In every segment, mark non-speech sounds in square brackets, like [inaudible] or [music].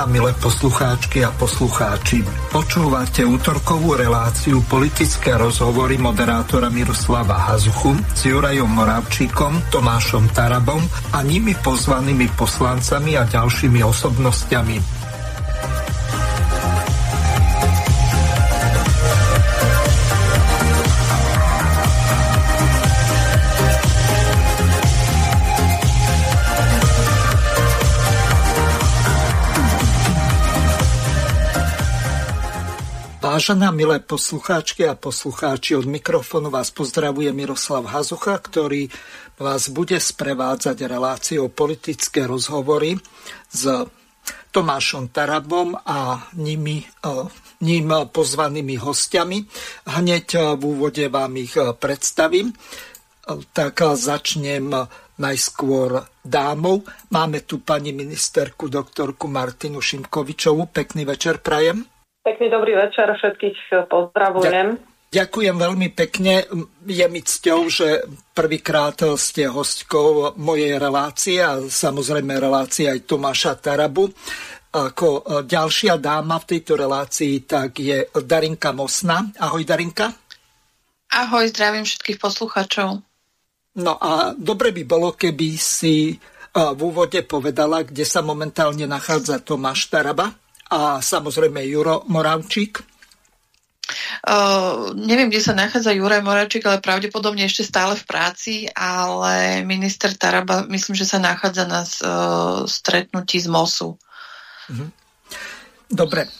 A milé poslucháčky a poslucháči, počúvate útorkovú reláciu politické rozhovory moderátora Miroslava Hazuchu s Jurajom Moravčíkom, Tomášom Tarabom a nimi pozvanými poslancami a ďalšími osobnostiami. Vážená milé poslucháčky a poslucháči, od mikrofónu vás pozdravuje Miroslav Hazucha, ktorý vás bude sprevádzať reláciou politické rozhovory s Tomášom Tarabom a nimi, e, ním pozvanými hostiami. Hneď v úvode vám ich predstavím. E, tak začnem najskôr dámov. Máme tu pani ministerku doktorku Martinu Šimkovičovú. Pekný večer prajem. Pekný dobrý večer, všetkých pozdravujem. Ďakujem veľmi pekne. Je mi cťou, že prvýkrát ste hostkou mojej relácie a samozrejme relácie aj Tomáša Tarabu. Ako ďalšia dáma v tejto relácii tak je Darinka Mosna. Ahoj Darinka. Ahoj, zdravím všetkých poslucháčov. No a dobre by bolo, keby si v úvode povedala, kde sa momentálne nachádza Tomáš Taraba a samozrejme Juro Moravčík? Uh, neviem, kde sa nachádza Juraj Moravčík, ale pravdepodobne ešte stále v práci, ale minister Taraba myslím, že sa nachádza na uh, stretnutí z MOSu. Uh-huh. Dobre.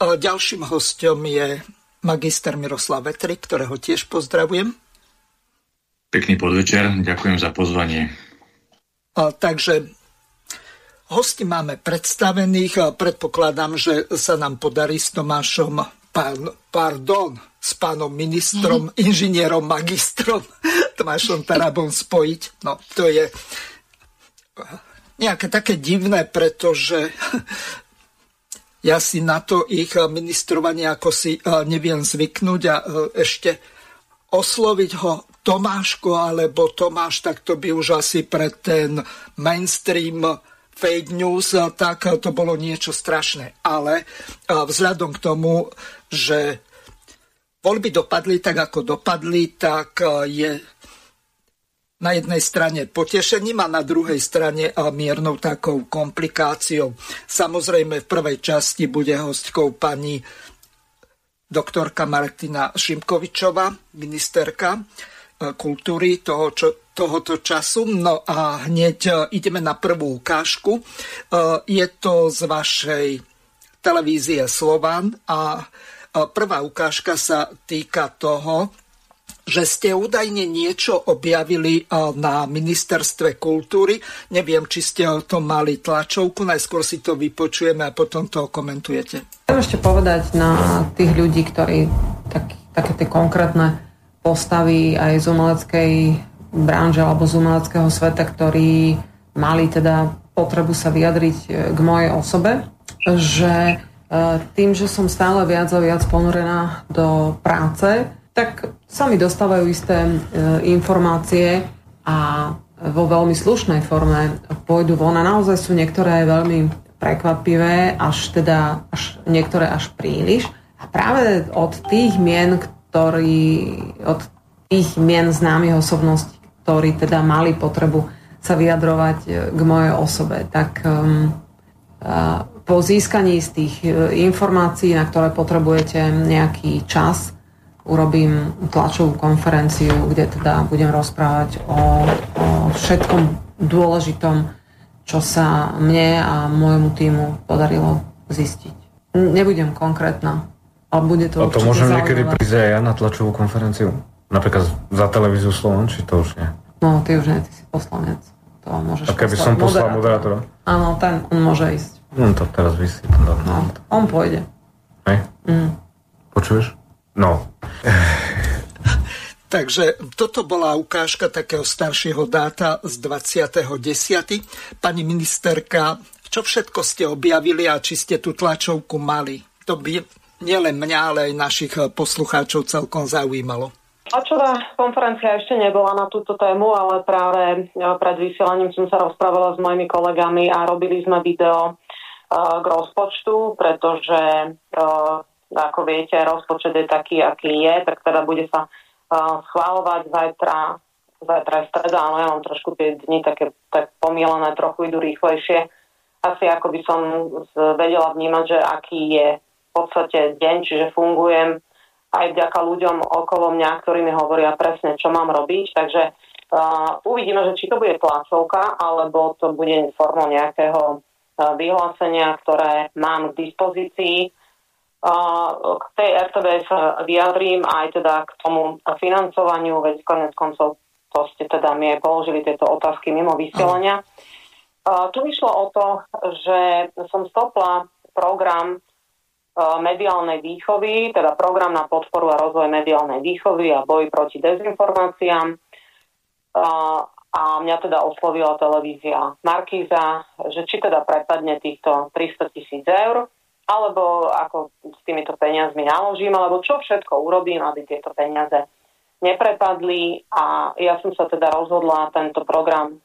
Uh, ďalším hostom je magister Miroslav Vetri, ktorého tiež pozdravujem. Pekný podvečer, ďakujem za pozvanie. Uh, takže Hosti máme predstavených. Predpokladám, že sa nám podarí s Tomášom, pán, pardon, s pánom ministrom, mm-hmm. inžinierom, magistrom [laughs] Tomášom Tarabom spojiť. No, to je nejaké také divné, pretože [laughs] ja si na to ich ministrovanie ako si neviem zvyknúť a ešte osloviť ho Tomáško alebo Tomáš, tak to by už asi pre ten mainstream fake news, tak to bolo niečo strašné. Ale vzhľadom k tomu, že voľby dopadli tak, ako dopadli, tak je na jednej strane potešením a na druhej strane miernou takou komplikáciou. Samozrejme v prvej časti bude hostkou pani doktorka Martina Šimkovičová, ministerka kultúry toho, čo, tohoto času. No a hneď e, ideme na prvú ukážku. E, je to z vašej televízie Slovan a e, prvá ukážka sa týka toho, že ste údajne niečo objavili na ministerstve kultúry. Neviem, či ste o tom mali tlačovku, najskôr si to vypočujeme a potom to komentujete. Chcem ešte povedať na tých ľudí, ktorí tak, také tie konkrétne postavy aj z umeleckej branže alebo z umeleckého sveta, ktorí mali teda potrebu sa vyjadriť e, k mojej osobe, že e, tým, že som stále viac a viac ponorená do práce, tak sa mi dostávajú isté e, informácie a vo veľmi slušnej forme pôjdu von a naozaj sú niektoré veľmi prekvapivé, až teda až, niektoré až príliš. A práve od tých mien, ktorí, od tých mien známych osobností, ktorí teda mali potrebu sa vyjadrovať e, k mojej osobe, tak um, po získaní z tých e, informácií, na ktoré potrebujete nejaký čas, urobím tlačovú konferenciu, kde teda budem rozprávať o, o všetkom dôležitom, čo sa mne a môjmu týmu podarilo zistiť. Nebudem konkrétna, a bude to A to môžem niekedy prísť aj ja na tlačovú konferenciu? Napríklad za televíziu Slovan, či to už nie? No, ty už nie, ty si poslanec. To môžeš A keby som poslal moderátora? Áno, ten, on môže ísť. No to teraz vysí. No, on pôjde. Hej? Mm. Počuješ? No. [laughs] Takže toto bola ukážka takého staršieho dáta z 20.10. Pani ministerka, čo všetko ste objavili a či ste tú tlačovku mali? To by nielen mňa, ale aj našich eh, poslucháčov celkom zaujímalo. Tlačová konferencia ešte nebola na túto tému, ale práve eh, pred vysielaním som sa rozprávala s mojimi kolegami a robili sme video k rozpočtu, pretože ako viete, rozpočet je taký, aký je, tak teda bude sa schváľovať zajtra, zajtra je streda, áno, ja mám trošku tie dni také tak pomielené, trochu idú rýchlejšie. Asi ako by som vedela vnímať, že aký je v podstate deň, čiže fungujem aj vďaka ľuďom okolo mňa, ktorí mi hovoria presne, čo mám robiť. Takže uh, uvidíme, že či to bude tlačovka, alebo to bude formou nejakého uh, vyhlásenia, ktoré mám k dispozícii. Uh, k tej RTBS vyjadrím aj teda k tomu financovaniu, veď konec koncov to ste teda mi aj položili tieto otázky mimo vysielania. Uh, tu išlo o to, že som stopla program mediálnej výchovy, teda program na podporu a rozvoj mediálnej výchovy a boj proti dezinformáciám. A mňa teda oslovila televízia Markíza, že či teda prepadne týchto 300 tisíc eur, alebo ako s týmito peniazmi naložím, alebo čo všetko urobím, aby tieto peniaze neprepadli. A ja som sa teda rozhodla tento program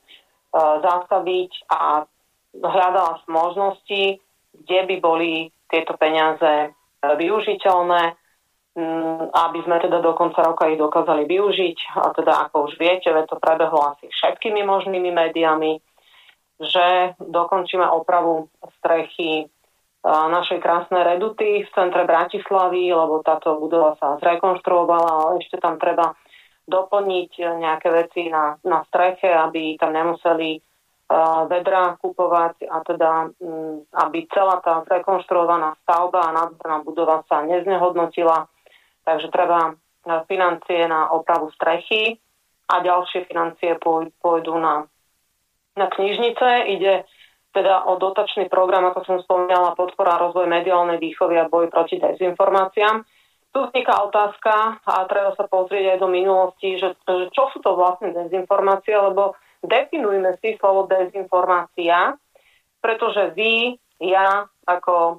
zastaviť a hľadala možnosti, kde by boli tieto peniaze e, využiteľné, mm, aby sme teda do konca roka ich dokázali využiť. A teda ako už viete, to prebehlo asi všetkými možnými médiami, že dokončíme opravu strechy e, našej krásnej reduty v centre Bratislavy, lebo táto budova sa zrekonštruovala, ale ešte tam treba doplniť nejaké veci na, na streche, aby tam nemuseli vedra kupovať a teda, mm, aby celá tá zrekonštruovaná stavba a nádherná budova sa neznehodnotila. Takže treba e, financie na opravu strechy a ďalšie financie pôjdu na, na knižnice. Ide teda o dotačný program, ako som spomínala, podpora rozvoj mediálnej výchovy a boj proti dezinformáciám. Tu vzniká otázka a treba sa pozrieť aj do minulosti, že, že čo sú to vlastne dezinformácie, lebo definujme si slovo dezinformácia, pretože vy, ja ako e,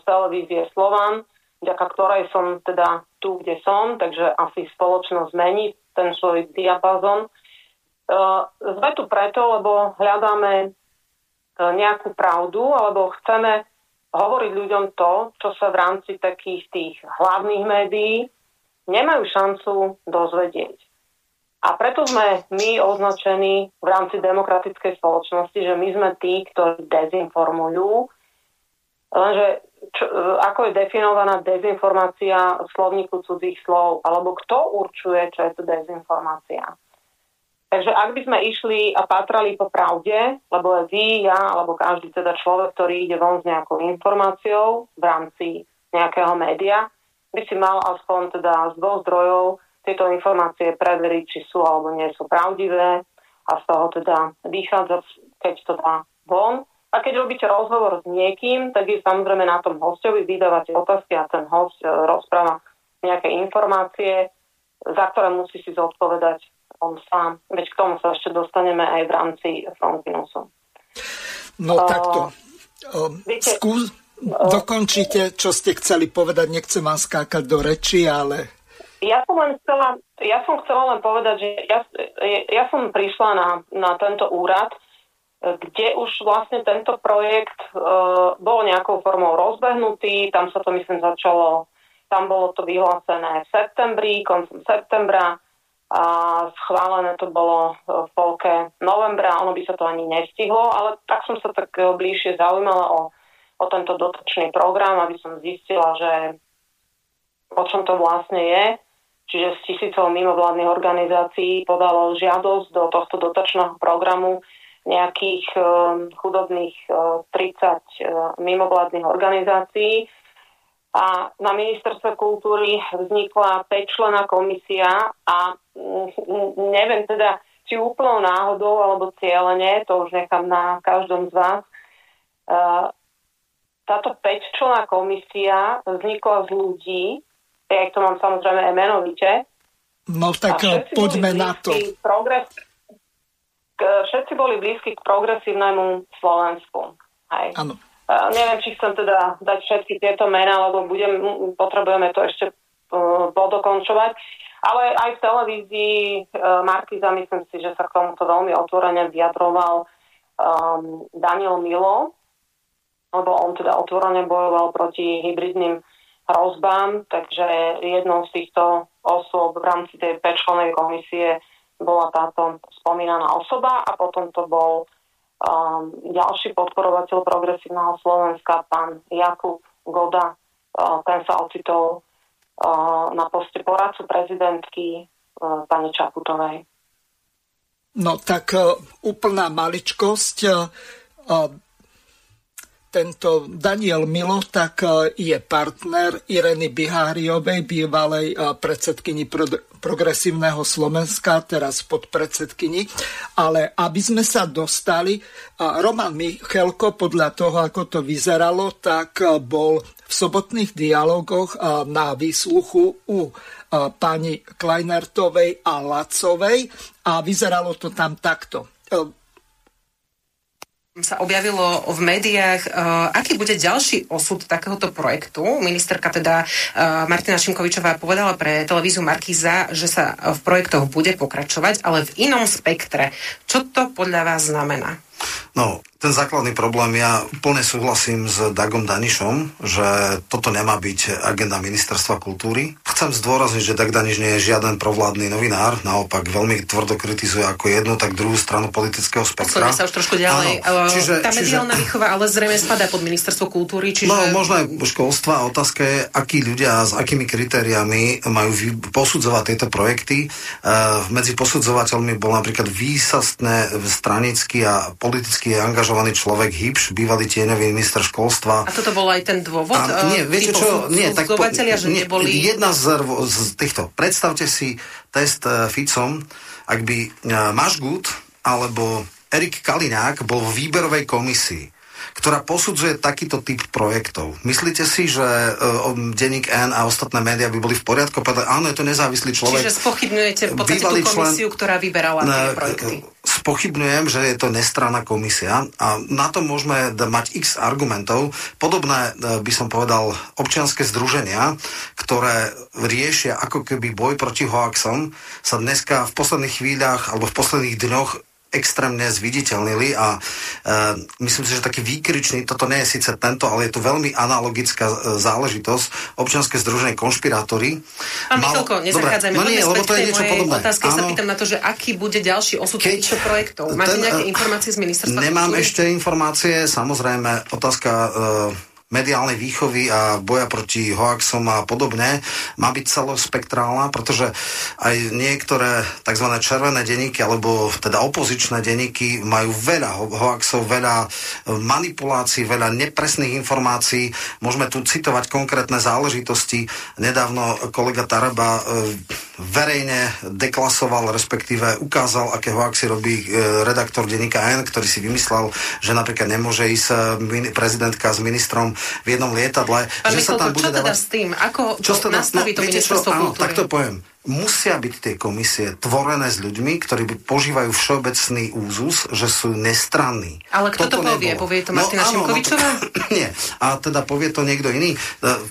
z televízie Slovan, vďaka ktorej som teda tu, kde som, takže asi spoločnosť zmení ten svoj diapazon. E, sme tu preto, lebo hľadáme e, nejakú pravdu, alebo chceme hovoriť ľuďom to, čo sa v rámci takých tých hlavných médií nemajú šancu dozvedieť. A preto sme my označení v rámci demokratickej spoločnosti, že my sme tí, ktorí dezinformujú. Lenže čo, ako je definovaná dezinformácia v slovníku cudzích slov, alebo kto určuje, čo je to dezinformácia. Takže ak by sme išli a patrali po pravde, lebo vy, ja, alebo každý teda človek, ktorý ide von s nejakou informáciou v rámci nejakého média, by si mal aspoň teda z dvoch zdrojov tieto informácie preveriť, či sú alebo nie sú pravdivé a z toho teda vychádzať, keď to dá von. A keď robíte rozhovor s niekým, tak je samozrejme na tom hostovi, vydávate otázky a ten host e, rozpráva nejaké informácie, za ktoré musí si zodpovedať on sám. Veď k tomu sa ešte dostaneme aj v rámci Frontinusu. No uh, takto. Uh, viete, skús, uh, dokončite, čo ste chceli povedať. Nechcem vám skákať do reči, ale ja som len chcela, ja som chcela len povedať, že ja, ja som prišla na, na tento úrad, kde už vlastne tento projekt e, bol nejakou formou rozbehnutý, tam sa to myslím začalo, tam bolo to vyhlásené v septembri, koncom septembra a schválené to bolo v polke novembra, ono by sa to ani nestihlo, ale tak som sa tak bližšie zaujímala o, o tento dotačný program, aby som zistila, že o čom to vlastne je čiže z tisícov mimovládnych organizácií podalo žiadosť do tohto dotačného programu nejakých uh, chudobných uh, 30 uh, mimovládnych organizácií. A na ministerstve kultúry vznikla 5-člená komisia a mm, neviem teda, či úplnou náhodou alebo cieľene, to už nechám na každom z vás. Táto 5-člená komisia vznikla z ľudí, ja to mám samozrejme aj menovite. No tak poďme na to. Progres, všetci boli blízki k progresívnemu Slovensku. Hej. Áno. Uh, neviem, či chcem teda dať všetky tieto mená, lebo budem, potrebujeme to ešte uh, podokončovať. Ale aj v televízii uh, Markiza, myslím si, že sa k tomuto veľmi otvorene vyjadroval um, Daniel Milo, lebo on teda otvorene bojoval proti hybridným hrozbám, takže jednou z týchto osôb v rámci tej pečlenej komisie bola táto spomínaná osoba a potom to bol um, ďalší podporovateľ progresívneho Slovenska, pán Jakub Goda. Uh, ten sa ocitol uh, na poste poradcu prezidentky uh, pani Čaputovej. No tak uh, úplná maličkosť. Tento Daniel Milo tak e, je partner Ireny Biháriovej, bývalej e, predsedkyni progresívneho Slovenska, teraz podpredsedkyni. Ale aby sme sa dostali, e, Roman Michelko, podľa toho, ako to vyzeralo, tak bol v sobotných dialogoch na výsluchu u pani Kleinertovej a Lacovej a vyzeralo to tam takto sa objavilo v médiách, uh, aký bude ďalší osud takéhoto projektu. Ministerka teda uh, Martina Šimkovičová povedala pre televíziu Markíza, že sa v projektoch bude pokračovať, ale v inom spektre. Čo to podľa vás znamená? No, ten základný problém, ja úplne súhlasím s Dagom Danišom, že toto nemá byť agenda ministerstva kultúry. Chcem zdôrazniť, že Dag Daniš nie je žiaden provládny novinár, naopak veľmi tvrdo kritizuje ako jednu, tak druhú stranu politického spektra. Sa už trošku ďalej. Áno, čiže, tá mediálna čiže... výchova ale zrejme spadá pod ministerstvo kultúry, čiže... No, možno aj školstva. Otázka je, akí ľudia s akými kritériami majú posudzovať tieto projekty. Uh, medzi posudzovateľmi bol napríklad výsastné stranický a politicky angažovaný človek Hipš, bývalý tieňový minister školstva. A toto bol aj ten dôvod? A, nie, viete čo? Nie, tak po, že nie, neboli... Jedna z, z týchto. Predstavte si test uh, Ficom, ak by uh, Mašgut alebo Erik Kaliňák bol v výberovej komisii ktorá posudzuje takýto typ projektov. Myslíte si, že uh, denník N a ostatné médiá by boli v poriadku? Povedali, áno, je to nezávislý človek. Čiže spochybňujete v podstate tú komisiu, člen, ktorá vyberala tie projekty. Spochybňujem, že je to nestranná komisia a na to môžeme mať x argumentov. Podobné, e, by som povedal, občianske združenia, ktoré riešia ako keby boj proti hoaxom, sa dneska v posledných chvíľach alebo v posledných dňoch extrémne zviditeľnili a e, myslím si, že taký výkričný, toto nie je síce tento, ale je to veľmi analogická e, záležitosť, občianske združenie konšpirátory. Pán Malo... Michalko, nezachádzajme, no nie, lebo to je niečo podobné. Otázky Áno, sa pýtam na to, že aký bude ďalší osud keď, týchto projektov. Máte ten, nejaké informácie z ministerstva? Nemám kultúry? ešte informácie, samozrejme, otázka e, mediálnej výchovy a boja proti hoaxom a podobne má byť celospektrálna, pretože aj niektoré tzv. červené denníky alebo teda opozičné denníky majú veľa hoaxov, veľa manipulácií, veľa nepresných informácií. Môžeme tu citovať konkrétne záležitosti. Nedávno kolega Taraba e, verejne deklasoval, respektíve ukázal, aké hoaxy robí e, redaktor denníka N, ktorý si vymyslel, že napríklad nemôže ísť e, prezidentka s ministrom v jednom lietadle. Pán že Michal, sa tam bude čo teda dávať... s tým? Ako čo to nastaví no, to ministerstvo kultúry? tak to poviem musia byť tie komisie tvorené s ľuďmi, ktorí požívajú všeobecný úzus, že sú nestranní. Ale kto Toto to povie? Nebolo. Povie to Martina no, Šimkovičová? No, [laughs] nie. A teda povie to niekto iný. E,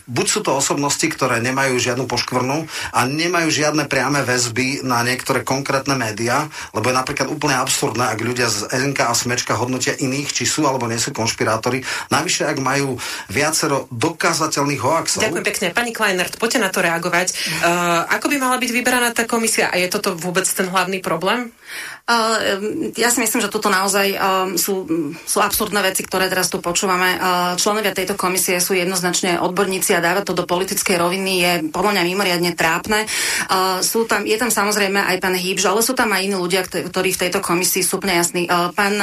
buď sú to osobnosti, ktoré nemajú žiadnu poškvrnu a nemajú žiadne priame väzby na niektoré konkrétne médiá, lebo je napríklad úplne absurdné, ak ľudia z SNK a Smečka hodnotia iných, či sú alebo nie sú konšpirátori. Navyše, ak majú viacero dokázateľných hoaxov. Ďakujem pekne. Pani Kleinert, poďte na to reagovať. Uh, ako by mala byť vyberaná tá komisia a je toto vôbec ten hlavný problém? Ja si myslím, že toto naozaj sú, sú absurdné veci, ktoré teraz tu počúvame. Členovia tejto komisie sú jednoznačne odborníci a dávať to do politickej roviny je podľa mňa mimoriadne trápne. Sú tam, je tam samozrejme aj pán Hýbž, ale sú tam aj iní ľudia, ktorí v tejto komisii sú úplne jasní. Pán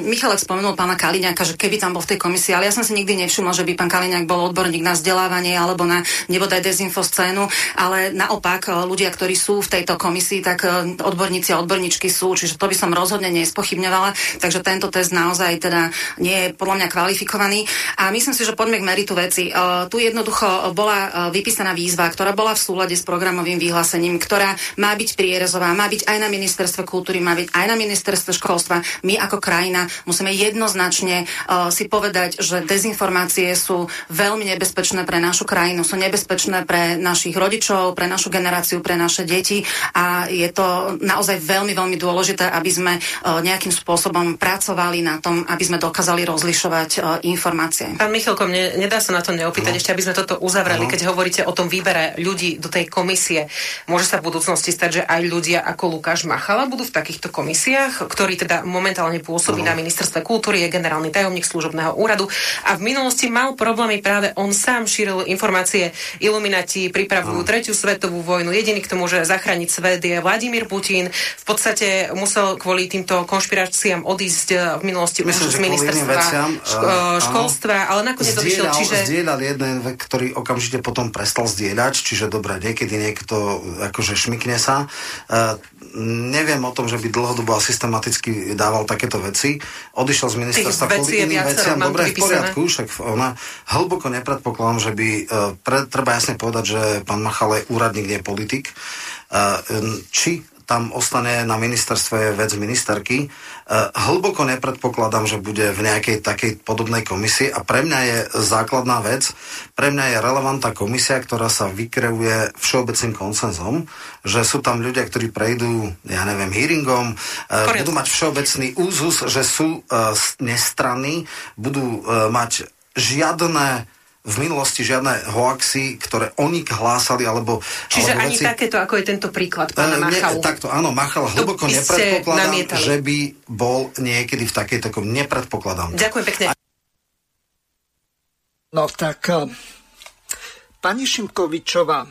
Michalek spomenul pána Kaliňáka, že keby tam bol v tej komisii, ale ja som si nikdy nevšimol, že by pán Kaliňák bol odborník na vzdelávanie alebo na nebodaj dezinfoscénu, ale naopak ľudia, ktorí sú v tejto komisii, tak odborníci a odborníčky sú, čiže to by som rozhodne nespochybňovala, takže tento test naozaj teda nie je podľa mňa kvalifikovaný. A myslím si, že poďme k meritu veci. Uh, tu jednoducho bola uh, vypísaná výzva, ktorá bola v súlade s programovým vyhlásením, ktorá má byť prierezová, má byť aj na ministerstve kultúry, má byť aj na ministerstve školstva. My ako krajina musíme jednoznačne uh, si povedať, že dezinformácie sú veľmi nebezpečné pre našu krajinu, sú nebezpečné pre našich rodičov, pre našu generáciu, pre naše deti a je to naozaj veľmi, veľmi dôležité, aby sme nejakým spôsobom pracovali na tom, aby sme dokázali rozlišovať informácie. Pán Michalko, mne nedá sa na to neopýtať, no. ešte aby sme toto uzavreli, no. keď hovoríte o tom výbere ľudí do tej komisie. Môže sa v budúcnosti stať, že aj ľudia ako Lukáš Machala budú v takýchto komisiách, ktorý teda momentálne pôsobí no. na ministerstve kultúry, je generálny tajomník služobného úradu a v minulosti mal problémy práve on sám šíril informácie Iluminati, pripravujú no. tretiu svetovú vojnu. Jediný, kto môže zachrániť svet je Vladimír Putin. V podstate musel kvôli týmto konšpiráciám odísť eh, v minulosti Myslím, už z ministerstva veciam, ško- uh, školstva, ale nakoniec odišiel. Čiže... Zdieľal jeden vek, ktorý okamžite potom prestal zdieľať, čiže dobre, niekedy niekto akože šmikne sa. Uh, neviem o tom, že by dlhodobo a systematicky dával takéto veci. Odišiel z ministerstva kvôli iným veciam. Dobre, v poriadku, však ona hlboko nepredpokladám, že by, uh, pre, treba jasne povedať, že pán Machal je úradník, nie politik. Uh, či tam ostane na ministerstve je vec ministerky. E, hlboko nepredpokladám, že bude v nejakej takej podobnej komisii a pre mňa je základná vec, pre mňa je relevantná komisia, ktorá sa vykreuje všeobecným konsenzom, že sú tam ľudia, ktorí prejdú, ja neviem, hearingom, e, Poriadku. budú mať všeobecný úzus, že sú uh, nestranní, budú mať žiadne v minulosti žiadne hoaxy, ktoré oni hlásali, alebo... Čiže alebo ani veci... takéto, ako je tento príklad pána uh, Machalu. takto, áno, Machal hlboko nepredpokladám, že by bol niekedy v takej takom nepredpokladám. Ďakujem pekne. No tak, uh, pani Šimkovičová,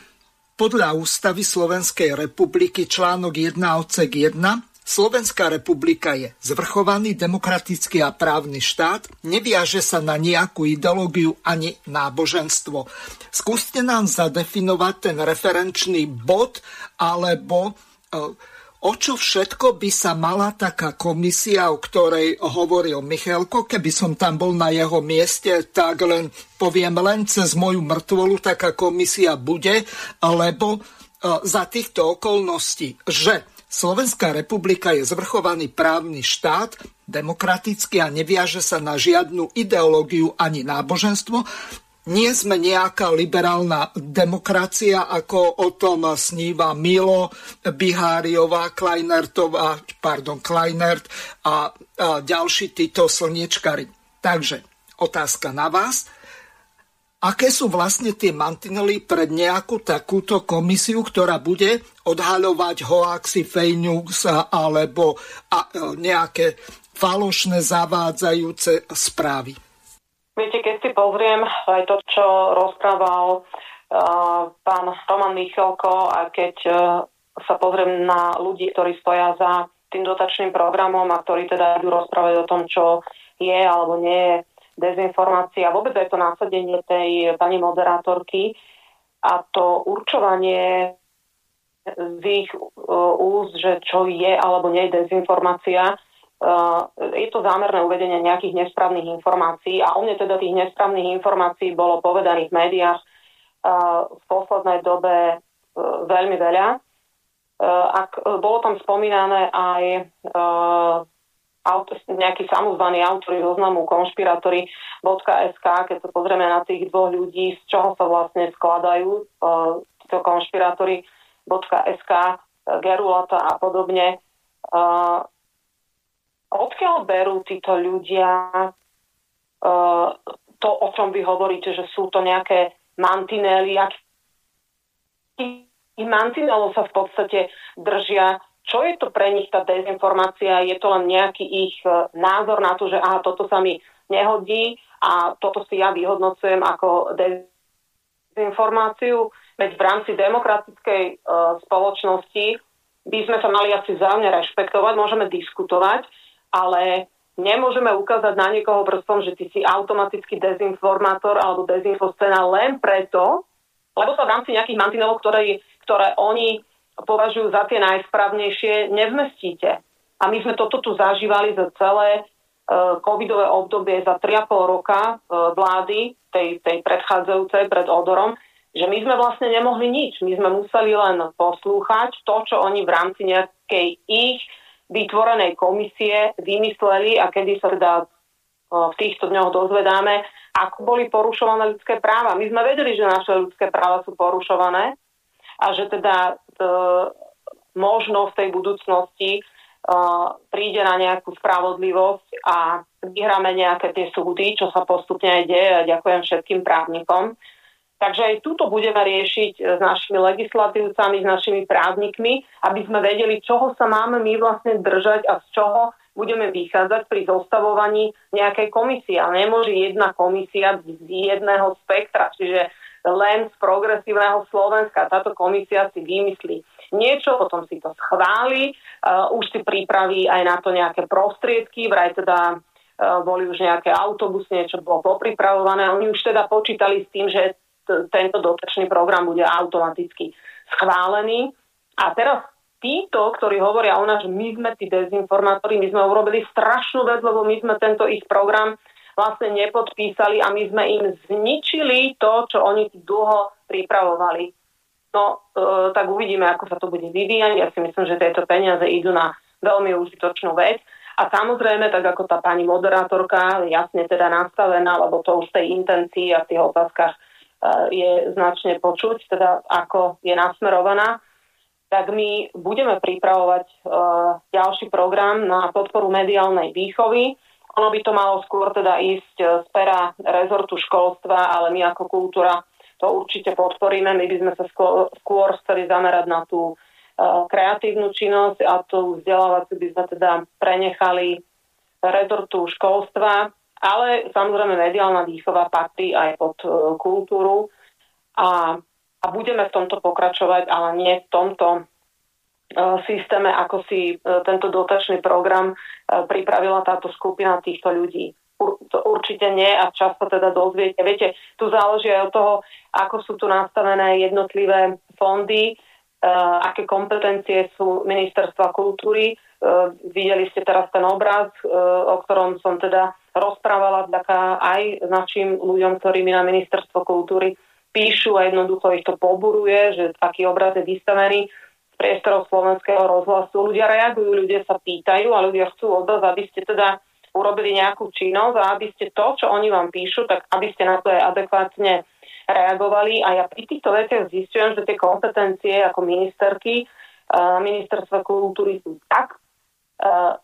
podľa ústavy Slovenskej republiky článok 1 odsek 1 Slovenská republika je zvrchovaný demokratický a právny štát, neviaže sa na nejakú ideológiu ani náboženstvo. Skúste nám zadefinovať ten referenčný bod, alebo e, o čo všetko by sa mala taká komisia, o ktorej hovoril Michalko, keby som tam bol na jeho mieste, tak len poviem len cez moju mŕtvolu taká komisia bude, lebo e, za týchto okolností, že Slovenská republika je zvrchovaný právny štát, demokratický a neviaže sa na žiadnu ideológiu ani náboženstvo. Nie sme nejaká liberálna demokracia, ako o tom sníva Milo, Biháriová, Kleinertová, pardon, Kleinert a, a ďalší títo slniečkari. Takže otázka na vás aké sú vlastne tie mantinely pred nejakú takúto komisiu, ktorá bude odhaľovať hoaxy, fake alebo a, e, nejaké falošné zavádzajúce správy. Viete, keď si pozriem aj to, čo rozprával uh, pán Roman Michalko a keď uh, sa pozriem na ľudí, ktorí stoja za tým dotačným programom a ktorí teda idú rozprávať o tom, čo je alebo nie je dezinformácií a vôbec aj to násadenie tej pani moderátorky a to určovanie z ich uh, úst, že čo je alebo nie je dezinformácia, uh, je to zámerné uvedenie nejakých nesprávnych informácií a o mne teda tých nesprávnych informácií bolo povedaných v médiách uh, v poslednej dobe veľmi veľa. Ak bolo tam spomínané aj autor, nejaký samozvaný autor zoznamu konšpirátory.sk, keď sa pozrieme na tých dvoch ľudí, z čoho sa vlastne skladajú uh, títo konšpirátory.sk, Gerulata a podobne. Uh, odkiaľ berú títo ľudia uh, to, o čom vy hovoríte, že sú to nejaké mantinely, aký mantinelov sa v podstate držia čo je to pre nich tá dezinformácia? Je to len nejaký ich e, názor na to, že aha, toto sa mi nehodí a toto si ja vyhodnocujem ako dezinformáciu. Veď v rámci demokratickej uh, spoločnosti by sme sa mali asi vzájomne rešpektovať, môžeme diskutovať, ale nemôžeme ukázať na niekoho prstom, že ty si automaticky dezinformátor alebo dezinfoscéna len preto, lebo sa v rámci nejakých mantinelov, ktoré, ktoré oni považujú za tie najsprávnejšie, nevzmestíte. A my sme toto tu zažívali za celé e, covidové obdobie za 3,5 roka e, vlády, tej, tej predchádzajúcej pred odorom, že my sme vlastne nemohli nič. My sme museli len poslúchať to, čo oni v rámci nejakej ich vytvorenej komisie vymysleli a kedy sa teda e, v týchto dňoch dozvedáme, ako boli porušované ľudské práva. My sme vedeli, že naše ľudské práva sú porušované, a že teda možno v tej budúcnosti príde na nejakú spravodlivosť a vyhráme nejaké tie súdy, čo sa postupne aj deje a ďakujem všetkým právnikom. Takže aj túto budeme riešiť s našimi legislatívcami, s našimi právnikmi, aby sme vedeli, čoho sa máme my vlastne držať a z čoho budeme vychádzať pri zostavovaní nejakej komisie. Ale nemôže jedna komisia z jedného spektra, čiže len z progresívneho Slovenska. Táto komisia si vymyslí niečo, potom si to schváli, uh, už si pripraví aj na to nejaké prostriedky, vraj teda uh, boli už nejaké autobusy, niečo bolo popripravované. Oni už teda počítali s tým, že t- tento dotačný program bude automaticky schválený. A teraz títo, ktorí hovoria o nás, že my sme tí dezinformátori, my sme urobili strašnú vec, lebo my sme tento ich program vlastne nepodpísali a my sme im zničili to, čo oni dlho pripravovali. No, e, tak uvidíme, ako sa to bude vyvíjať. Ja si myslím, že tieto peniaze idú na veľmi užitočnú vec. A samozrejme, tak ako tá pani moderátorka jasne teda nastavená, lebo to už v tej intencii a v tých otázkach e, je značne počuť, teda ako je nasmerovaná, tak my budeme pripravovať e, ďalší program na podporu mediálnej výchovy ono by to malo skôr teda ísť e, z pera rezortu školstva, ale my ako kultúra to určite podporíme. My by sme sa skôr, skôr chceli zamerať na tú uh, kreatívnu činnosť a tú vzdelávaciu by sme teda prenechali rezortu školstva, ale samozrejme mediálna výchova patrí aj pod uh, kultúru a, a budeme v tomto pokračovať, ale nie v tomto E, systéme, ako si e, tento dotačný program e, pripravila táto skupina týchto ľudí. Určite nie a často teda dozviete. Viete, tu záleží aj od toho, ako sú tu nastavené jednotlivé fondy, aké kompetencie sú ministerstva kultúry. Videli ste teraz ten obraz, o ktorom som teda rozprávala vďaka aj našim ľuďom, ktorí mi na ministerstvo kultúry píšu a jednoducho ich to poburuje, že taký obraz je vystavený priestorov slovenského rozhlasu. Ľudia reagujú, ľudia sa pýtajú a ľudia chcú od vás, aby ste teda urobili nejakú činnosť a aby ste to, čo oni vám píšu, tak aby ste na to aj adekvátne reagovali. A ja pri týchto veciach zistujem, že tie kompetencie ako ministerky ministerstva kultúry sú tak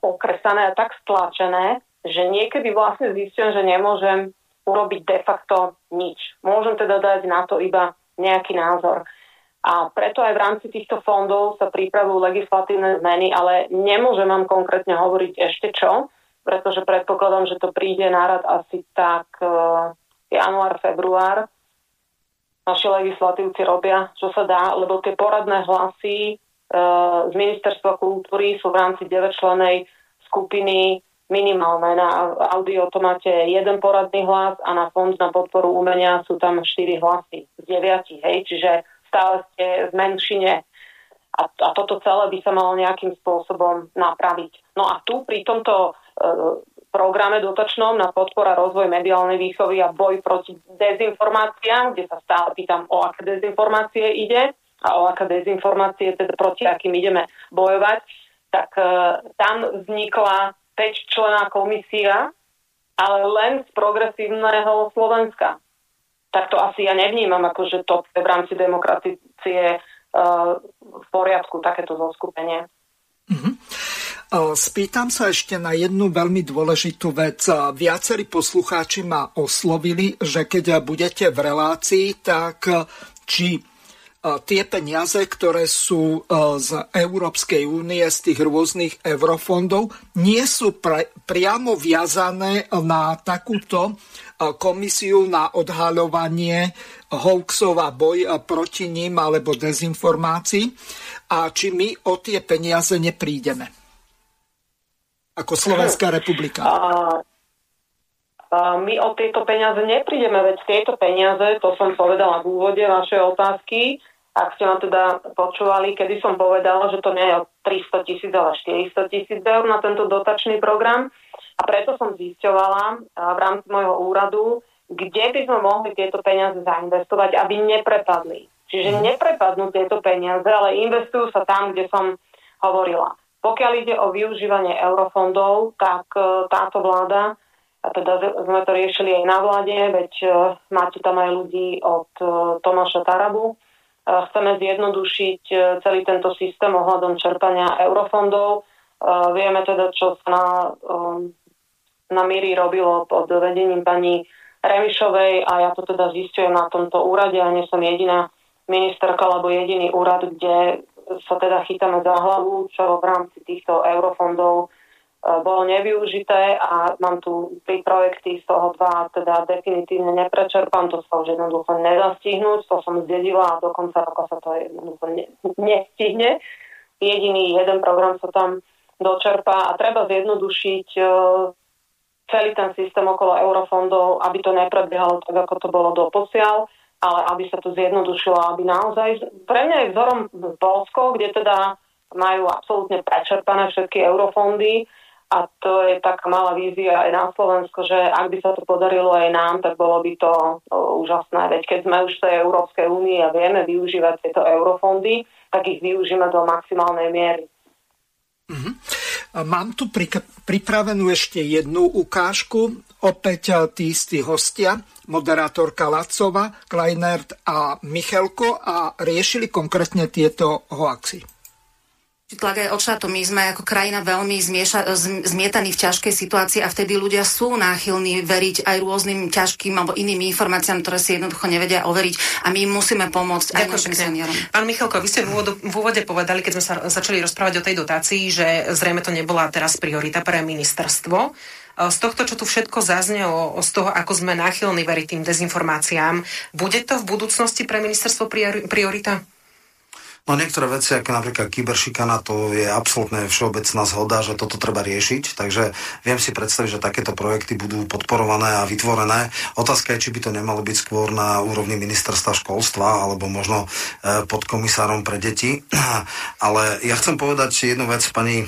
okresané a tak stlačené, že niekedy vlastne zistujem, že nemôžem urobiť de facto nič. Môžem teda dať na to iba nejaký názor. A preto aj v rámci týchto fondov sa pripravujú legislatívne zmeny, ale nemôžem vám konkrétne hovoriť ešte čo, pretože predpokladám, že to príde nárad asi tak uh, január, február. Naši legislatívci robia, čo sa dá, lebo tie poradné hlasy uh, z Ministerstva kultúry sú v rámci 9-členej skupiny minimálne. Na audio to máte jeden poradný hlas a na fond na podporu umenia sú tam 4 hlasy z 9. Hej? Čiže stále ste v menšine a, a toto celé by sa malo nejakým spôsobom napraviť. No a tu pri tomto e, programe dotačnom na podpora rozvoj mediálnej výchovy a boj proti dezinformáciám, kde sa stále pýtam, o aké dezinformácie ide a o aké dezinformácie, teda proti akým ideme bojovať, tak e, tam vznikla 5-člená komisia, ale len z progresívneho Slovenska tak to asi ja nevnímam ako, že to v rámci demokracie uh, v poriadku takéto zoskupenie. Mm-hmm. Spýtam sa ešte na jednu veľmi dôležitú vec. Viacerí poslucháči ma oslovili, že keď budete v relácii, tak či tie peniaze, ktoré sú z Európskej únie, z tých rôznych eurofondov, nie sú pre, priamo viazané na takúto komisiu na odhaľovanie hoaxov a boj proti ním alebo dezinformácií. A či my o tie peniaze neprídeme? Ako Slovenská republika. A, a my o tieto peniaze neprídeme, veď tieto peniaze, to som povedala v úvode vašej otázky, ak ste ma teda počúvali, kedy som povedala, že to nie je o 300 tisíc, ale 400 tisíc eur na tento dotačný program, a preto som zisťovala v rámci môjho úradu, kde by sme mohli tieto peniaze zainvestovať, aby neprepadli. Čiže mhm. neprepadnú tieto peniaze, ale investujú sa tam, kde som hovorila. Pokiaľ ide o využívanie eurofondov, tak e, táto vláda, a teda sme to riešili aj na vláde, veď e, máte tam aj ľudí od Tomáša Tarabu, chceme zjednodušiť celý tento systém ohľadom čerpania eurofondov. Vieme teda, čo sa na, na Míri robilo pod vedením pani Remišovej a ja to teda zistujem na tomto úrade a nie som jediná ministerka alebo jediný úrad, kde sa teda chytáme za hlavu, čo v rámci týchto eurofondov E, bolo nevyužité a mám tu tri projekty, z toho dva teda definitívne neprečerpám, to sa už jednoducho nedá stihnúť, to som zdedila a do konca roka sa to jednoducho ne, nestihne. Jediný jeden program sa tam dočerpá a treba zjednodušiť e, celý ten systém okolo eurofondov, aby to neprebiehalo tak, ako to bolo doposiaľ, ale aby sa to zjednodušilo, aby naozaj, pre mňa je vzorom Polsko, kde teda majú absolútne prečerpané všetky eurofondy, a to je taká malá vízia aj na Slovensko, že ak by sa to podarilo aj nám, tak bolo by to úžasné. Veď keď sme už v tej Európskej únii a vieme využívať tieto eurofondy, tak ich využíme do maximálnej miery. Mm-hmm. Mám tu pri, pripravenú ešte jednu ukážku. Opäť tí istí hostia, moderátorka Lacova, Kleinert a Michelko a riešili konkrétne tieto hoaxy tlak aj od štátu. My sme ako krajina veľmi zmieša, zmietaní v ťažkej situácii a vtedy ľudia sú náchylní veriť aj rôznym ťažkým alebo iným informáciám, ktoré si jednoducho nevedia overiť a my im musíme pomôcť aj našim seniorom. Pán Michalko, vy ste v, úvodu, v úvode povedali, keď sme sa začali rozprávať o tej dotácii, že zrejme to nebola teraz priorita pre ministerstvo. Z tohto, čo tu všetko zaznelo, z toho, ako sme náchylní veriť tým dezinformáciám, bude to v budúcnosti pre ministerstvo priorita? No niektoré veci, ako napríklad kyberšikana, to je absolútne všeobecná zhoda, že toto treba riešiť, takže viem si predstaviť, že takéto projekty budú podporované a vytvorené. Otázka je, či by to nemalo byť skôr na úrovni ministerstva školstva alebo možno e, pod komisárom pre deti. [clears throat] Ale ja chcem povedať jednu vec, pani e,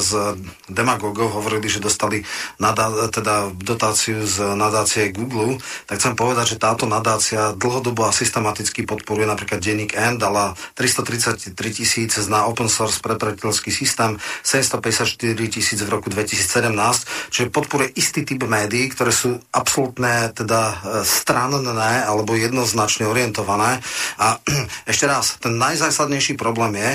z demagogov hovorili, že dostali nadá, teda dotáciu z nadácie Google, tak chcem povedať, že táto nadácia dlhodobo a systematicky podporuje napríklad denník N, dala 300 133 tisíc na open source prepraviteľský systém, 754 tisíc v roku 2017, čiže podporuje istý typ médií, ktoré sú absolútne teda e, stranné alebo jednoznačne orientované. A [clears throat] ešte raz, ten najzásadnejší problém je,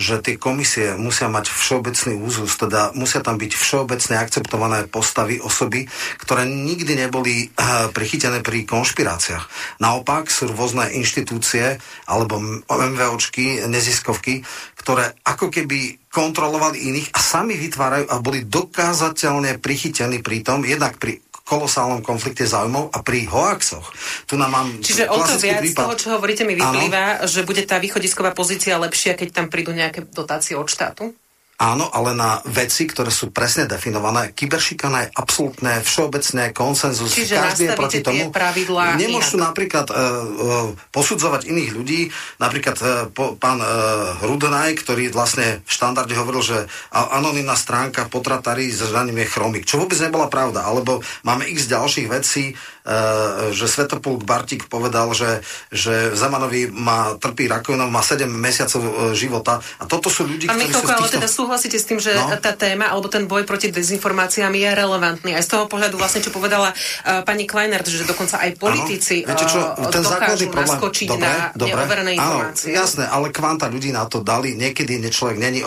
že tie komisie musia mať všeobecný úzus, teda musia tam byť všeobecne akceptované postavy, osoby, ktoré nikdy neboli e, prichytené pri konšpiráciách. Naopak sú rôzne inštitúcie alebo MVOčky, neziskovky, ktoré ako keby kontrolovali iných a sami vytvárajú a boli dokázateľne prichytení pri tom, jednak pri kolosálnom konflikte záujmov a pri hoaxoch. Tu nám mám Čiže o to viac prípad. z toho, čo hovoríte, mi vyplýva, ano. že bude tá východisková pozícia lepšia, keď tam prídu nejaké dotácie od štátu? Áno, ale na veci, ktoré sú presne definované. Kyberšikana je absolútne všeobecné konsenzus. Čiže Každý je proti tomu. Pravidlá Nemôžu inak. napríklad uh, uh, posudzovať iných ľudí. Napríklad uh, po, pán uh, Rudenaj, ktorý vlastne v štandarde hovoril, že anonimná stránka potratári s je chromik. Čo vôbec nebola pravda. Alebo máme x ďalších vecí, že Svetopulk Bartik povedal, že, že Zemanovi má, trpí rakovinou, má 7 mesiacov uh, života. A toto sú ľudí, Pán ktorí Michoko, sú týchto... teda súhlasíte s tým, že no. tá téma alebo ten boj proti dezinformáciám je relevantný. Aj z toho pohľadu vlastne, čo povedala uh, pani Kleinert, že dokonca aj politici ano. čo, uh, ten dokážu problém. naskočiť dobre, na dobre. neoverené informácie. Áno, jasné, ale kvanta ľudí na to dali. Niekedy človek není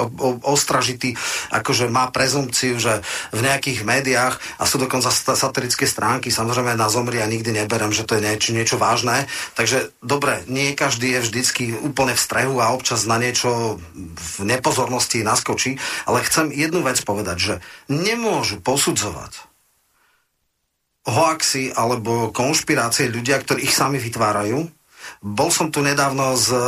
ostražitý, akože má prezumciu, že v nejakých médiách a sú dokonca satirické stránky, samozrejme na zomri a nikdy neberem, že to je niečo, niečo vážne. Takže dobre, nie každý je vždycky úplne v strehu a občas na niečo v nepozornosti naskočí, ale chcem jednu vec povedať, že nemôžu posudzovať hoaxy alebo konšpirácie ľudia, ktorí ich sami vytvárajú, bol som tu nedávno z uh,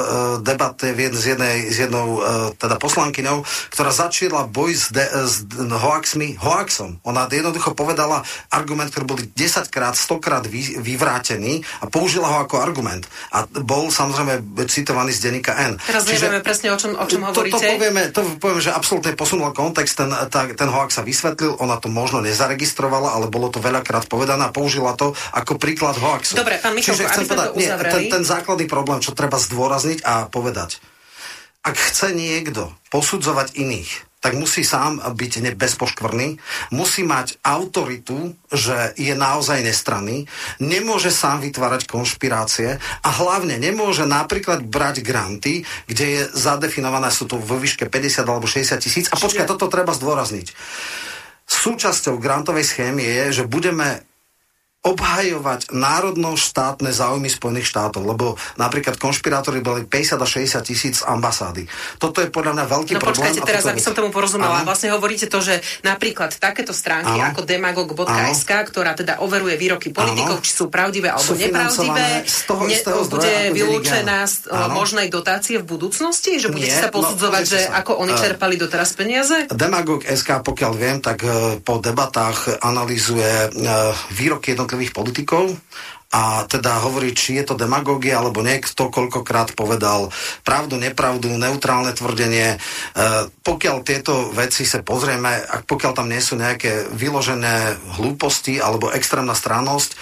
debaty z jednej, z jednou uh, teda poslankyňou, ktorá začala boj s, de, s hoaxmi hoaxom. Ona jednoducho povedala argument, ktorý bol 10 krát, 100 krát vy, vyvrátený a použila ho ako argument. A bol samozrejme citovaný z denníka N. Teraz Čiže, nevieme presne, o čom, o čom hovoríte. To, to, povieme, to povieme, že absolútne posunul kontext, ten, tá, ten hoax sa vysvetlil, ona to možno nezaregistrovala, ale bolo to veľakrát povedané a použila to ako príklad hoaxu. Dobre, pán Michalko, aby sme to uzavreli. ten, ten základný problém, čo treba zdôrazniť a povedať. Ak chce niekto posudzovať iných, tak musí sám byť bezpoškvrný, musí mať autoritu, že je naozaj nestranný, nemôže sám vytvárať konšpirácie a hlavne nemôže napríklad brať granty, kde je zadefinované, sú to vo výške 50 alebo 60 tisíc. A počkaj, toto treba zdôrazniť. Súčasťou grantovej schémy je, že budeme obhajovať národno-štátne záujmy Spojených štátov, lebo napríklad konšpirátori boli 50 a 60 tisíc ambasády. Toto je podľa mňa veľký no, problém. počkajte, teraz, aby som tomu porozumela. Ano. Vlastne hovoríte to, že napríklad takéto stránky ano. ako demagog.sk, ktorá teda overuje výroky politikov, ano. či sú pravdivé alebo sú nepravdivé, z toho ne, bude vylúčená z možnej dotácie v budúcnosti? Že budete Nie, sa no, posudzovať, no, že sa. ako oni uh, čerpali doteraz peniaze? Demagog.sk, pokiaľ viem, tak uh, po debatách analýzuje uh, výroky jednotlivých jednotlivých politikov a teda hovorí, či je to demagógia alebo niekto koľkokrát povedal pravdu, nepravdu, neutrálne tvrdenie. E, pokiaľ tieto veci sa pozrieme, ak pokiaľ tam nie sú nejaké vyložené hlúposti alebo extrémna strannosť, e,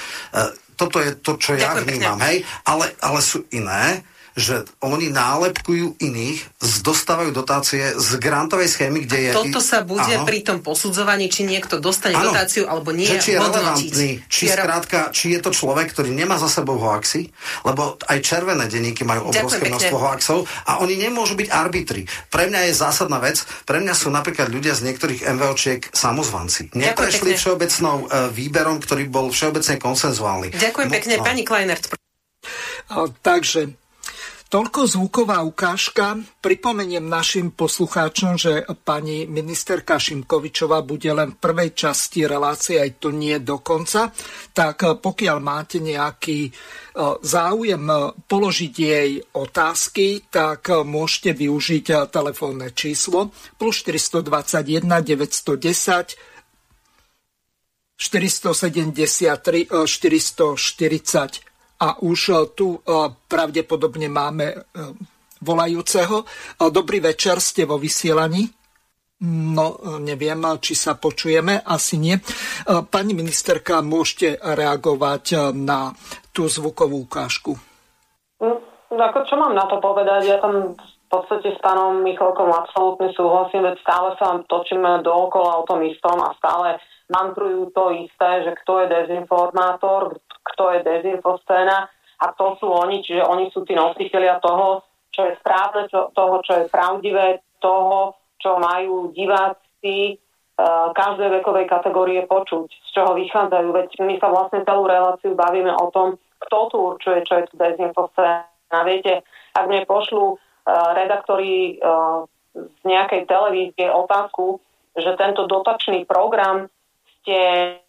toto je to, čo ja Ďakujem vnímam, hej, ale, ale sú iné že oni nálepkujú iných, dostávajú dotácie z grantovej schémy, kde je... Toto sa bude áno. pri tom posudzovaní, či niekto dostane áno, dotáciu alebo nie, že či je relevantný, či, je... skrátka, či je to človek, ktorý nemá za sebou hoaxy, lebo aj červené denníky majú obrovské množstvo hoaxov a oni nemôžu byť arbitri. Pre mňa je zásadná vec, pre mňa sú napríklad ľudia z niektorých MVOčiek samozvanci. Neprešli všeobecnou uh, výberom, ktorý bol všeobecne konsenzuálny. Ďakujem pekne, no. pani Kleinert. Takže Toľko zvuková ukážka. Pripomeniem našim poslucháčom, že pani ministerka Šimkovičová bude len v prvej časti relácie, aj to nie dokonca. Tak pokiaľ máte nejaký e, záujem položiť jej otázky, tak môžete využiť telefónne číslo plus 421 910 473 440 a už e, tu e, pravdepodobne máme e, volajúceho. Dobrý večer, ste vo vysielaní. No, neviem, či sa počujeme, asi nie. Pani ministerka, môžete reagovať na tú zvukovú ukážku. No, ako čo mám na to povedať? Ja tam v podstate s pánom Michalkom absolútne súhlasím, veď stále sa točíme dookola o tom istom a stále mantrujú to isté, že kto je dezinformátor, kto je dezinfoscéna a to sú oni, čiže oni sú tí nositeľia toho, čo je správne, čo, toho, čo je pravdivé, toho, čo majú diváci uh, každej vekovej kategórie počuť, z čoho vychádzajú. Veď my sa vlastne celú reláciu bavíme o tom, kto tu určuje, čo je tu dezinfoscéna. Viete, ak mne pošlú uh, redaktori uh, z nejakej televízie otázku, že tento dotačný program ste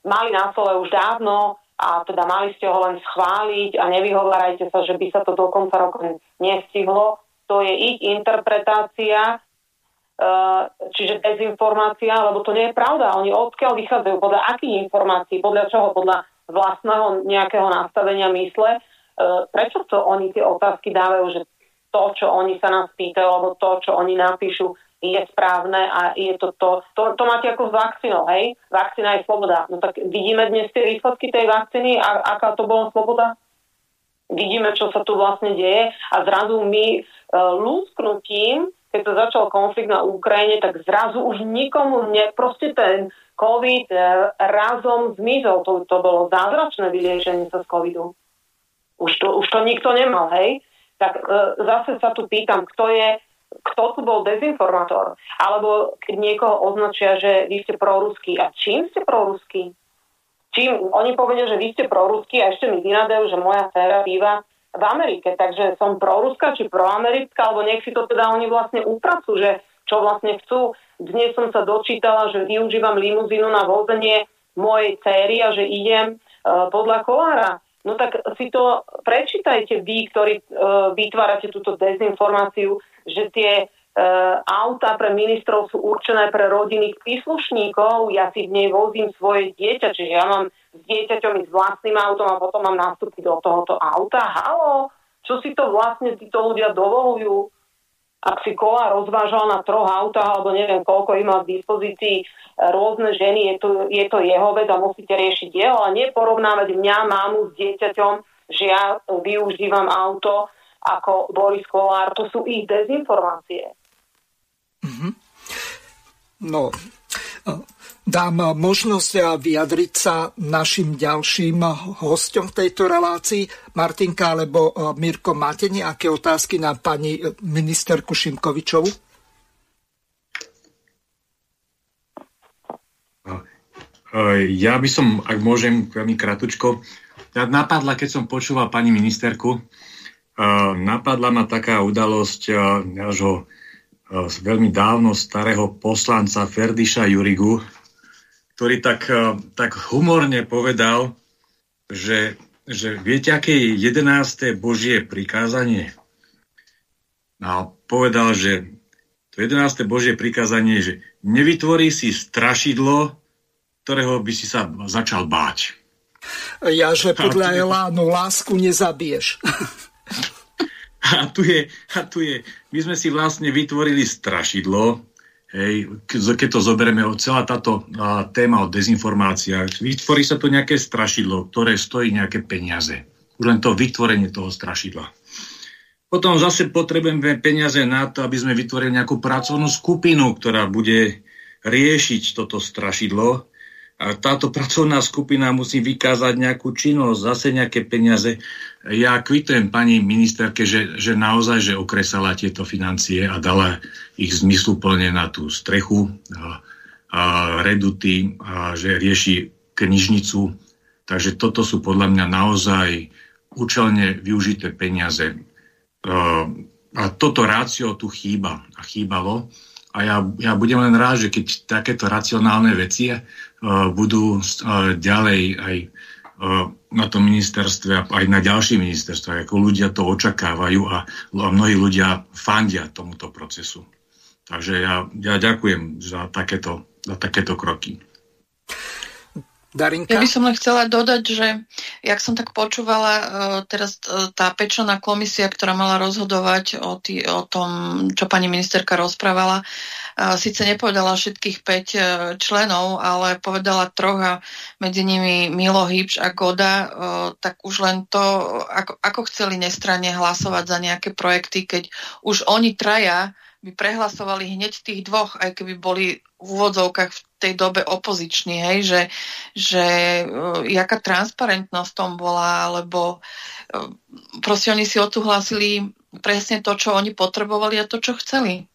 mali na stole už dávno a teda mali ste ho len schváliť a nevyhovárajte sa, že by sa to do konca roka nestihlo. To je ich interpretácia, uh, čiže dezinformácia, lebo to nie je pravda. Oni odkiaľ vychádzajú, podľa akých informácií, podľa čoho, podľa vlastného nejakého nastavenia mysle. Uh, prečo to oni tie otázky dávajú, že to, čo oni sa nás pýtajú, alebo to, čo oni napíšu, je správne a je to to. To, to máte ako s vakcínou, hej? Vakcína je sloboda. No tak vidíme dnes tie výsledky tej vakcíny a aká to bola sloboda? Vidíme, čo sa tu vlastne deje a zrazu my uh, lúsknutím, keď to začal konflikt na Ukrajine, tak zrazu už nikomu ne, proste ten COVID uh, razom zmizol. To, to bolo zázračné vyliečenie sa z COVIDu. Už to, už to nikto nemal, hej? Tak uh, zase sa tu pýtam, kto je kto tu bol dezinformátor, alebo keď niekoho označia, že vy ste proruskí. A čím ste proruskí? Čím? Oni povedia, že vy ste proruskí a ešte mi vynadejú, že moja dcera býva v Amerike, takže som proruská či proamerická, alebo nech si to teda oni vlastne upracujú, že čo vlastne chcú. Dnes som sa dočítala, že využívam limuzínu na vozenie mojej céry a že idem uh, podľa kolára. No tak si to prečítajte vy, ktorí uh, vytvárate túto dezinformáciu, že tie uh, auta pre ministrov sú určené pre rodinných príslušníkov. Ja si v nej vozím svoje dieťa, čiže ja mám s dieťaťom s vlastným autom a potom mám nastúpiť do tohoto auta. Halo, čo si to vlastne títo ľudia dovolujú? ak si kola rozvážal na troch autách, alebo neviem, koľko ich má v dispozícii e, rôzne ženy, je to, je to jeho vec a musíte riešiť jeho, ale neporovnávať mňa, mámu s dieťaťom, že ja využívam auto ako Boris Kolár, to sú ich dezinformácie. Mm-hmm. No, dám možnosť vyjadriť sa našim ďalším hostom v tejto relácii. Martinka alebo Mirko, máte nejaké otázky na pani ministerku Šimkovičovu? Ja by som, ak môžem, veľmi kratučko, napadla, keď som počúval pani ministerku, napadla ma taká udalosť nášho veľmi dávno starého poslanca Ferdiša Jurigu, ktorý tak, tak humorne povedal, že, že viete, aké je 11. Božie prikázanie? A povedal, že to 11. Božie prikázanie je, že nevytvorí si strašidlo, ktorého by si sa začal báť. Ja, že podľa Elánu lásku nezabiješ. [laughs] A tu, je, a tu je, my sme si vlastne vytvorili strašidlo, hej, keď to zoberieme, celá táto a, téma o dezinformáciách, vytvorí sa to nejaké strašidlo, ktoré stojí nejaké peniaze. Už len to vytvorenie toho strašidla. Potom zase potrebujeme peniaze na to, aby sme vytvorili nejakú pracovnú skupinu, ktorá bude riešiť toto strašidlo táto pracovná skupina musí vykázať nejakú činnosť, zase nejaké peniaze. Ja kvitujem pani ministerke, že, že naozaj, že okresala tieto financie a dala ich zmysluplne na tú strechu a, a reduty, a že rieši knižnicu. Takže toto sú podľa mňa naozaj účelne využité peniaze. A toto rácio tu chýba a chýbalo. A ja, ja budem len rád, že keď takéto racionálne veci uh, budú uh, ďalej aj uh, na tom ministerstve, aj na ďalších ministerstvách, ako ľudia to očakávajú a, a mnohí ľudia fandia tomuto procesu. Takže ja, ja ďakujem za takéto, za takéto kroky. Darinka? Ja by som len chcela dodať, že jak som tak počúvala, e, teraz e, tá pečená komisia, ktorá mala rozhodovať o, tý, o tom, čo pani ministerka rozprávala, e, síce nepovedala všetkých 5 členov, ale povedala troch a medzi nimi Milo Hybš a Goda, tak už len to, ako, ako chceli nestranne hlasovať za nejaké projekty, keď už oni traja by prehlasovali hneď tých dvoch, aj keby boli v úvodzovkách v tej dobe opoziční, hej, že, že uh, jaká transparentnosť tom bola, alebo uh, proste oni si odsúhlasili presne to, čo oni potrebovali a to, čo chceli.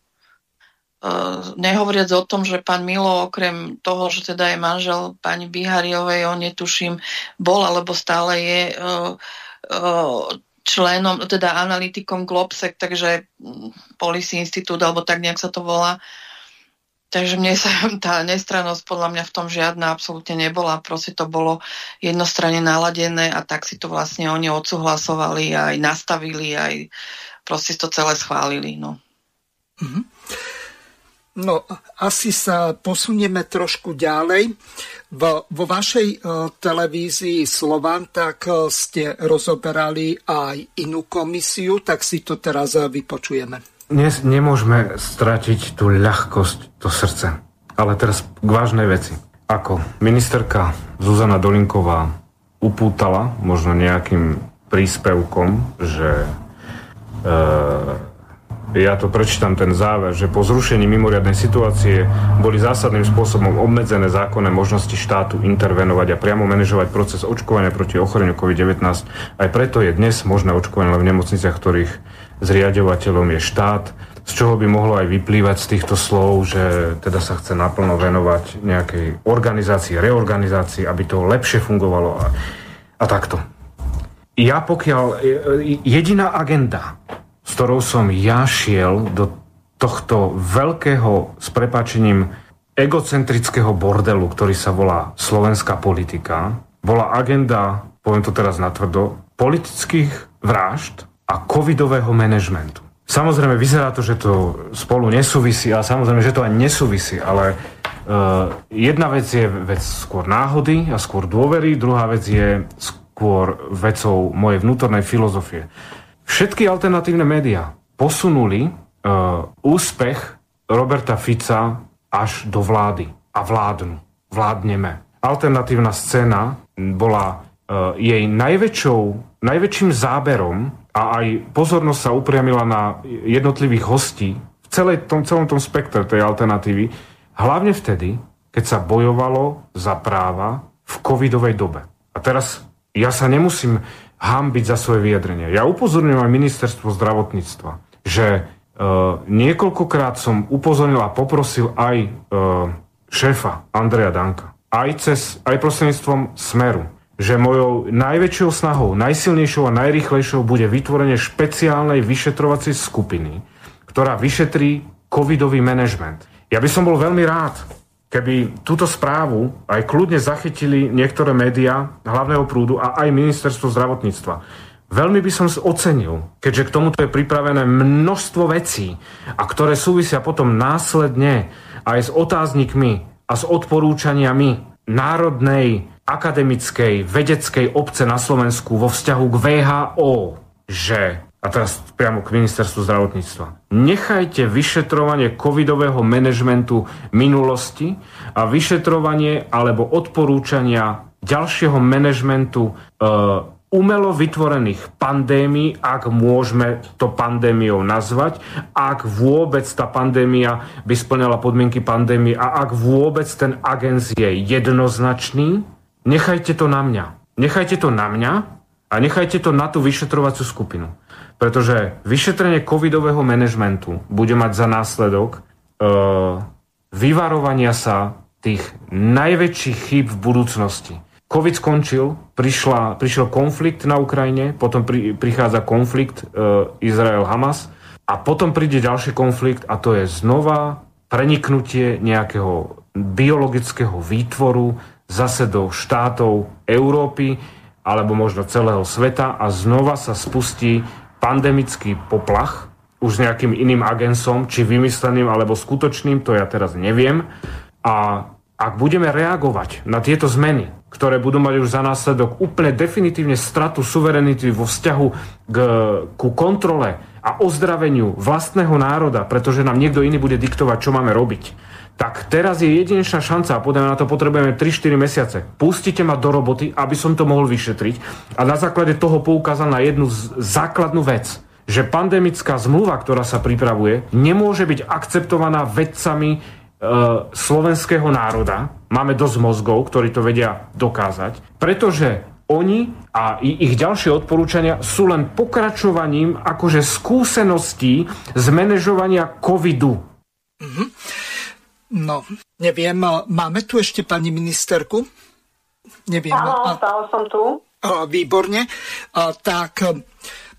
Uh, nehovoriac o tom, že pán Milo, okrem toho, že teda je manžel pani Bihariovej, on netuším, bol alebo stále je uh, uh, členom, teda analytikom Globsec, takže Policy Institute, alebo tak nejak sa to volá. Takže mne sa [laughs] tá nestrannosť podľa mňa v tom žiadna absolútne nebola. Proste to bolo jednostranne naladené a tak si to vlastne oni odsúhlasovali, aj nastavili, aj proste to celé schválili. No. Mm-hmm. No, asi sa posunieme trošku ďalej. Vo, vo vašej uh, televízii Slovan tak uh, ste rozoberali aj inú komisiu, tak si to teraz uh, vypočujeme. Dnes nemôžeme stratiť tú ľahkosť, to srdce. Ale teraz k vážnej veci. Ako ministerka Zuzana Dolinková upútala možno nejakým príspevkom, že e, ja to prečítam ten záver, že po zrušení mimoriadnej situácie boli zásadným spôsobom obmedzené zákonné možnosti štátu intervenovať a priamo manažovať proces očkovania proti ochoreniu COVID-19. Aj preto je dnes možné očkovanie len v nemocniciach, ktorých zriadovateľom je štát, z čoho by mohlo aj vyplývať z týchto slov, že teda sa chce naplno venovať nejakej organizácii, reorganizácii, aby to lepšie fungovalo a, a takto. Ja pokiaľ, jediná agenda, s ktorou som ja šiel do tohto veľkého, s prepačením, egocentrického bordelu, ktorý sa volá slovenská politika, bola agenda, poviem to teraz natvrdo, politických vražd a covidového manažmentu. Samozrejme, vyzerá to, že to spolu nesúvisí a samozrejme, že to aj nesúvisí, ale uh, jedna vec je vec skôr náhody a skôr dôvery, druhá vec je skôr vecou mojej vnútornej filozofie. Všetky alternatívne médiá posunuli uh, úspech Roberta Fica až do vlády a vládnu. Vládneme. Alternatívna scéna bola uh, jej najväčšou, najväčším záberom a aj pozornosť sa upriamila na jednotlivých hostí v celej tom, celom tom spektre tej alternatívy, hlavne vtedy, keď sa bojovalo za práva v covidovej dobe. A teraz ja sa nemusím hambiť za svoje vyjadrenie. Ja upozorňujem aj ministerstvo zdravotníctva, že e, niekoľkokrát som upozornil a poprosil aj e, šéfa Andreja Danka, aj, cez, aj prostredníctvom Smeru, že mojou najväčšou snahou, najsilnejšou a najrychlejšou bude vytvorenie špeciálnej vyšetrovacej skupiny, ktorá vyšetrí covidový manažment. Ja by som bol veľmi rád, keby túto správu aj kľudne zachytili niektoré médiá hlavného prúdu a aj ministerstvo zdravotníctva. Veľmi by som ocenil, keďže k tomuto je pripravené množstvo vecí a ktoré súvisia potom následne aj s otáznikmi a s odporúčaniami Národnej akademickej vedeckej obce na Slovensku vo vzťahu k VHO, že a teraz priamo k ministerstvu zdravotníctva. Nechajte vyšetrovanie covidového manažmentu minulosti a vyšetrovanie alebo odporúčania ďalšieho manažmentu e, umelo vytvorených pandémií, ak môžeme to pandémiou nazvať, ak vôbec tá pandémia by splňala podmienky pandémie a ak vôbec ten agens je jednoznačný, nechajte to na mňa. Nechajte to na mňa a nechajte to na tú vyšetrovaciu skupinu. Pretože vyšetrenie covidového manažmentu bude mať za následok e, vyvarovania sa tých najväčších chýb v budúcnosti. Covid skončil, prišla, prišiel konflikt na Ukrajine, potom pri, prichádza konflikt e, Izrael-Hamas a potom príde ďalší konflikt a to je znova preniknutie nejakého biologického výtvoru zase do štátov Európy alebo možno celého sveta a znova sa spustí pandemický poplach, už s nejakým iným agensom, či vymysleným alebo skutočným, to ja teraz neviem. A ak budeme reagovať na tieto zmeny, ktoré budú mať už za následok úplne definitívne stratu suverenity vo vzťahu k, ku kontrole a ozdraveniu vlastného národa, pretože nám niekto iný bude diktovať, čo máme robiť, tak teraz je jedinečná šanca a podľa na to potrebujeme 3-4 mesiace. Pustite ma do roboty, aby som to mohol vyšetriť a na základe toho poukázal na jednu základnú vec že pandemická zmluva, ktorá sa pripravuje, nemôže byť akceptovaná vedcami e, slovenského národa. Máme dosť mozgov, ktorí to vedia dokázať, pretože oni a ich ďalšie odporúčania sú len pokračovaním akože skúseností z manažovania covidu. Mm-hmm. No, neviem, máme tu ešte pani ministerku? Neviem. Áno, stále som tu. Výborne. Tak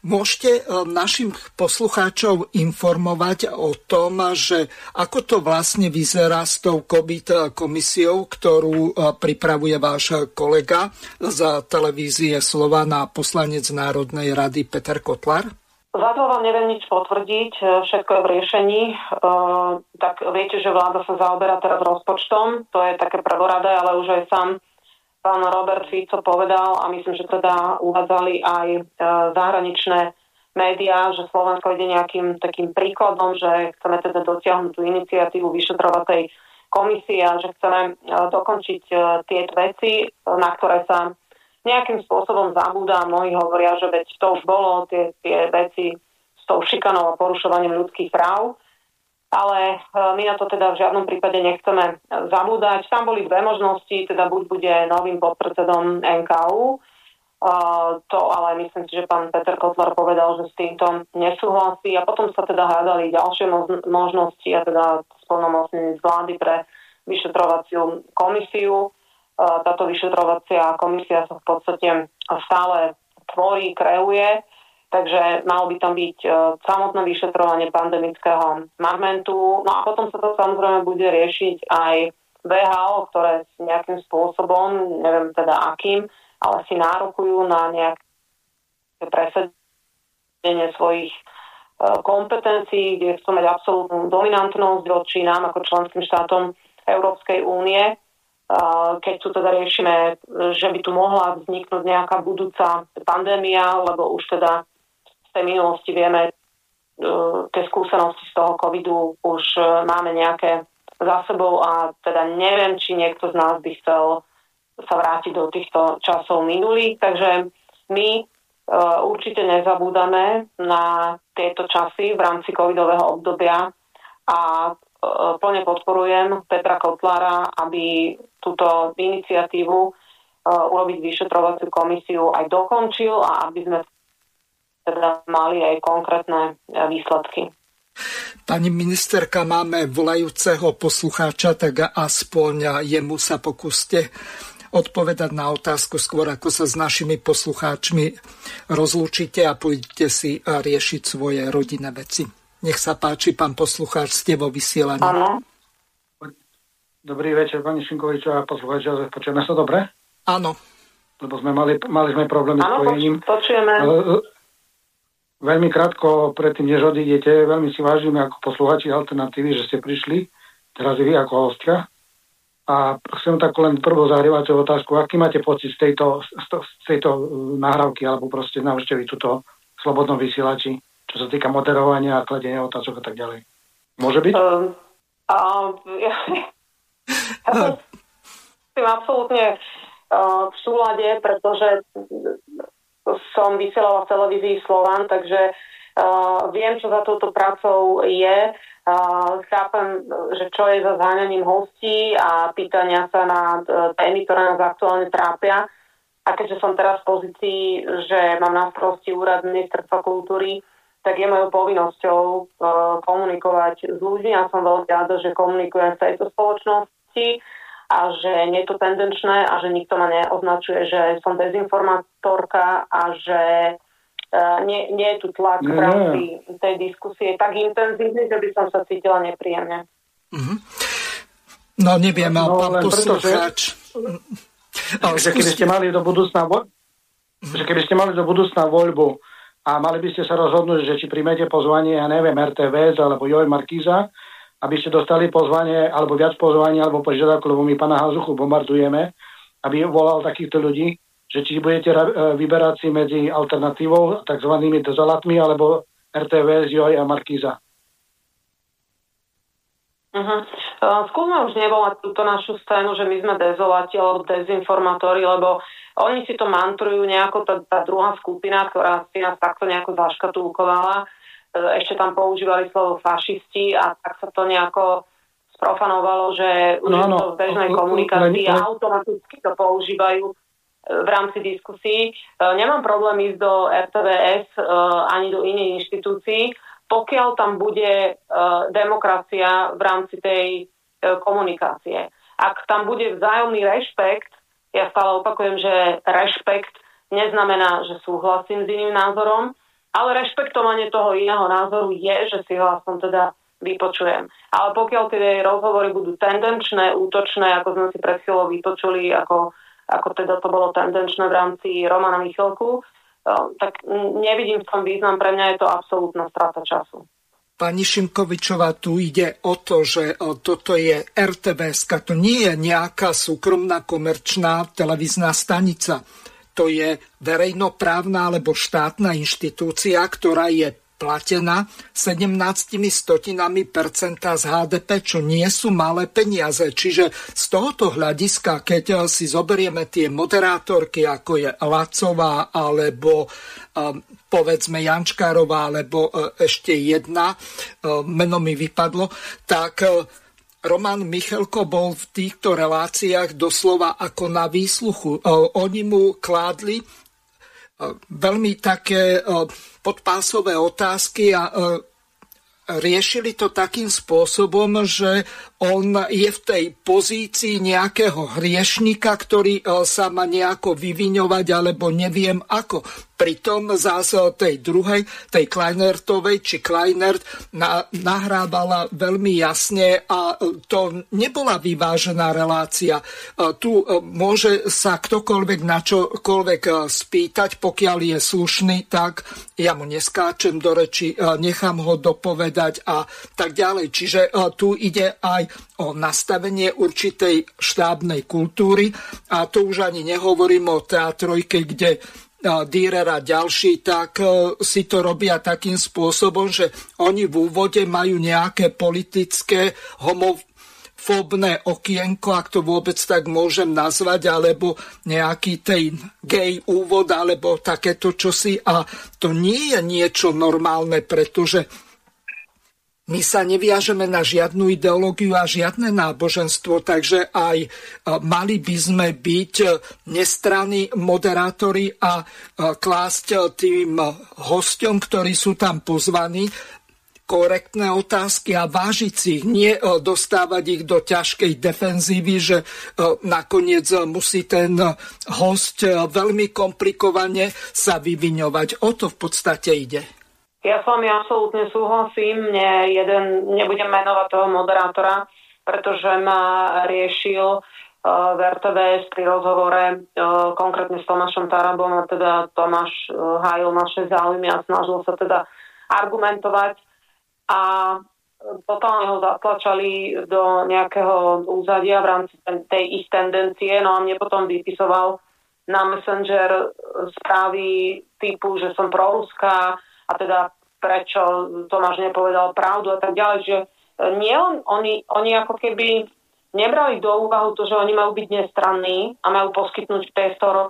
môžete našim poslucháčov informovať o tom, že ako to vlastne vyzerá s tou COVID komisiou, ktorú pripravuje váš kolega z televízie Slovana, poslanec Národnej rady Peter Kotlar? Zatiaľ vám neviem nič potvrdiť, e, všetko je v riešení. E, tak viete, že vláda sa zaoberá teraz rozpočtom, to je také prvoradé, ale už aj sám pán Robert Fico povedal a myslím, že teda uvádzali aj e, zahraničné médiá, že Slovensko ide nejakým takým príkladom, že chceme teda dotiahnuť tú iniciatívu vyšetrovacej komisie a že chceme dokončiť tie veci, na ktoré sa nejakým spôsobom zabúda. Mnohí hovoria, že veď to už bolo, tie, tie veci s tou šikanou a porušovaním ľudských práv. Ale e, my na to teda v žiadnom prípade nechceme zabúdať. Tam boli dve možnosti, teda buď bude novým podpredsedom NKU, Uh, to ale myslím si, že pán Peter Kotler povedal, že s týmto nesúhlasí a potom sa teda hľadali ďalšie možnosti a teda splnomocnení z vlády pre vyšetrovaciu komisiu táto vyšetrovacia komisia sa v podstate stále tvorí, kreuje, takže malo by tam byť e, samotné vyšetrovanie pandemického managementu. No a potom sa to samozrejme bude riešiť aj VHO, ktoré nejakým spôsobom, neviem teda akým, ale si nárokujú na nejaké presedenie svojich e, kompetencií, kde chcú mať absolútnu dominantnosť voči nám ako členským štátom Európskej únie keď tu teda riešime, že by tu mohla vzniknúť nejaká budúca pandémia, lebo už teda z tej minulosti vieme, e, tie skúsenosti z toho covidu už e, máme nejaké za sebou a teda neviem, či niekto z nás by chcel sa vrátiť do týchto časov minulých. Takže my e, určite nezabúdame na tieto časy v rámci covidového obdobia a plne podporujem Petra Kotlára, aby túto iniciatívu urobiť vyšetrovaciu komisiu aj dokončil a aby sme teda mali aj konkrétne výsledky. Pani ministerka, máme volajúceho poslucháča, tak aspoň jemu sa pokúste odpovedať na otázku skôr, ako sa s našimi poslucháčmi rozlúčite a pôjdete si riešiť svoje rodinné veci. Nech sa páči, pán poslucháč, ste vo vysielaní. Áno. Dobrý večer, pani Šinkovičová, poslucháč, počujeme sa dobre? Áno. Lebo sme mali, mali sme problémy s spojením. počujeme. Veľmi krátko, predtým, než odídete, veľmi si vážime ako posluchači alternatívy, že ste prišli, teraz vy ako hostia. A chcem tak len prvú zahrievaciu otázku, aký máte pocit z tejto, z tejto uh, nahrávky alebo proste návštevy túto slobodnom vysielači, čo sa týka moderovania a kladenia otázok a tak ďalej. Môže byť? Uh, uh, ja, ja som absolútne uh, v súlade, pretože som vysielala v televízii Slovan, takže uh, viem, čo za touto prácou je. Uh, chápem, že čo je za zháňaním hostí a pýtania sa na témy, ktoré nás aktuálne trápia. A keďže som teraz v pozícii, že mám na starosti úrad ministerstva kultúry, tak je mojou povinnosťou uh, komunikovať s ľuďmi. Ja som veľmi rada, že komunikujem v tejto spoločnosti a že nie je to tendenčné a že nikto ma neoznačuje, že som dezinformátorka a že uh, nie, nie je tu tlak v rámci tej diskusie tak intenzívny, že by som sa cítila nepríjemne. Mm-hmm. No neviem, no, pán poslucháč. Že keby ste mali do budúcna vo... že keby ste mali do budúcna voľbu a mali by ste sa rozhodnúť, že či príjmete pozvanie, ja neviem, RTVS alebo Joj Markíza, aby ste dostali pozvanie, alebo viac pozvanie, alebo požiadavku, lebo my pána Hazuchu bombardujeme, aby volal takýchto ľudí, že či budete e, vyberať si medzi alternatívou, tzv. dezolatmi, alebo RTV, Joj a Markíza. Uh-huh. Uh, skúsme už nevolať túto našu scénu, že my sme dezolati alebo dezinformátori, lebo oni si to mantrujú nejako, tá, tá druhá skupina, ktorá si nás takto nejako zaškatulkovala ešte tam používali slovo fašisti a tak sa to nejako sprofanovalo, že už no, no, to v bežnej komunikácii a automaticky to používajú e, v rámci diskusí. E, nemám problém ísť do RTVS ani do iných inštitúcií, pokiaľ tam bude demokracia v rámci tej komunikácie. Ak tam bude vzájomný rešpekt, ja stále opakujem, že rešpekt neznamená, že súhlasím s iným názorom, ale rešpektovanie toho iného názoru je, že si ho aspoň teda vypočujem. Ale pokiaľ tie rozhovory budú tendenčné, útočné, ako sme si pred chvíľou vypočuli, ako, ako teda to bolo tendenčné v rámci Romana Michelku, tak nevidím v tom význam. Pre mňa je to absolútna strata času. Pani Šimkovičová, tu ide o to, že toto je RTVS, to nie je nejaká súkromná komerčná televízna stanica to je verejnoprávna alebo štátna inštitúcia, ktorá je platená 17 stotinami percenta z HDP, čo nie sú malé peniaze. Čiže z tohoto hľadiska, keď si zoberieme tie moderátorky, ako je Lacová alebo um, povedzme Jančkárová, alebo uh, ešte jedna, uh, meno mi vypadlo, tak uh, Roman Michelko bol v týchto reláciách doslova ako na výsluchu. E, oni mu kládli e, veľmi také e, podpásové otázky a riešili to takým spôsobom, že on je v tej pozícii nejakého hriešnika, ktorý sa má nejako vyviňovať, alebo neviem ako. Pritom zase tej druhej, tej Kleinertovej, či Kleinert na, nahrávala veľmi jasne a to nebola vyvážená relácia. Tu e, môže sa ktokoľvek na čokoľvek e, spýtať, pokiaľ je slušný, tak ja mu neskáčem do reči, e, nechám ho dopovedať a tak ďalej. Čiže tu ide aj o nastavenie určitej štábnej kultúry a to už ani nehovorím o teatrojke, kde Dürer ďalší, tak e, si to robia takým spôsobom, že oni v úvode majú nejaké politické homofóbne okienko, ak to vôbec tak môžem nazvať, alebo nejaký ten gay úvod, alebo takéto čosi. A to nie je niečo normálne, pretože my sa neviažeme na žiadnu ideológiu a žiadne náboženstvo, takže aj e, mali by sme byť e, nestranní moderátori a e, klásť tým hostom, ktorí sú tam pozvaní, korektné otázky a vážiť si ich, nie dostávať ich do ťažkej defenzívy, že nakoniec musí ten host veľmi komplikovane sa vyviňovať. O to v podstate ide. Ja s vami absolútne súhlasím. Mne jeden, nebudem menovať toho moderátora, pretože ma riešil uh, v RTVS pri rozhovore uh, konkrétne s Tomášom Tarabom a teda Tomáš uh, hájil naše záujmy a snažil sa teda argumentovať a totálne ho zatlačali do nejakého úzadia v rámci tej ich tendencie, no a mne potom vypisoval na Messenger správy typu, že som proruská a teda prečo Tomáš nepovedal pravdu a tak ďalej, že e, nie on, oni, oni ako keby nebrali do úvahu to, že oni majú byť nestranní a majú poskytnúť priestor e,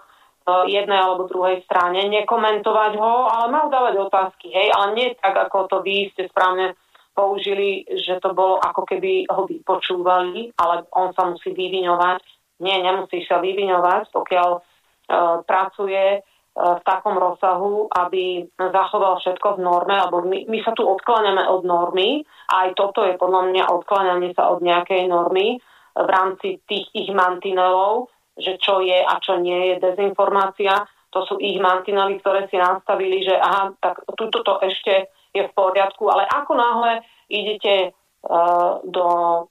jednej alebo druhej strane, nekomentovať ho, ale majú dávať otázky, hej, ale nie tak, ako to vy ste správne použili, že to bolo ako keby ho vypočúvali, ale on sa musí vyviňovať. Nie, nemusí sa vyviňovať, pokiaľ uh, pracuje v takom rozsahu, aby zachoval všetko v norme, alebo my, my sa tu odkláňame od normy a aj toto je podľa mňa odkláňanie sa od nejakej normy v rámci tých ich mantinelov, že čo je a čo nie je dezinformácia. To sú ich mantinely, ktoré si nastavili, že aha, tak tuto to ešte je v poriadku, ale ako náhle idete uh, do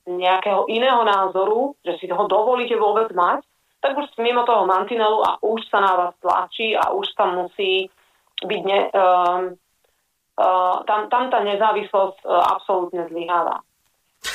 nejakého iného názoru, že si ho dovolíte vôbec mať, tak už mimo toho mantinelu a už sa na vás tlačí a už tam musí byť ne, um, uh, tam, tam tá nezávislosť uh, absolútne zlyháva.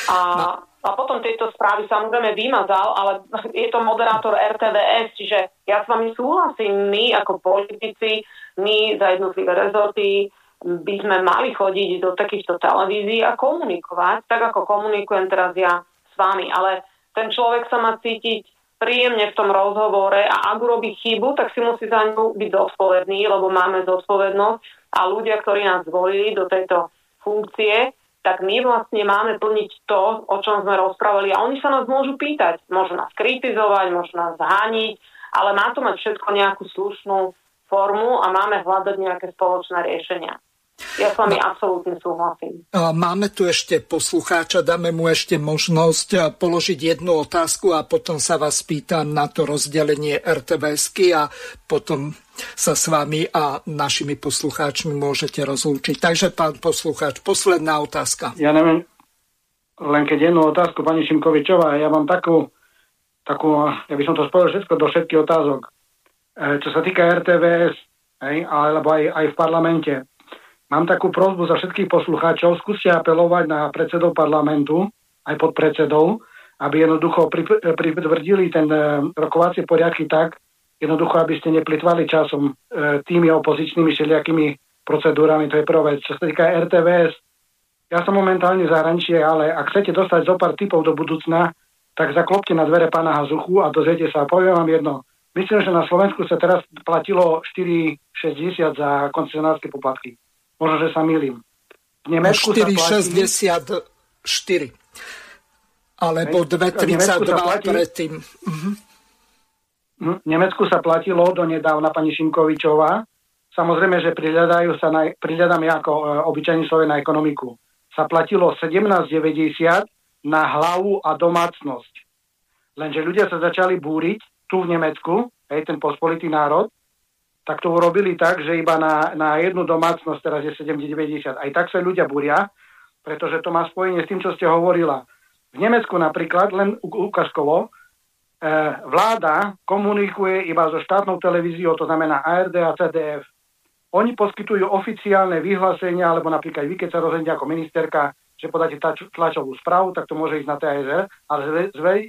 A, no. a potom tieto správy samozrejme vymazal, ale je to moderátor RTVS, čiže ja s vami súhlasím, my ako politici, my za jednotlivé rezorty by sme mali chodiť do takýchto televízií a komunikovať, tak ako komunikujem teraz ja s vami, ale ten človek sa má cítiť príjemne v tom rozhovore a ak urobí chybu, tak si musí za ňu byť zodpovedný, lebo máme zodpovednosť a ľudia, ktorí nás zvolili do tejto funkcie, tak my vlastne máme plniť to, o čom sme rozprávali a oni sa nás môžu pýtať, môžu nás kritizovať, môžu nás zhániť, ale má to mať všetko nejakú slušnú formu a máme hľadať nejaké spoločné riešenia. Ja s vami no, absolútne súhlasím. Máme tu ešte poslucháča, dáme mu ešte možnosť položiť jednu otázku a potom sa vás pýtam na to rozdelenie RTVSky a potom sa s vami a našimi poslucháčmi môžete rozlúčiť. Takže, pán poslucháč, posledná otázka. Ja neviem, len keď jednu otázku, pani Šimkovičová, ja mám takú, takú ja by som to spojil všetko do všetkých otázok. E, čo sa týka RTVS, hej, alebo aj, aj v parlamente, Mám takú prozbu za všetkých poslucháčov, skúste apelovať na predsedov parlamentu, aj pod predsedov, aby jednoducho pritvrdili ten e, rokovacie poriadky tak, jednoducho, aby ste neplitvali časom e, tými opozičnými všelijakými procedúrami, to je prvá vec. Čo sa týka RTVS, ja som momentálne v ale ak chcete dostať zo pár typov do budúcna, tak zaklopte na dvere pána Hazuchu a dozviete sa. Poviem vám jedno. Myslím, že na Slovensku sa teraz platilo 4,60 za koncesionárske poplatky. Možno, že sa milím. V Nemecku 4,64. Alebo 2,32 predtým. Uh-huh. V Nemecku sa platilo do nedávna pani Šimkovičová. Samozrejme, že prihľadajú sa na, prihľadám ja ako e, obyčajný človek na ekonomiku. Sa platilo 17,90 na hlavu a domácnosť. Lenže ľudia sa začali búriť tu v Nemecku, hej, ten pospolitý národ, tak to urobili tak, že iba na, na jednu domácnosť teraz je 7,90. Aj tak sa ľudia buria, pretože to má spojenie s tým, čo ste hovorila. V Nemecku napríklad, len ukážkovo, e, vláda komunikuje iba so štátnou televíziou, to znamená ARD a CDF. Oni poskytujú oficiálne vyhlásenia, alebo napríklad vy, keď sa rozhodnete ako ministerka, že podáte tlačovú správu, tak to môže ísť na TSR, ale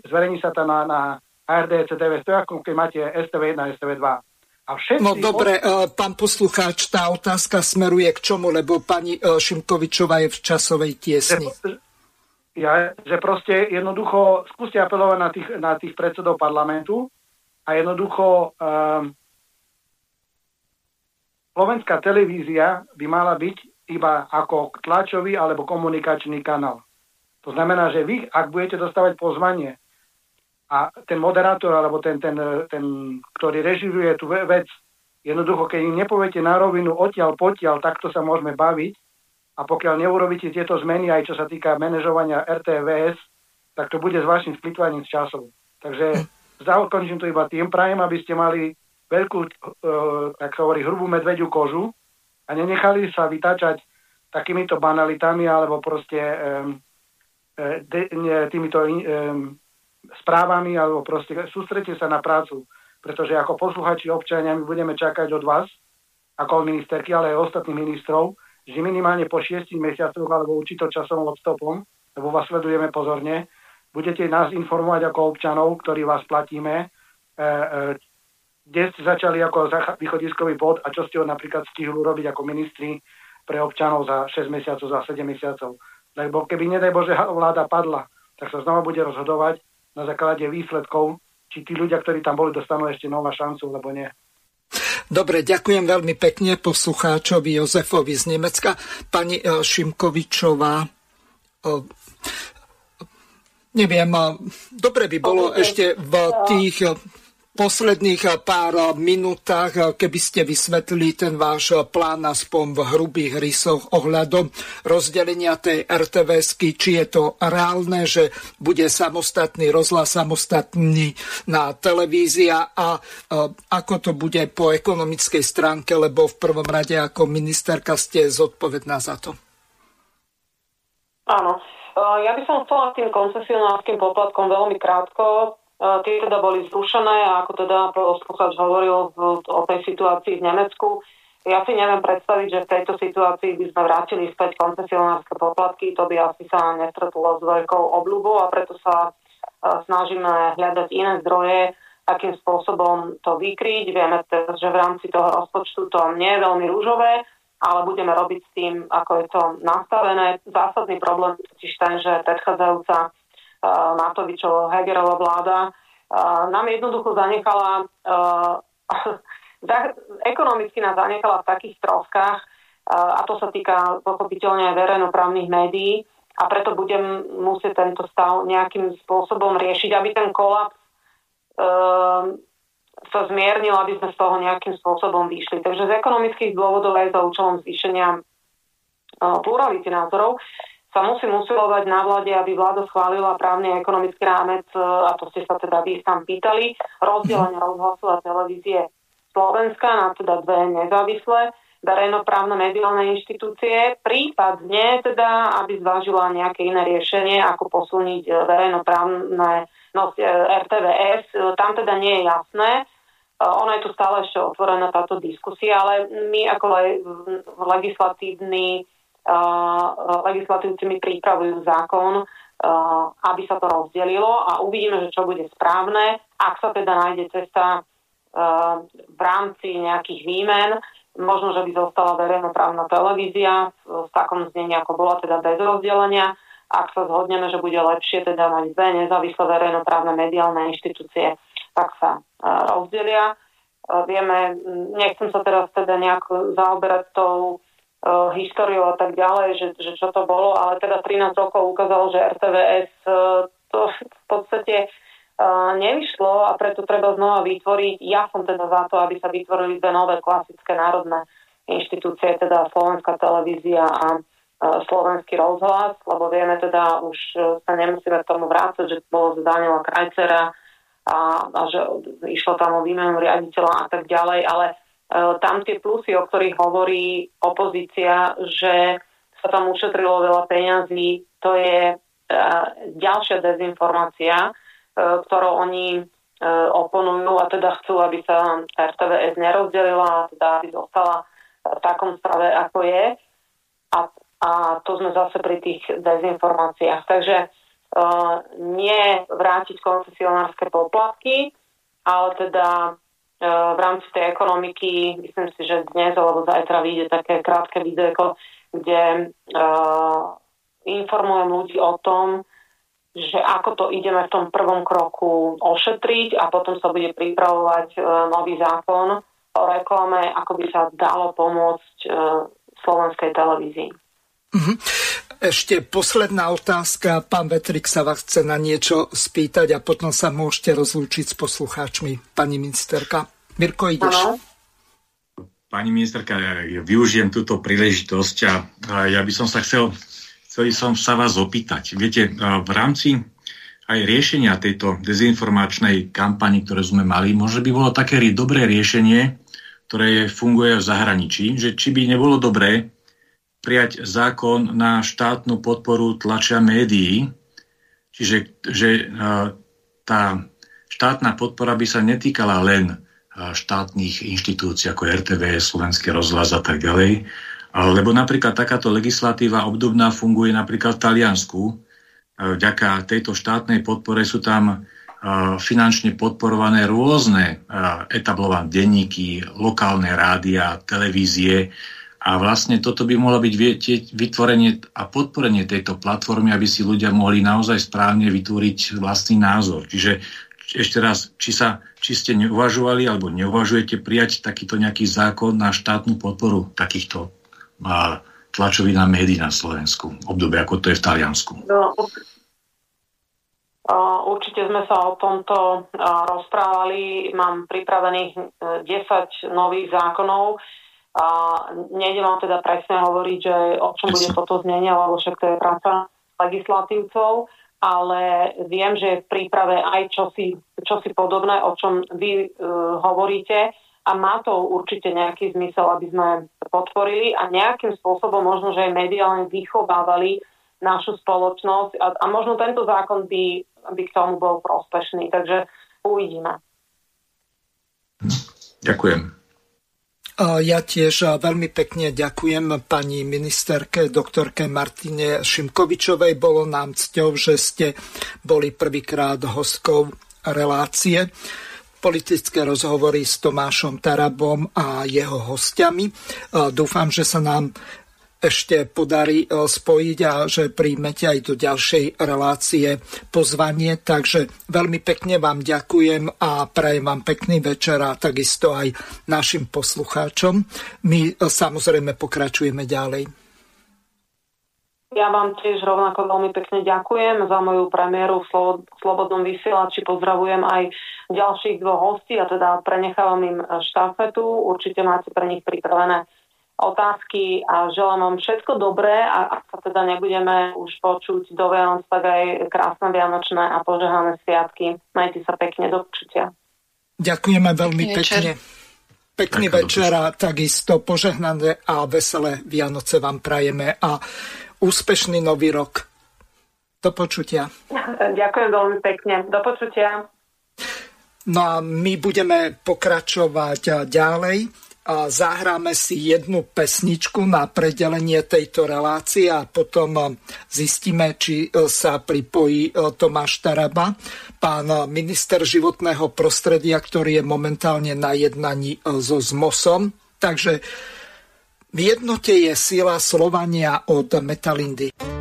zverejní sa to na, na ARD, CDF, to je ako keď máte STV1 a STV2. A všetci no dobre, od... pán poslucháč, tá otázka smeruje k čomu, lebo pani e, Šimkovičová je v časovej tiesni. Ja, že proste jednoducho skúste apelovať na tých, na tých predsedov parlamentu a jednoducho um, slovenská televízia by mala byť iba ako tlačový alebo komunikačný kanál. To znamená, že vy, ak budete dostávať pozvanie a ten moderátor alebo ten, ten, ten ktorý režiruje tú vec, jednoducho, keď im nepoviete na rovinu odtiaľ, potiaľ, takto sa môžeme baviť. A pokiaľ neurobíte tieto zmeny, aj čo sa týka manažovania RTVS, tak to bude s vašim splitvaním s časom. Takže zakončím to iba tým. Prajem, aby ste mali veľkú, e, tak sa hovorí, hrubú medvediu kožu a nenechali sa vytačať takýmito banalitami alebo proste um, de, ne, týmito um, správami alebo proste sústrete sa na prácu, pretože ako posluchači občania my budeme čakať od vás, ako od ministerky, ale aj ostatných ministrov, že minimálne po šiestich mesiacoch alebo určito časom odstupom, lebo vás sledujeme pozorne, budete nás informovať ako občanov, ktorí vás platíme, e, e, kde ste začali ako východiskový bod a čo ste ho napríklad stihli robiť ako ministri pre občanov za 6 mesiacov, za 7 mesiacov. Lebo keby, nedaj Bože, vláda padla, tak sa znova bude rozhodovať na základe výsledkov, či tí ľudia, ktorí tam boli, dostanú ešte nová šancu, alebo nie. Dobre, ďakujem veľmi pekne poslucháčovi Jozefovi z Nemecka. Pani e, Šimkovičová, e, neviem, e, dobre by bolo ešte v tých posledných pár minútach, keby ste vysvetlili ten váš plán aspoň v hrubých rysoch ohľadom rozdelenia tej rtvs či je to reálne, že bude samostatný rozhlas, samostatný na televízia a ako to bude po ekonomickej stránke, lebo v prvom rade ako ministerka ste zodpovedná za to. Áno. Ja by som chcela tým koncesionárským poplatkom veľmi krátko Tie teda boli zrušené ako teda poslucháč hovoril o tej situácii v Nemecku, ja si neviem predstaviť, že v tejto situácii by sme vrátili späť koncesionárske poplatky, to by asi sa nestretlo s veľkou obľubou a preto sa snažíme hľadať iné zdroje, akým spôsobom to vykryť. Vieme že v rámci toho rozpočtu to nie je veľmi rúžové, ale budeme robiť s tým, ako je to nastavené. Zásadný problém totiž ten, že predchádzajúca Matovičová Hegerová vláda nám jednoducho zanechala [laughs] ekonomicky nás zanechala v takých troskách a to sa týka pochopiteľne aj verejnoprávnych médií a preto budem musieť tento stav nejakým spôsobom riešiť, aby ten kolaps sa zmiernil, aby sme z toho nejakým spôsobom vyšli. Takže z ekonomických dôvodov aj za účelom zvýšenia plurality názorov sa musí usilovať na vláde, aby vláda schválila právny a ekonomický rámec, e, a to ste sa teda vy tam pýtali, rozdelenie mhm. rozhlasu a televízie Slovenska na teda dve nezávislé verejnoprávne mediálne inštitúcie, prípadne teda, aby zvážila nejaké iné riešenie, ako posilniť e, verejnoprávne no, e, RTVS. Tam teda nie je jasné. Ono je tu stále ešte otvorená táto diskusia, ale my ako legislatívny legislatívci pripravujú zákon, aby sa to rozdelilo a uvidíme, že čo bude správne. Ak sa teda nájde cesta v rámci nejakých výmen, možno, že by zostala verejnoprávna televízia v takom znení, ako bola teda bez rozdelenia. Ak sa zhodneme, že bude lepšie teda mať dve nezávislé verejnoprávne mediálne inštitúcie, tak sa rozdelia. Vieme, nechcem sa teraz teda nejak zaoberať tou uh, históriou a tak ďalej, že, že čo to bolo, ale teda 13 rokov ukázalo, že RTVS uh, to v podstate uh, nevyšlo a preto treba znova vytvoriť. Ja som teda za to, aby sa vytvorili dve nové klasické národné inštitúcie, teda Slovenská televízia a slovenský rozhlas, lebo vieme teda, už sa nemusíme k tomu vrácať, že to bolo z Daniela Krajcera a, a že išlo tam o výmenu riaditeľa a tak ďalej, ale tam tie plusy, o ktorých hovorí opozícia, že sa tam ušetrilo veľa peňazí, to je e, ďalšia dezinformácia, e, ktorou oni oponujú a teda chcú, aby sa RTVS nerozdelila teda aby zostala v takom stave, ako je. A, a to sme zase pri tých dezinformáciách. Takže uh, nie vrátiť koncesionárske poplatky, ale teda v rámci tej ekonomiky, myslím si, že dnes alebo zajtra vyjde také krátke videjko, kde uh, informujem ľudí o tom, že ako to ideme v tom prvom kroku ošetriť a potom sa bude pripravovať uh, nový zákon o reklame, ako by sa dalo pomôcť uh, slovenskej televízii. Mm-hmm. Ešte posledná otázka. Pán Vetrik sa vás chce na niečo spýtať a potom sa môžete rozlúčiť s poslucháčmi. Pani ministerka. Mirko, ideš? Ano. Pani ministerka, ja využijem túto príležitosť a ja by som sa chcel, chcel som sa vás opýtať. Viete, v rámci aj riešenia tejto dezinformačnej kampani, ktoré sme mali, možno by bolo také dobré riešenie, ktoré funguje v zahraničí, že či by nebolo dobré prijať zákon na štátnu podporu tlačia médií, čiže že tá štátna podpora by sa netýkala len štátnych inštitúcií ako RTV, Slovenský rozhlas a tak ďalej, lebo napríklad takáto legislatíva obdobná funguje napríklad v Taliansku. Vďaka tejto štátnej podpore sú tam finančne podporované rôzne etablované denníky, lokálne rádia, televízie, a vlastne toto by mohlo byť vytvorenie a podporenie tejto platformy, aby si ľudia mohli naozaj správne vytvoriť vlastný názor. Čiže ešte raz, či, sa, či ste neuvažovali alebo neuvažujete prijať takýto nejaký zákon na štátnu podporu takýchto a, tlačovín a médií na Slovensku, obdobie ako to je v Taliansku. No, určite sme sa o tomto rozprávali. Mám pripravených 10 e, nových zákonov, a nejde vám teda presne hovoriť, že o čom bude toto znenie, lebo však to je práca legislatívcov, ale viem, že je v príprave aj čosi, čosi podobné, o čom vy uh, hovoríte a má to určite nejaký zmysel, aby sme podporili a nejakým spôsobom možno, že aj mediálne vychovávali našu spoločnosť a, a možno tento zákon by, by k tomu bol prospešný. Takže uvidíme. Ďakujem. Ja tiež veľmi pekne ďakujem pani ministerke doktorke Martine Šimkovičovej. Bolo nám cťou, že ste boli prvýkrát hostkou relácie politické rozhovory s Tomášom Tarabom a jeho hostiami. Dúfam, že sa nám ešte podarí e, spojiť a že príjmete aj do ďalšej relácie pozvanie. Takže veľmi pekne vám ďakujem a prajem vám pekný večer a takisto aj našim poslucháčom. My e, samozrejme pokračujeme ďalej. Ja vám tiež rovnako veľmi pekne ďakujem za moju premiéru v Slobodnom vysielači. Pozdravujem aj ďalších dvoch hostí a teda prenechávam im štafetu. Určite máte pre nich pripravené otázky a želám vám všetko dobré a ak sa teda nebudeme už počuť do Vianoc, tak aj krásne Vianočné a požehané sviatky. Majte sa pekne, do počutia. Ďakujeme veľmi Pekný pekne. Pekný Ďakujem večer a takisto požehnané a veselé Vianoce vám prajeme a úspešný nový rok. Do počutia. [laughs] Ďakujem veľmi pekne. Do počutia. No a my budeme pokračovať ďalej a zahráme si jednu pesničku na predelenie tejto relácie a potom e, zistíme, či e, sa pripojí e, Tomáš Taraba, pán minister životného prostredia, ktorý je momentálne na jednaní so ZMOSom. Takže v jednote je sila Slovania od Metalindy.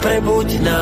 Spali so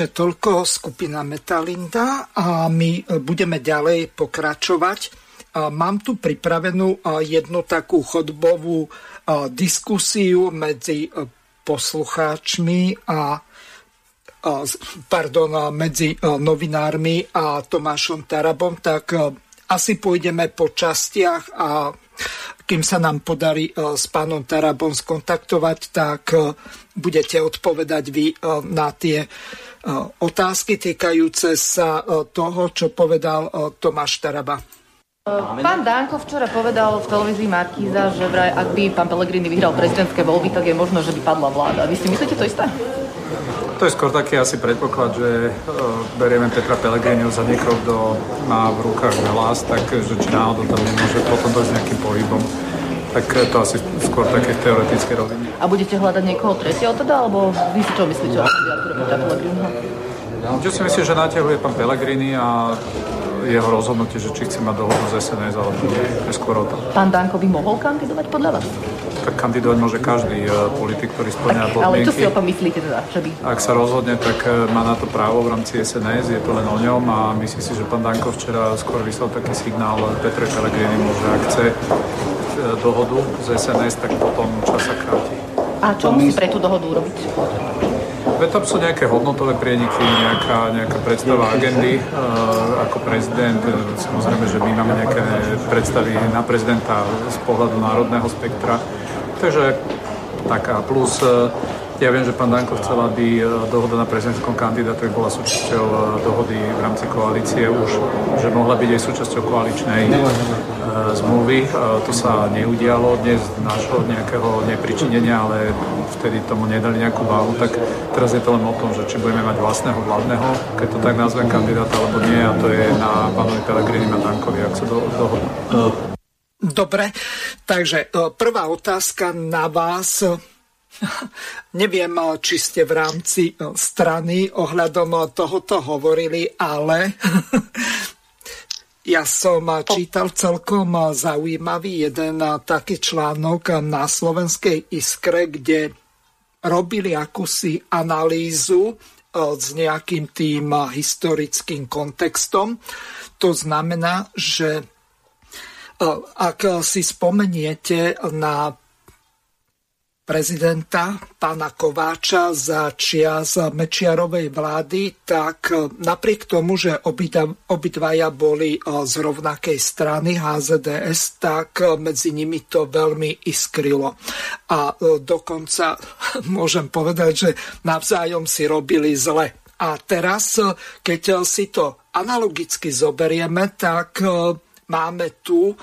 Takže toľko skupina Metalinda a my e, budeme ďalej pokračovať. A Mám tu pripravenú a, jednu takú chodbovú diskusiu medzi e, poslucháčmi a pardon, medzi novinármi a Tomášom Tarabom, tak asi pôjdeme po častiach a kým sa nám podarí e, s pánom Tarabom skontaktovať, tak e, budete odpovedať vy e, na tie e, otázky týkajúce sa e, toho, čo povedal e, Tomáš Taraba. Pán Danko včera povedal v televízii Markíza, že vraj, ak by pán Pellegrini vyhral prezidentské voľby, tak je možno, že by padla vláda. Vy si myslíte to isté? To je skôr taký asi predpoklad, že uh, berieme Petra Pellegriniho za niekoho, kto má v rukách hlas, tak že či náhodou tam nemôže potom dojsť nejakým pohybom. Tak to asi skôr také teoretické roviny. A budete hľadať niekoho tretieho teda, alebo vy si čo myslíte o kandidatúre Petra Pellegriniho? Si myslím, že naťahuje pán Pellegrini a jeho rozhodnutie, že či chce mať dohodu z SNS alebo nie, je skôr o tom. Pán Danko by mohol kandidovať podľa vás? Tak kandidovať môže každý eh, politik, ktorý splňa Tak, ale čo si podmienky. o tom myslíte teda? Že by... Ak sa rozhodne, tak eh, má na to právo v rámci SNS, je to len o ňom a myslím si, že pán Danko včera skôr vyslal taký signál Petre Pellegrini, že ak chce dohodu z SNS, tak potom čas sa kráti. A čo musí pre tú dohodu urobiť? Veď tam sú nejaké hodnotové prieniky, nejaká, nejaká predstava agendy. E, ako prezident, e, samozrejme, že my máme nejaké predstavy na prezidenta z pohľadu národného spektra. Takže taká plus e, ja viem, že pán Danko chcel, aby e, dohoda na prezidentskom kandidátovi bola súčasťou e, dohody v rámci koalície už, že mohla byť aj súčasťou koaličnej e, zmluvy. To sa neudialo dnes z nášho nejakého nepričinenia, ale vtedy tomu nedali nejakú váhu, tak teraz je to len o tom, že či budeme mať vlastného vládneho, keď to tak nazvem kandidáta, alebo nie, a to je na pánovi Pelegrini a Dankovi, ak sa do, dohodnú. Dobre, takže prvá otázka na vás. [laughs] Neviem, e, či ste v rámci e, strany ohľadom e, tohoto hovorili, ale [laughs] ja som čítal celkom zaujímavý jeden taký článok na Slovenskej Iskre, kde robili akúsi analýzu s nejakým tým historickým kontextom. To znamená, že ak si spomeniete na prezidenta pána Kováča za čias Mečiarovej vlády, tak napriek tomu, že obidvaja boli z rovnakej strany HZDS, tak medzi nimi to veľmi iskrilo. A dokonca [laughs] môžem povedať, že navzájom si robili zle. A teraz, keď si to analogicky zoberieme, tak máme tu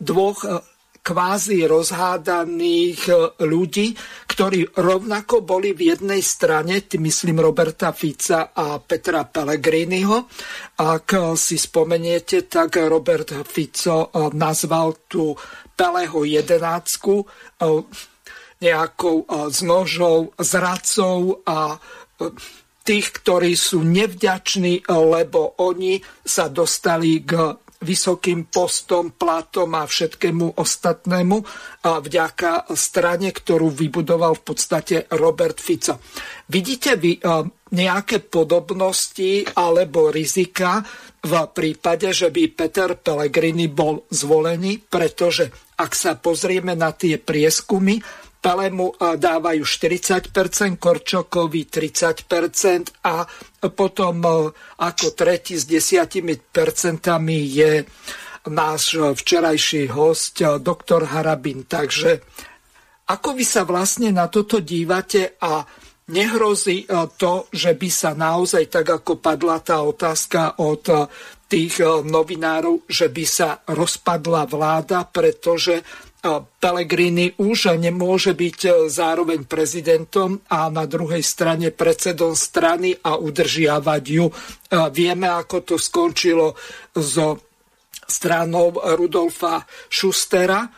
dvoch kvázi rozhádaných e, ľudí, ktorí rovnako boli v jednej strane, tým myslím Roberta Fica a Petra Pellegriniho. Ak si spomeniete, tak Robert Fico e, nazval tú Peleho jedenáctku e, nejakou znožou, zradcov a tých, ktorí sú nevďační, lebo oni sa dostali k vysokým postom, platom a všetkému ostatnému a vďaka strane, ktorú vybudoval v podstate Robert Fico. Vidíte vy nejaké podobnosti alebo rizika v prípade, že by Peter Pellegrini bol zvolený, pretože ak sa pozrieme na tie prieskumy, Pelemu dávajú 40%, Korčokovi 30% a potom ako tretí s 10% je náš včerajší host, doktor Harabin. Takže ako vy sa vlastne na toto dívate a nehrozí to, že by sa naozaj, tak ako padla tá otázka od tých novinárov, že by sa rozpadla vláda, pretože Pellegrini už nemôže byť e, zároveň prezidentom a na druhej strane predsedom strany a udržiavať ju. E, vieme, ako to skončilo so stranou Rudolfa Schustera, e,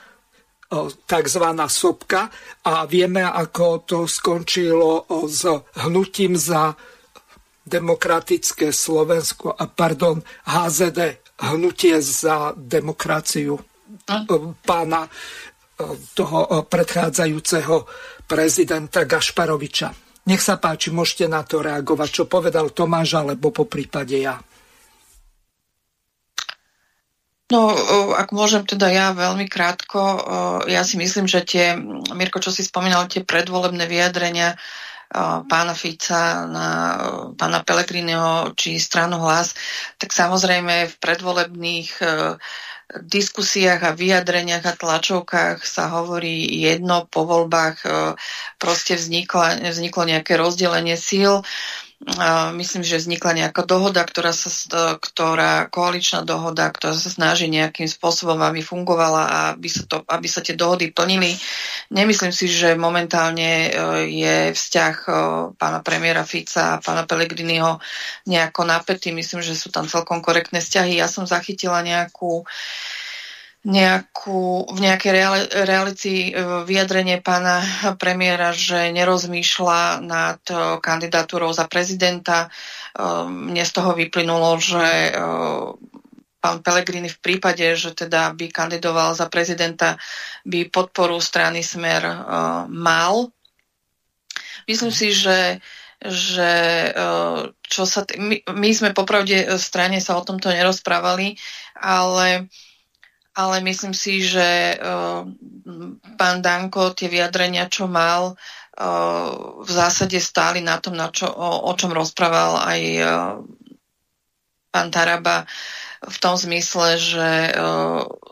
tzv. sopka a vieme, ako to skončilo s hnutím za demokratické Slovensko a pardon, HZD, hnutie za demokraciu pána e, toho e, predchádzajúceho prezidenta Gašparoviča. Nech sa páči, môžete na to reagovať, čo povedal Tomáš, alebo po prípade ja. No, e, ak môžem teda ja veľmi krátko, ja si myslím, že tie, Mirko, čo si spomínal, tie predvolebné vyjadrenia pána Fica na pána Pelegriniho či stranu hlas, tak samozrejme v predvolebných diskusiách a vyjadreniach a tlačovkách sa hovorí jedno, po voľbách e, proste vzniklo, vzniklo nejaké rozdelenie síl. Myslím, že vznikla nejaká dohoda, ktorá, sa, ktorá koaličná dohoda, ktorá sa snaží nejakým spôsobom, aby fungovala a aby sa, to, aby sa tie dohody plnili. Nemyslím si, že momentálne e, je vzťah e, pána premiéra Fica a pána Pellegriniho nejako napätý. Myslím, že sú tam celkom korektné vzťahy. Ja som zachytila nejakú uh, nejakú, v nejakej realici e, vyjadrenie pána premiéra, že nerozmýšľa nad e, kandidatúrou za prezidenta. E, mne z toho vyplynulo, že pán Pellegrini v prípade, že teda by kandidoval za prezidenta, by podporu strany Smer mal. Myslím si, že že čo sa t- my, my sme popravde v strane sa o tomto nerozprávali, ale ale myslím si, že uh, pán Danko tie vyjadrenia, čo mal, uh, v zásade stáli na tom, na čo, o, o čom rozprával aj uh, pán Taraba v tom zmysle, že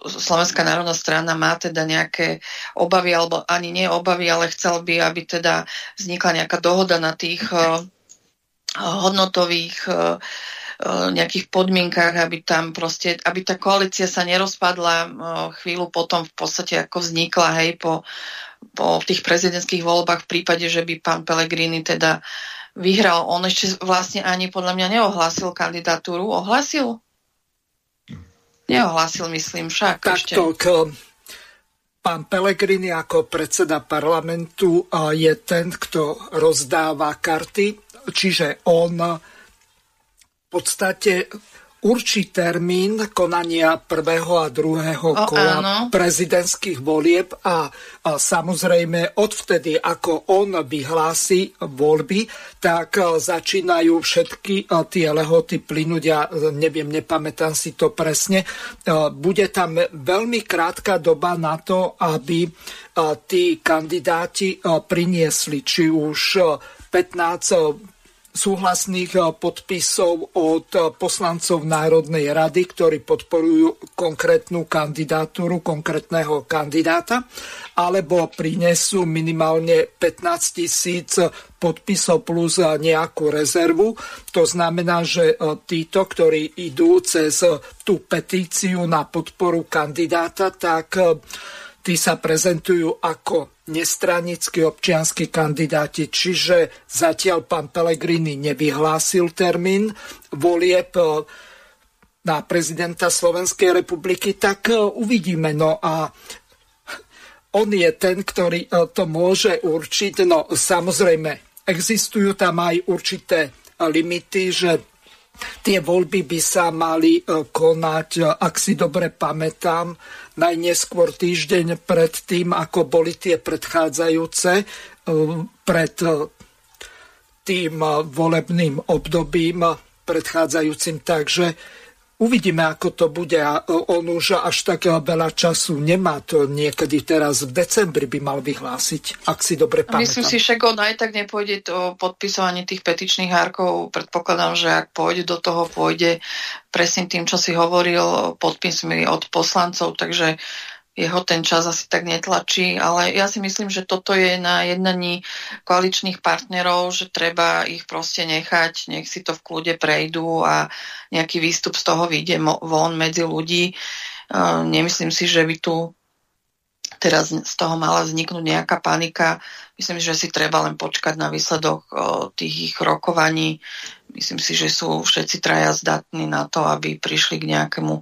Slovenská národná strana má teda nejaké obavy, alebo ani nie obavy, ale chcel by, aby teda vznikla nejaká dohoda na tých hodnotových uh, nejakých podmienkách, aby tam proste, aby tá koalícia sa nerozpadla chvíľu potom v podstate ako vznikla, hej, po, po tých prezidentských voľbách v prípade, že by pán Pellegrini teda vyhral. On ešte vlastne ani podľa mňa neohlásil kandidatúru. Ohlásil? Neohlásil, myslím, však. k, pán Pellegrini ako predseda parlamentu je ten, kto rozdáva karty, čiže on podstate určí termín konania prvého a druhého O, kola áno. prezidentských volieb a, a samozrejme odvtedy, ako on vyhlási voľby, tak a, začínajú všetky a, tie lehoty plynúť. Ja e, neviem, nepamätám si to presne. Bude tam veľmi krátka doba na to, aby tí kandidáti priniesli či už a, 15 súhlasných eh, podpisov od eh, poslancov Národnej rady, ktorí podporujú konkrétnu kandidatúru konkrétneho kandidáta, alebo prinesú minimálne 15 tisíc podpisov plus eh, nejakú rezervu. To znamená, že títo, ktorí idú cez tú petíciu na podporu kandidáta, tak tí sa prezentujú ako nestranickí občianskí kandidáti, čiže zatiaľ pán Pellegrini nevyhlásil termín volieb e, na prezidenta Slovenskej republiky, tak e, uvidíme. No a on je ten, ktorý e, to môže určiť. No samozrejme, existujú tam aj určité limity, že Tie voľby by sa mali konať, ak si dobre pamätám, najneskôr týždeň pred tým, ako boli tie predchádzajúce, e, pred e, tým e, volebným obdobím predchádzajúcim. Takže Uvidíme, ako to bude. A on už až tak veľa času nemá. To niekedy teraz v decembri by mal vyhlásiť, ak si dobre pamätám. Myslím si, že on aj tak nepôjde to podpisovanie tých petičných hárkov. Predpokladám, že ak pôjde do toho, pôjde presne tým, čo si hovoril, podpismi od poslancov, takže jeho ten čas asi tak netlačí, ale ja si myslím, že toto je na jednaní koaličných partnerov, že treba ich proste nechať, nech si to v kľude prejdú a nejaký výstup z toho vyjde von medzi ľudí. Nemyslím si, že by tu teraz z toho mala vzniknúť nejaká panika. Myslím, že si treba len počkať na výsledok tých ich rokovaní. Myslím si, že sú všetci traja zdatní na to, aby prišli k nejakému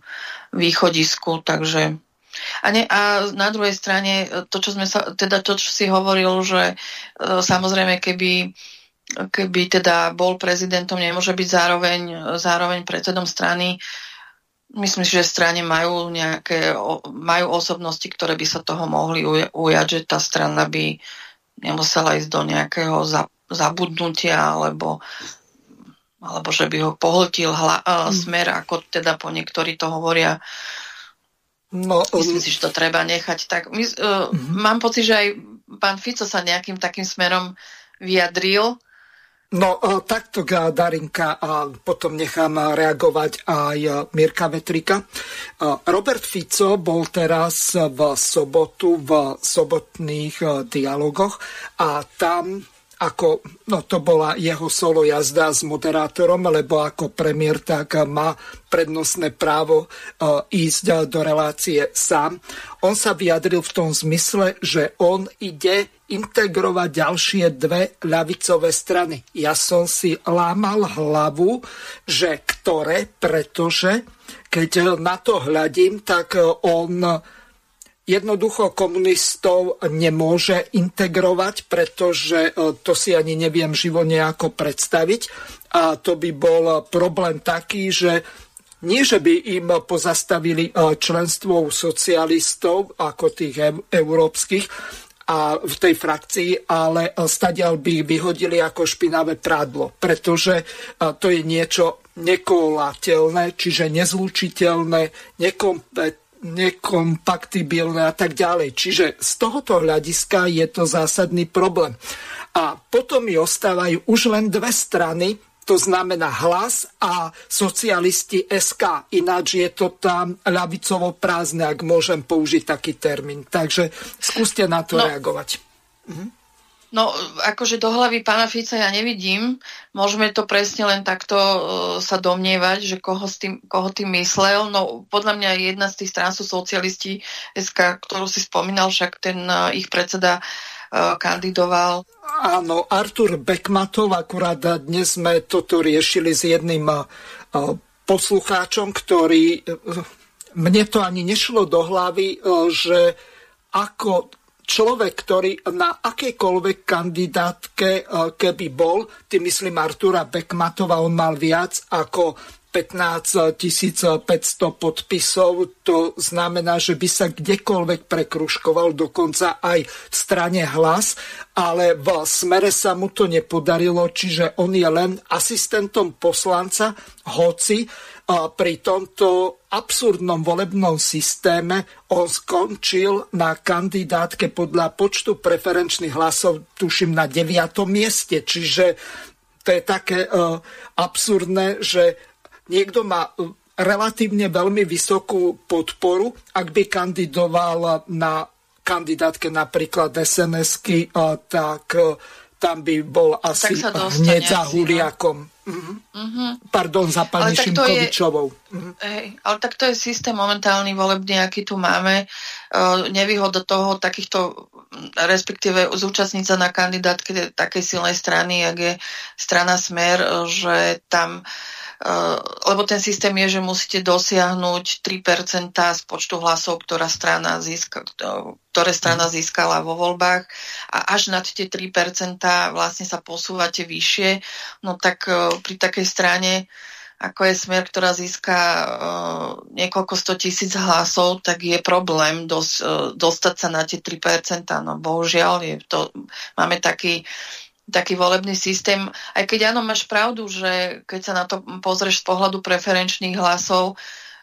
východisku, takže a, ne, a na druhej strane, to, čo sme sa, teda to, čo si hovoril, že e, samozrejme, keby keby teda bol prezidentom, nemôže byť zároveň, zároveň predsedom strany. Myslím si, že strane majú nejaké, majú osobnosti, ktoré by sa toho mohli ujať, že tá strana by nemusela ísť do nejakého zabudnutia alebo alebo že by ho pohltil hla, mm. smer, ako teda po niektorí to hovoria. No, Myslím um... si, že to treba nechať tak. My, uh, mm-hmm. Mám pocit, že aj pán Fico sa nejakým takým smerom vyjadril. No uh, takto, Darinka, a potom nechám reagovať aj Mirka Vetrika. Uh, Robert Fico bol teraz v sobotu v sobotných uh, dialogoch a tam ako, no to bola jeho solo jazda s moderátorom, lebo ako premiér tak má prednostné právo uh, ísť do relácie sám. On sa vyjadril v tom zmysle, že on ide integrovať ďalšie dve ľavicové strany. Ja som si lámal hlavu, že ktoré, pretože keď na to hľadím, tak on jednoducho komunistov nemôže integrovať, pretože e, to si ani neviem živo nejako predstaviť. A to by bol problém taký, že nie, že by im pozastavili e, členstvo socialistov ako tých európskych a v tej frakcii, ale stadiaľ by vyhodili ako špinavé prádlo, pretože e, to je niečo nekolateľné, čiže nezlučiteľné, nekompetentné nekompaktibilné a tak ďalej. Čiže z tohoto hľadiska je to zásadný problém. A potom mi ostávajú už len dve strany, to znamená hlas a socialisti SK. Ináč je to tam ľavicovo prázdne, ak môžem použiť taký termín. Takže skúste na to no. reagovať. Mhm. No, akože do hlavy pána Fica ja nevidím. Môžeme to presne len takto uh, sa domnievať, že koho, s tým, koho tým myslel. No, podľa mňa jedna z tých strán sú socialisti SK, ktorú si spomínal, však ten uh, ich predseda uh, kandidoval. Áno, Artur Bekmatov, akurát dnes sme toto riešili s jedným poslucháčom, ktorý... Mne to ani nešlo do hlavy, že ako človek, ktorý na akejkoľvek kandidátke, e, keby bol, tým myslím Artura Bekmatova, on mal viac ako 15 500 podpisov, to znamená, že by sa kdekoľvek prekruškoval, dokonca aj v strane hlas, ale v smere sa mu to nepodarilo, čiže on je len asistentom poslanca, hoci pri tomto absurdnom volebnom systéme on skončil na kandidátke podľa počtu preferenčných hlasov, tuším, na 9. mieste. Čiže to je také uh, absurdné, že niekto má uh, relatívne veľmi vysokú podporu, ak by kandidoval na kandidátke napríklad SNS-ky, uh, tak tam by bol asi hneď za no. Huliakom. Uh-huh. Pardon, za pani Šimkovičovou. Je, uh-huh. hej, ale tak to je systém momentálny volebný, aký tu máme. Uh, nevýhoda toho takýchto, respektíve zúčastniť sa na kandidátke takej silnej strany, jak je strana Smer, že tam Eh, lebo ten systém je, že musíte dosiahnuť 3% z počtu hlasov, ktorá strana získa, ktoré strana získala vo voľbách a až nad tie 3% vlastne sa posúvate vyššie, no tak eh, pri takej strane ako je smer, ktorá získa uh, niekoľko sto tisíc hlasov, tak je problém dos, uh, dostať sa na tie 3%. No bohužiaľ, je to, máme taký uh, taký volebný systém, aj keď áno, máš pravdu, že keď sa na to pozrieš z pohľadu preferenčných hlasov,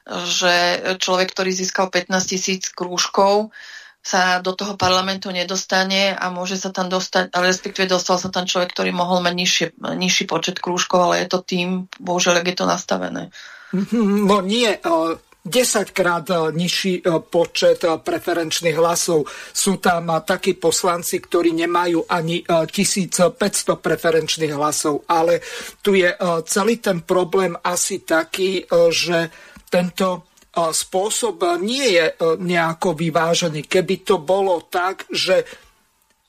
že človek, ktorý získal 15 tisíc krúžkov, sa do toho parlamentu nedostane a môže sa tam dostať, ale respektíve dostal sa tam človek, ktorý mohol mať nižšie, nižší počet krúžkov, ale je to tým, bohužiaľ, je to nastavené. [laughs] No nie, 10 krát e, nižší e, počet e, preferenčných hlasov. Sú tam takí poslanci, ktorí nemajú ani 1500 preferenčných hlasov, ale tu je celý ten problém asi taký, že tento spôsob nie je nejako vyvážený. Keby to bolo tak, že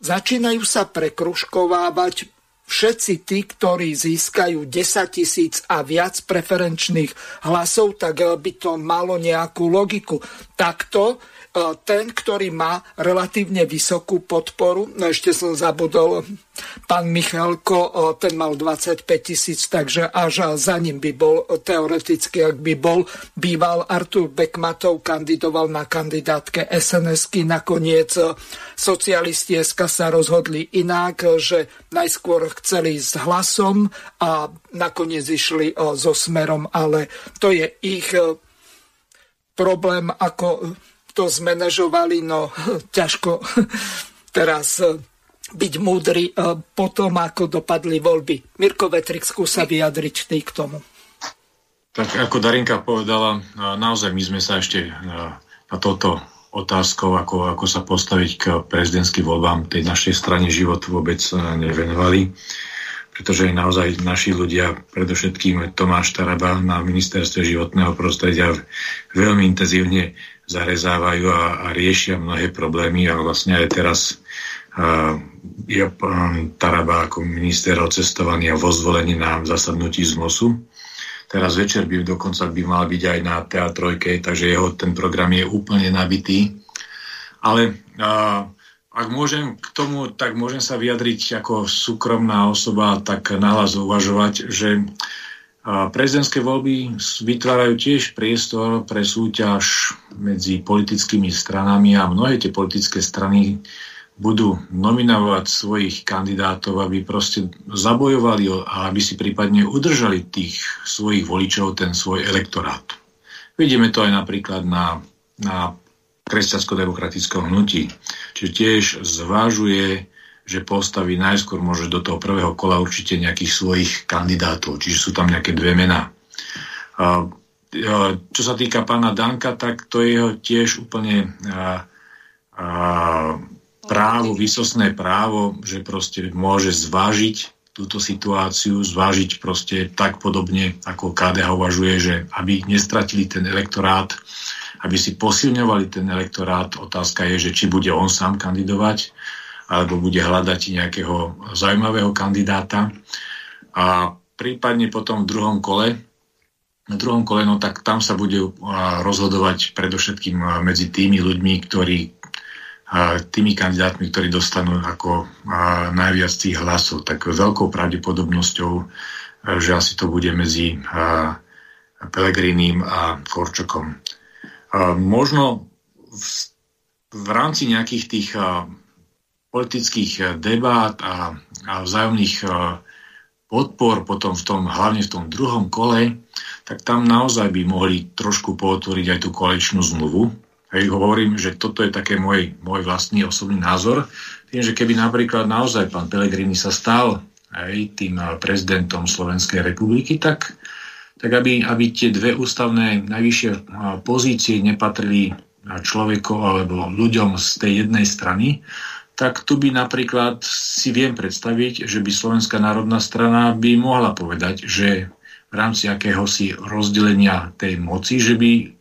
začínajú sa prekruškovávať všetci tí, ktorí získajú 10 tisíc a viac preferenčných hlasov, tak by to malo nejakú logiku. Takto ten, ktorý má relatívne vysokú podporu, no ešte som zabudol Pán Michalko, ten mal 25 tisíc, takže až za ním by bol teoreticky, ak by bol býval Artur Bekmatov, kandidoval na kandidátke sns Nakoniec socialisti SK sa rozhodli inak, že najskôr chceli s hlasom a nakoniec išli so smerom, ale to je ich problém, ako to zmanéžovali, no [laughs] ťažko teraz byť múdry e, po tom, ako dopadli voľby. Mirko Vetrik, skúsa vyjadriť ty k tomu. Tak ako Darinka povedala, naozaj my sme sa ešte e, na toto otázkou, ako, ako sa postaviť k prezidentským voľbám tej našej strane život vôbec nevenovali pretože naozaj naši ľudia, predovšetkým Tomáš Taraba na ministerstve životného prostredia veľmi intenzívne zarezávajú a, a riešia mnohé problémy a vlastne aj teraz je pán Taraba ako minister ocestovaný a vo zvolení na zasadnutí z MOSu. Teraz večer by dokonca by mal byť aj na teatrojke, takže jeho ten program je úplne nabitý. Ale a, ak môžem k tomu, tak môžem sa vyjadriť ako súkromná osoba, tak nahlas uvažovať, že prezidentské voľby vytvárajú tiež priestor pre súťaž medzi politickými stranami a mnohé tie politické strany budú nominovať svojich kandidátov, aby proste zabojovali a aby si prípadne udržali tých svojich voličov, ten svoj elektorát. Vidíme to aj napríklad na, na kresťansko-demokratickom hnutí. Čiže tiež zvážuje, že postaví najskôr môže do toho prvého kola určite nejakých svojich kandidátov, čiže sú tam nejaké dve mená. Čo sa týka pána Danka, tak to je tiež úplne a, právo, vysosné právo, že proste môže zvážiť túto situáciu, zvážiť proste tak podobne, ako KDH uvažuje, že aby nestratili ten elektorát, aby si posilňovali ten elektorát. Otázka je, že či bude on sám kandidovať, alebo bude hľadať nejakého zaujímavého kandidáta. A prípadne potom v druhom kole, na druhom kole, no tak tam sa bude rozhodovať predovšetkým medzi tými ľuďmi, ktorí tými kandidátmi, ktorí dostanú ako najviac tých hlasov, tak veľkou pravdepodobnosťou, že asi to bude medzi Pelegrinim a Korčokom. Možno v, v rámci nejakých tých politických debát a, a vzájomných podpor potom v tom, hlavne v tom druhom kole, tak tam naozaj by mohli trošku pootvoriť aj tú koaličnú zmluvu. Hej, hovorím, že toto je také môj, môj vlastný osobný názor. Tým, že keby napríklad naozaj pán Pelegrini sa stal aj tým prezidentom Slovenskej republiky, tak, tak aby, aby tie dve ústavné najvyššie pozície nepatrili človeku alebo ľuďom z tej jednej strany, tak tu by napríklad si viem predstaviť, že by Slovenská národná strana by mohla povedať, že v rámci akéhosi rozdelenia tej moci, že by,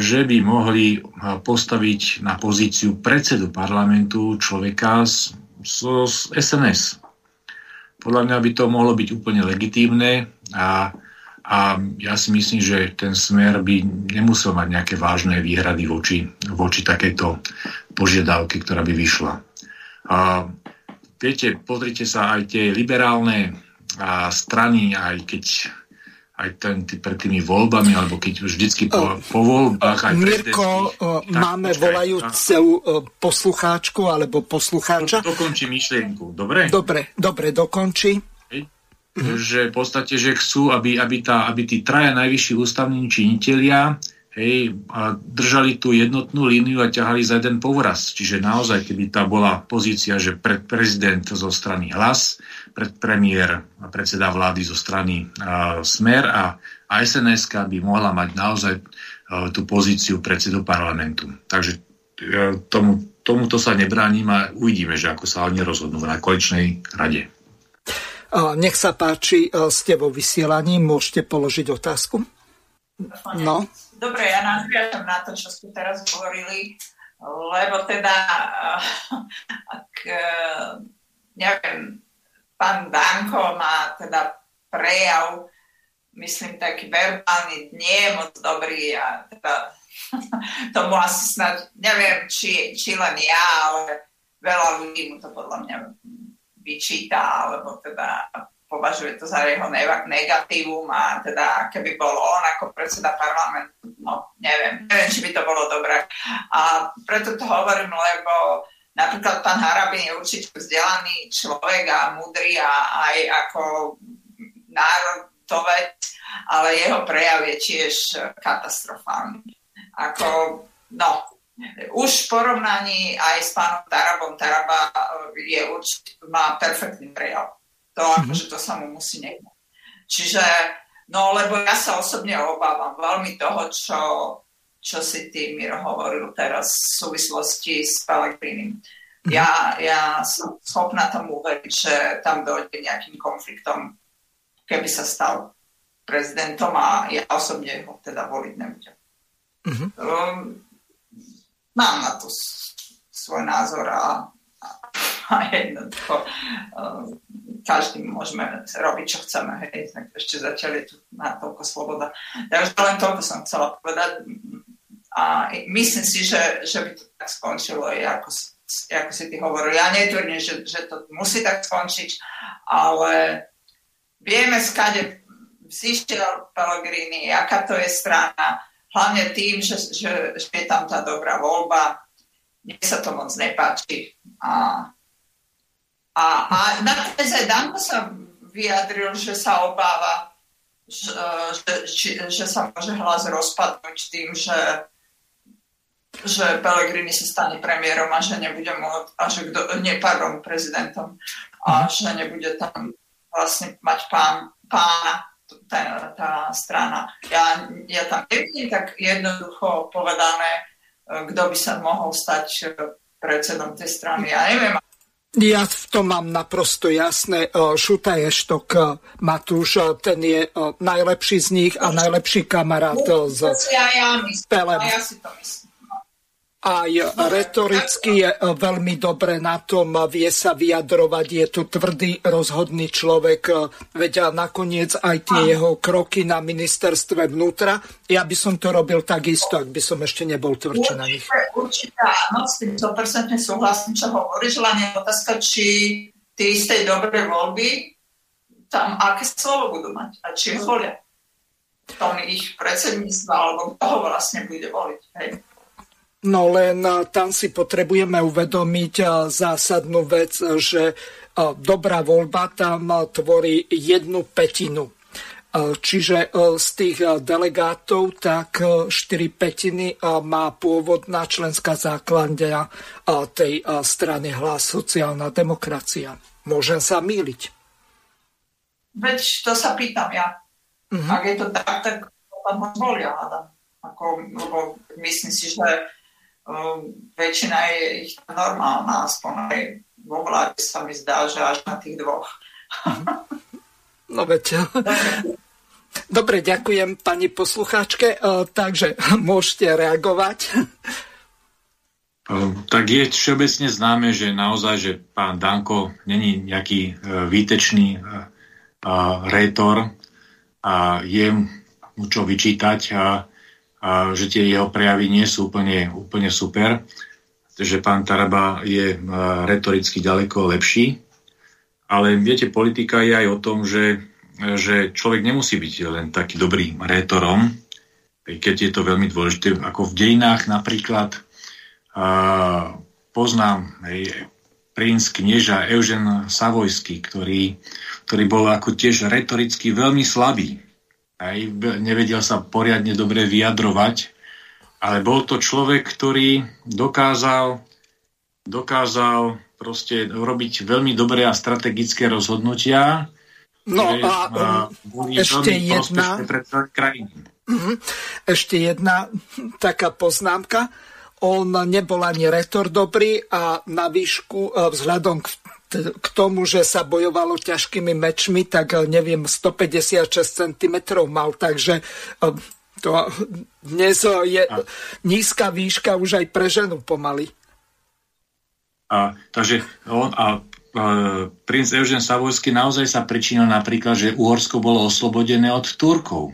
že by mohli postaviť na pozíciu predsedu parlamentu človeka z, z, z SNS. Podľa mňa by to mohlo byť úplne legitímne a, a ja si myslím, že ten smer by nemusel mať nejaké vážne výhrady voči, voči takejto požiadavke, ktorá by vyšla. A viete, pozrite sa aj tie liberálne a strany, aj keď aj ten, tý, pred tými voľbami, alebo keď už vždycky po, po voľbách aj Mirko, máme počkaj, volajúceho poslucháčku alebo poslucháča. Do, dokončí myšlienku, dobre? Dobre, dobre, dokončí. Mhm. Že v podstate, že chcú, aby, aby, tá, aby tí traja najvyšší ústavní činitelia hej, a držali tú jednotnú líniu a ťahali za jeden povraz. Čiže naozaj, keby tá bola pozícia, že pred prezident zo strany hlas, pred premiér a predseda vlády zo strany a, Smer a, a sns by mohla mať naozaj a, tú pozíciu predsedu parlamentu. Takže a, e, tomu, tomuto sa nebránim a uvidíme, že ako sa oni rozhodnú na koaličnej rade. Nech sa páči, ste vo vysielaní, môžete položiť otázku. No. Dobre, ja nadviažem na to, čo ste teraz hovorili, lebo teda, eh, ak, eh, neviem, pán Danko má teda prejav, myslím, taký verbálny, nie je moc dobrý a teda [laughs] tomu asi snad, neviem, či, či len ja, ale veľa ľudí mu to podľa mňa vyčíta, alebo teda považuje to za jeho negatívum a teda keby bol on ako predseda parlamentu, no neviem, neviem, či by to bolo dobré. A preto to hovorím, lebo napríklad pán Harabin je určite vzdelaný človek a múdry a aj ako národovec, ale jeho prejav je tiež katastrofálny. Ako, no, už v porovnaní aj s pánom Tarabom, Taraba je určite, má perfektný prejav to, mm-hmm. akože to sa mu musí nechať. Čiže, no lebo ja sa osobne obávam veľmi toho, čo, čo si ty, Miro, hovoril teraz v súvislosti s Pelegrinim. Mm-hmm. Ja, ja som schopná tomu uveriť, že tam dojde nejakým konfliktom, keby sa stal prezidentom a ja osobne ho teda voliť nebudem. Mm-hmm. Um, mám na to svoj názor a, a, a jednoducho um, každý môžeme robiť, čo chceme. Hej. Tak ešte zatiaľ je tu na toľko sloboda. Takže len toľko som chcela povedať. A myslím si, že, že by to tak skončilo, ako, ako si ty hovoril. Ja netvrdím, že, že to musí tak skončiť, ale vieme, skade zišiel Pellegrini, aká to je strana, hlavne tým, že, že, že je tam tá dobrá voľba. Mne sa to moc nepáči. A a, a na TZ Danko sa vyjadril, že sa obáva, že, že, že sa môže hlas rozpadnúť tým, že, že Pellegrini sa stane premiérom a že nebude môcť, a že kdo, nie, pardon, prezidentom, a mhm. že nebude tam vlastne mať pán, pána tá, tá strana. Ja, ja tam nevidím tak jednoducho povedané, kto by sa mohol stať predsedom tej strany. Ja neviem, ja v tom mám naprosto jasné. E, Šuta Eštok, e, Matúš, e, ten je najlepší z nich a najlepší kamarát z myslím, ja si to myslím aj retoricky je veľmi dobre na tom, vie sa vyjadrovať, je to tvrdý, rozhodný človek, veď nakoniec aj tie jeho kroky na ministerstve vnútra, ja by som to robil takisto, ak by som ešte nebol tvrdší na nich. Určite áno, s tým 100% súhlasím, čo hovoríš, len je otázka, či tie isté dobré voľby tam aké slovo budú mať a či ho volia. tom ich predsedníctva, alebo toho vlastne bude voliť. Hej. No len tam si potrebujeme uvedomiť zásadnú vec, že dobrá voľba tam tvorí jednu petinu. Čiže z tých delegátov tak 4 petiny má pôvodná členská základňa tej strany hlas sociálna demokracia. Môžem sa míliť. Veď to sa pýtam ja. Uh-huh. Ak je to tak, tak tam zvolia, hádam. Ako, lebo myslím si, že väčšina je ich normálna, aspoň aj vo vláde sa mi zdá, že až na tých dvoch. no veď. Dobre, ďakujem pani poslucháčke, uh, takže [laughs] môžete reagovať. Ehm, tak je všeobecne známe, že naozaj, že pán Danko není nejaký uh, výtečný uh, rétor a je mu čo vyčítať a, a že tie jeho prejavy nie sú úplne, úplne super. že pán Taraba je retoricky ďaleko lepší. Ale viete, politika je aj o tom, že, že človek nemusí byť len taký dobrý rétorom, keď je to veľmi dôležité. Ako v dejinách napríklad a, poznám hej, princ knieža Eugen Savojský, ktorý ktorý bol ako tiež retoricky veľmi slabý. Aj nevedel sa poriadne dobre vyjadrovať, ale bol to človek, ktorý dokázal, dokázal proste robiť veľmi dobré a strategické rozhodnutia. No a, a ešte jedna... Uh-huh. Ešte jedna taká poznámka. On nebol ani retor dobrý a na výšku vzhľadom k k tomu, že sa bojovalo ťažkými mečmi, tak eh, neviem, 156 cm mal, takže eh, to dnes je a. nízka výška už aj pre ženu pomaly. A, takže on a a princ Eugen Savojský naozaj sa pričinil napríklad, že Uhorsko bolo oslobodené od Turkov.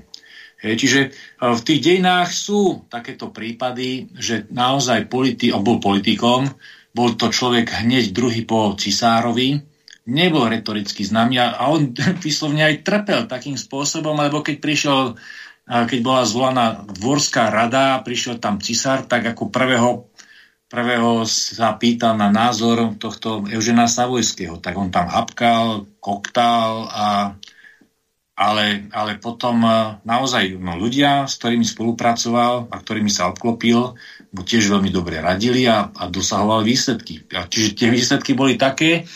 Hej, čiže v tých dejinách sú takéto prípady, že naozaj politi- bol politikom, bol to človek hneď druhý po cisárovi, nebol retoricky známy a on [laughs] vyslovne aj trpel takým spôsobom, lebo keď prišiel, keď bola zvolaná dvorská rada, prišiel tam cisár, tak ako prvého, prvého sa pýtal na názor tohto Eužena Savojského, tak on tam hapkal, koktal a ale, ale potom naozaj no, ľudia, s ktorými spolupracoval a ktorými sa obklopil, mu tiež veľmi dobre radili a, a dosahoval výsledky. A čiže tie výsledky boli také,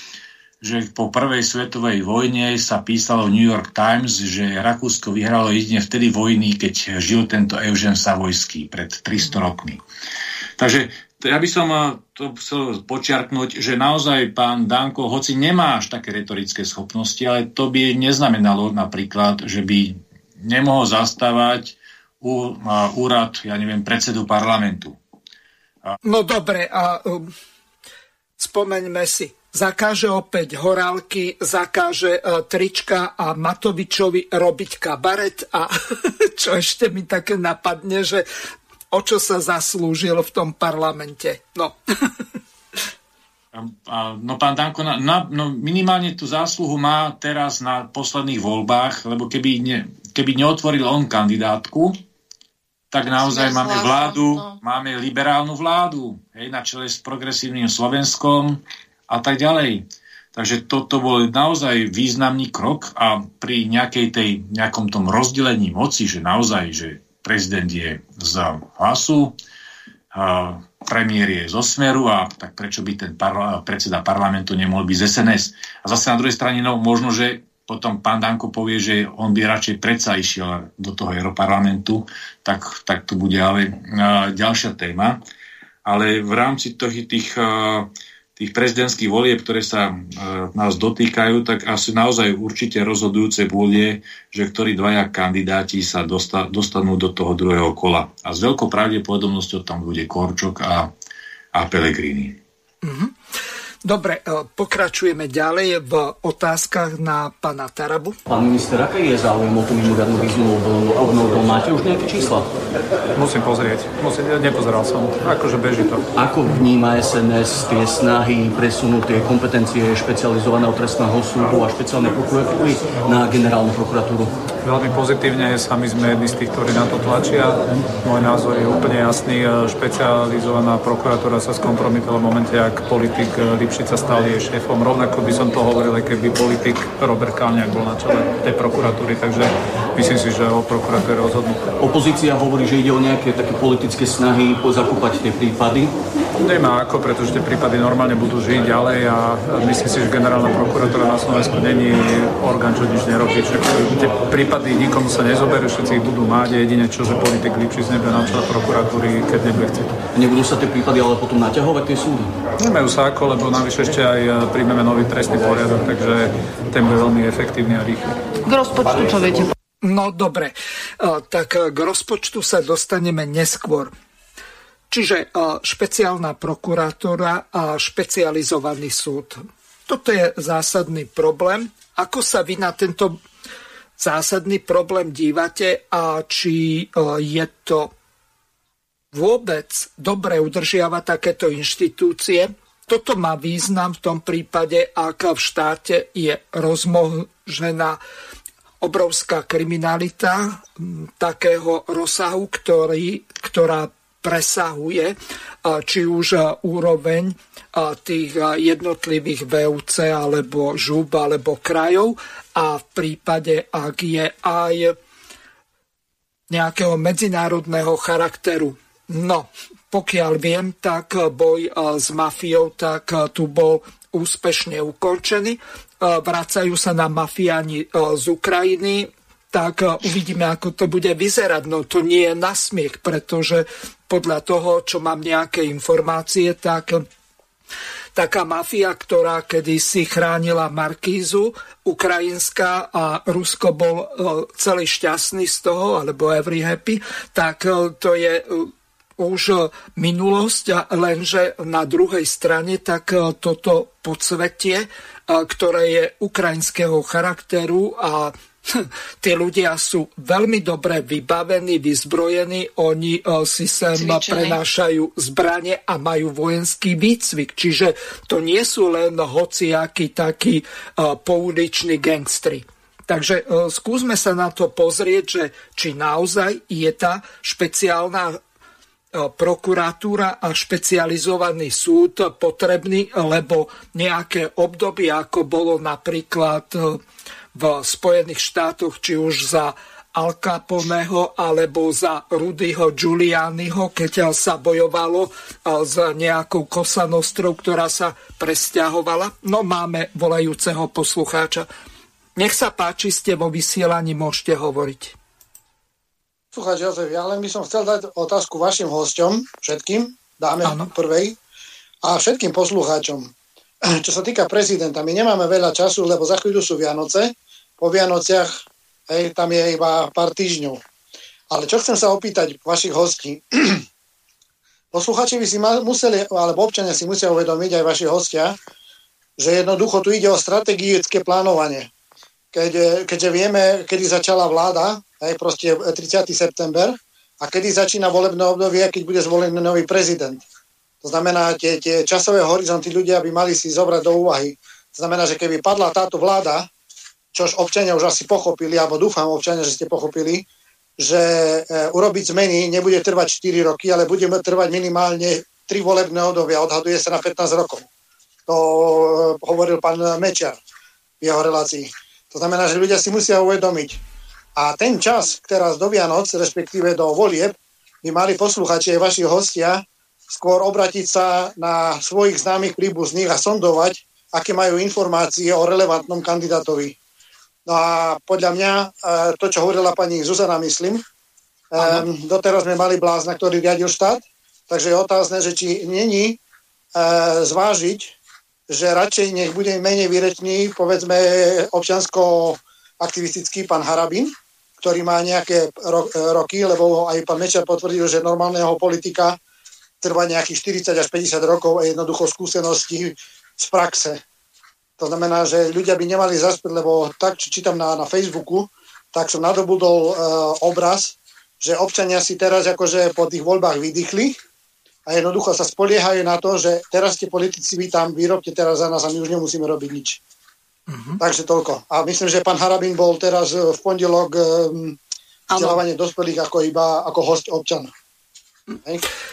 že po prvej svetovej vojne sa písalo v New York Times, že Rakúsko vyhralo jedine vtedy vojny, keď žil tento Eugen Savojský pred 300 rokmi. Takže ja by som to chcel počiarknúť, že naozaj pán Danko, hoci nemá až také retorické schopnosti, ale to by neznamenalo napríklad, že by nemohol zastávať úrad, ja neviem, predsedu parlamentu. No dobre, a um, spomeňme si, zakáže opäť horálky, zakáže uh, trička a Matovičovi robiť kabaret a [laughs] čo ešte mi také napadne, že o čo sa zaslúžil v tom parlamente. No. No pán Danko, na, na, no minimálne tú zásluhu má teraz na posledných voľbách, lebo keby, ne, keby neotvoril on kandidátku, tak naozaj máme vládu, no. máme liberálnu vládu, hej, na čele s progresívnym Slovenskom a tak ďalej. Takže toto bol naozaj významný krok a pri nejakej tej, nejakom tom rozdelení moci, že naozaj, že prezident je z hlasu, a premiér je zo smeru a tak prečo by ten parla- predseda parlamentu nemohol byť z SNS. A zase na druhej strane, no možno, že potom pán Danko povie, že on by radšej predsa išiel do toho Europarlamentu, tak, tak to bude ale uh, ďalšia téma. Ale v rámci tých, tých, uh, tých prezidentských volieb, ktoré sa uh, nás dotýkajú, tak asi naozaj určite rozhodujúce bude, že ktorí dvaja kandidáti sa dosta, dostanú do toho druhého kola. A s veľkou pravdepodobnosťou tam bude Korčok a, a Pelegrini. Mm-hmm. Dobre, e, pokračujeme ďalej v otázkach na pána Tarabu. Pán minister, aká je záujem o tú mimoriadnú výzvu? Máte už nejaké čísla? Musím pozrieť. Musím, nepozeral som. Akože beží to. Ako vníma SNS tie snahy presunúť tie kompetencie špecializovaného trestného súdu a špeciálnej prokuratúry na generálnu prokuratúru? Veľmi pozitívne, sami sme jedni z tých, ktorí na to tlačia. Môj názor je úplne jasný. Špecializovaná prokuratúra sa skompromitila v momente, ak politik Lipšica stále je šéfom. Rovnako by som to hovoril, keby politik Robert Kalniak bol na čele tej prokuratúry, takže myslím si, že o prokuratúre rozhodnú. Opozícia hovorí, že ide o nejaké také politické snahy zakúpať tie prípady. Nemá ako, pretože tie prípady normálne budú žiť ďalej a myslím si, že generálna prokuratúra na Slovensku není orgán, čo nič nerobí. Čiže tie prípady nikomu sa nezoberú, všetci ich budú mať, jedine čo, že politik Lipšic nebude na čele prokuratúry, keď nebude chcieť. Nebudú sa tie prípady ale potom naťahovať tie súdy? Nemajú sa ako, lebo navyše ešte aj e, príjmeme nový trestný poriadok, takže ten bude veľmi efektívny a rýchly. K rozpočtu čo viete? No dobre, e, tak k rozpočtu sa dostaneme neskôr. Čiže špeciálna prokurátora a špecializovaný súd. Toto je zásadný problém. Ako sa vy na tento zásadný problém dívate a či je to vôbec dobre udržiavať takéto inštitúcie? Toto má význam v tom prípade, ak v štáte je rozmožená obrovská kriminalita takého rozsahu, ktorý, ktorá presahuje či už úroveň tých jednotlivých VUC alebo žúb alebo krajov a v prípade, ak je aj nejakého medzinárodného charakteru. No, pokiaľ viem, tak boj s mafiou tak tu bol úspešne ukončený. Vracajú sa na mafiáni z Ukrajiny, tak uvidíme, ako to bude vyzerať. No to nie je nasmiech, pretože podľa toho, čo mám nejaké informácie, tak taká mafia, ktorá kedysi chránila Markízu, ukrajinská a Rusko bol celý šťastný z toho, alebo every happy, tak to je už minulosť, lenže na druhej strane tak toto podsvetie, ktoré je ukrajinského charakteru a tí ľudia sú veľmi dobre vybavení, vyzbrojení, oni e, si sem Cvičený. prenášajú zbranie a majú vojenský výcvik. Čiže to nie sú len hociakí takí e, pouliční gangstri. Takže e, skúsme sa na to pozrieť, že či naozaj je tá špeciálna prokuratúra a špecializovaný súd potrebný, lebo nejaké obdobie, ako bolo napríklad v Spojených štátoch, či už za Al Caponeho alebo za Rudyho Giulianiho, keď sa bojovalo s nejakou kosanostrou, ktorá sa presťahovala. No máme volajúceho poslucháča. Nech sa páči, ste vo vysielaní, môžete hovoriť. Slucháč Jozef, ja len by som chcel dať otázku vašim hosťom, všetkým, dáme ano. prvej, a všetkým poslucháčom. [clears throat] čo sa týka prezidenta, my nemáme veľa času, lebo za chvíľu sú Vianoce. Po Vianociach hej, tam je iba pár týždňov. Ale čo chcem sa opýtať vašich hostí. [clears throat] Posluchači by si museli, alebo občania si musia uvedomiť, aj vaši hostia, že jednoducho tu ide o strategické plánovanie. Keď, keďže vieme, kedy začala vláda, aj proste 30. september, a kedy začína volebné obdobie, keď bude zvolený nový prezident. To znamená, tie, tie časové horizonty ľudia by mali si zobrať do úvahy. To znamená, že keby padla táto vláda, čož občania už asi pochopili, alebo dúfam občania, že ste pochopili, že e, urobiť zmeny nebude trvať 4 roky, ale bude trvať minimálne 3 volebné obdobia. Odhaduje sa na 15 rokov. To e, hovoril pán Mečiar v jeho relácii. To znamená, že ľudia si musia uvedomiť. A ten čas, teraz do Vianoc, respektíve do volieb, by mali poslúchať aj vaši hostia skôr obratiť sa na svojich známych príbuzných a sondovať, aké majú informácie o relevantnom kandidátovi. No a podľa mňa, e, to, čo hovorila pani Zuzana, myslím, um, doteraz sme mali blázna, ktorý riadil štát, takže je otázne, že či není uh, zvážiť, že radšej nech bude menej výrečný, povedzme, občansko-aktivistický pán Harabin, ktorý má nejaké ro- roky, lebo aj pán Mečer potvrdil, že normálneho politika trvá nejakých 40 až 50 rokov a jednoducho skúsenosti z praxe. To znamená, že ľudia by nemali zaspieť, lebo tak, čo čítam na, na Facebooku, tak som nadobudol uh, obraz, že občania si teraz akože po tých voľbách vydýchli a jednoducho sa spoliehajú na to, že teraz tie politici vy tam vyrobte teraz za nás a my už nemusíme robiť nič. Uh-huh. Takže toľko. A myslím, že pán Harabin bol teraz v pondelok um, vzdelávanie dospelých ako iba ako host občana.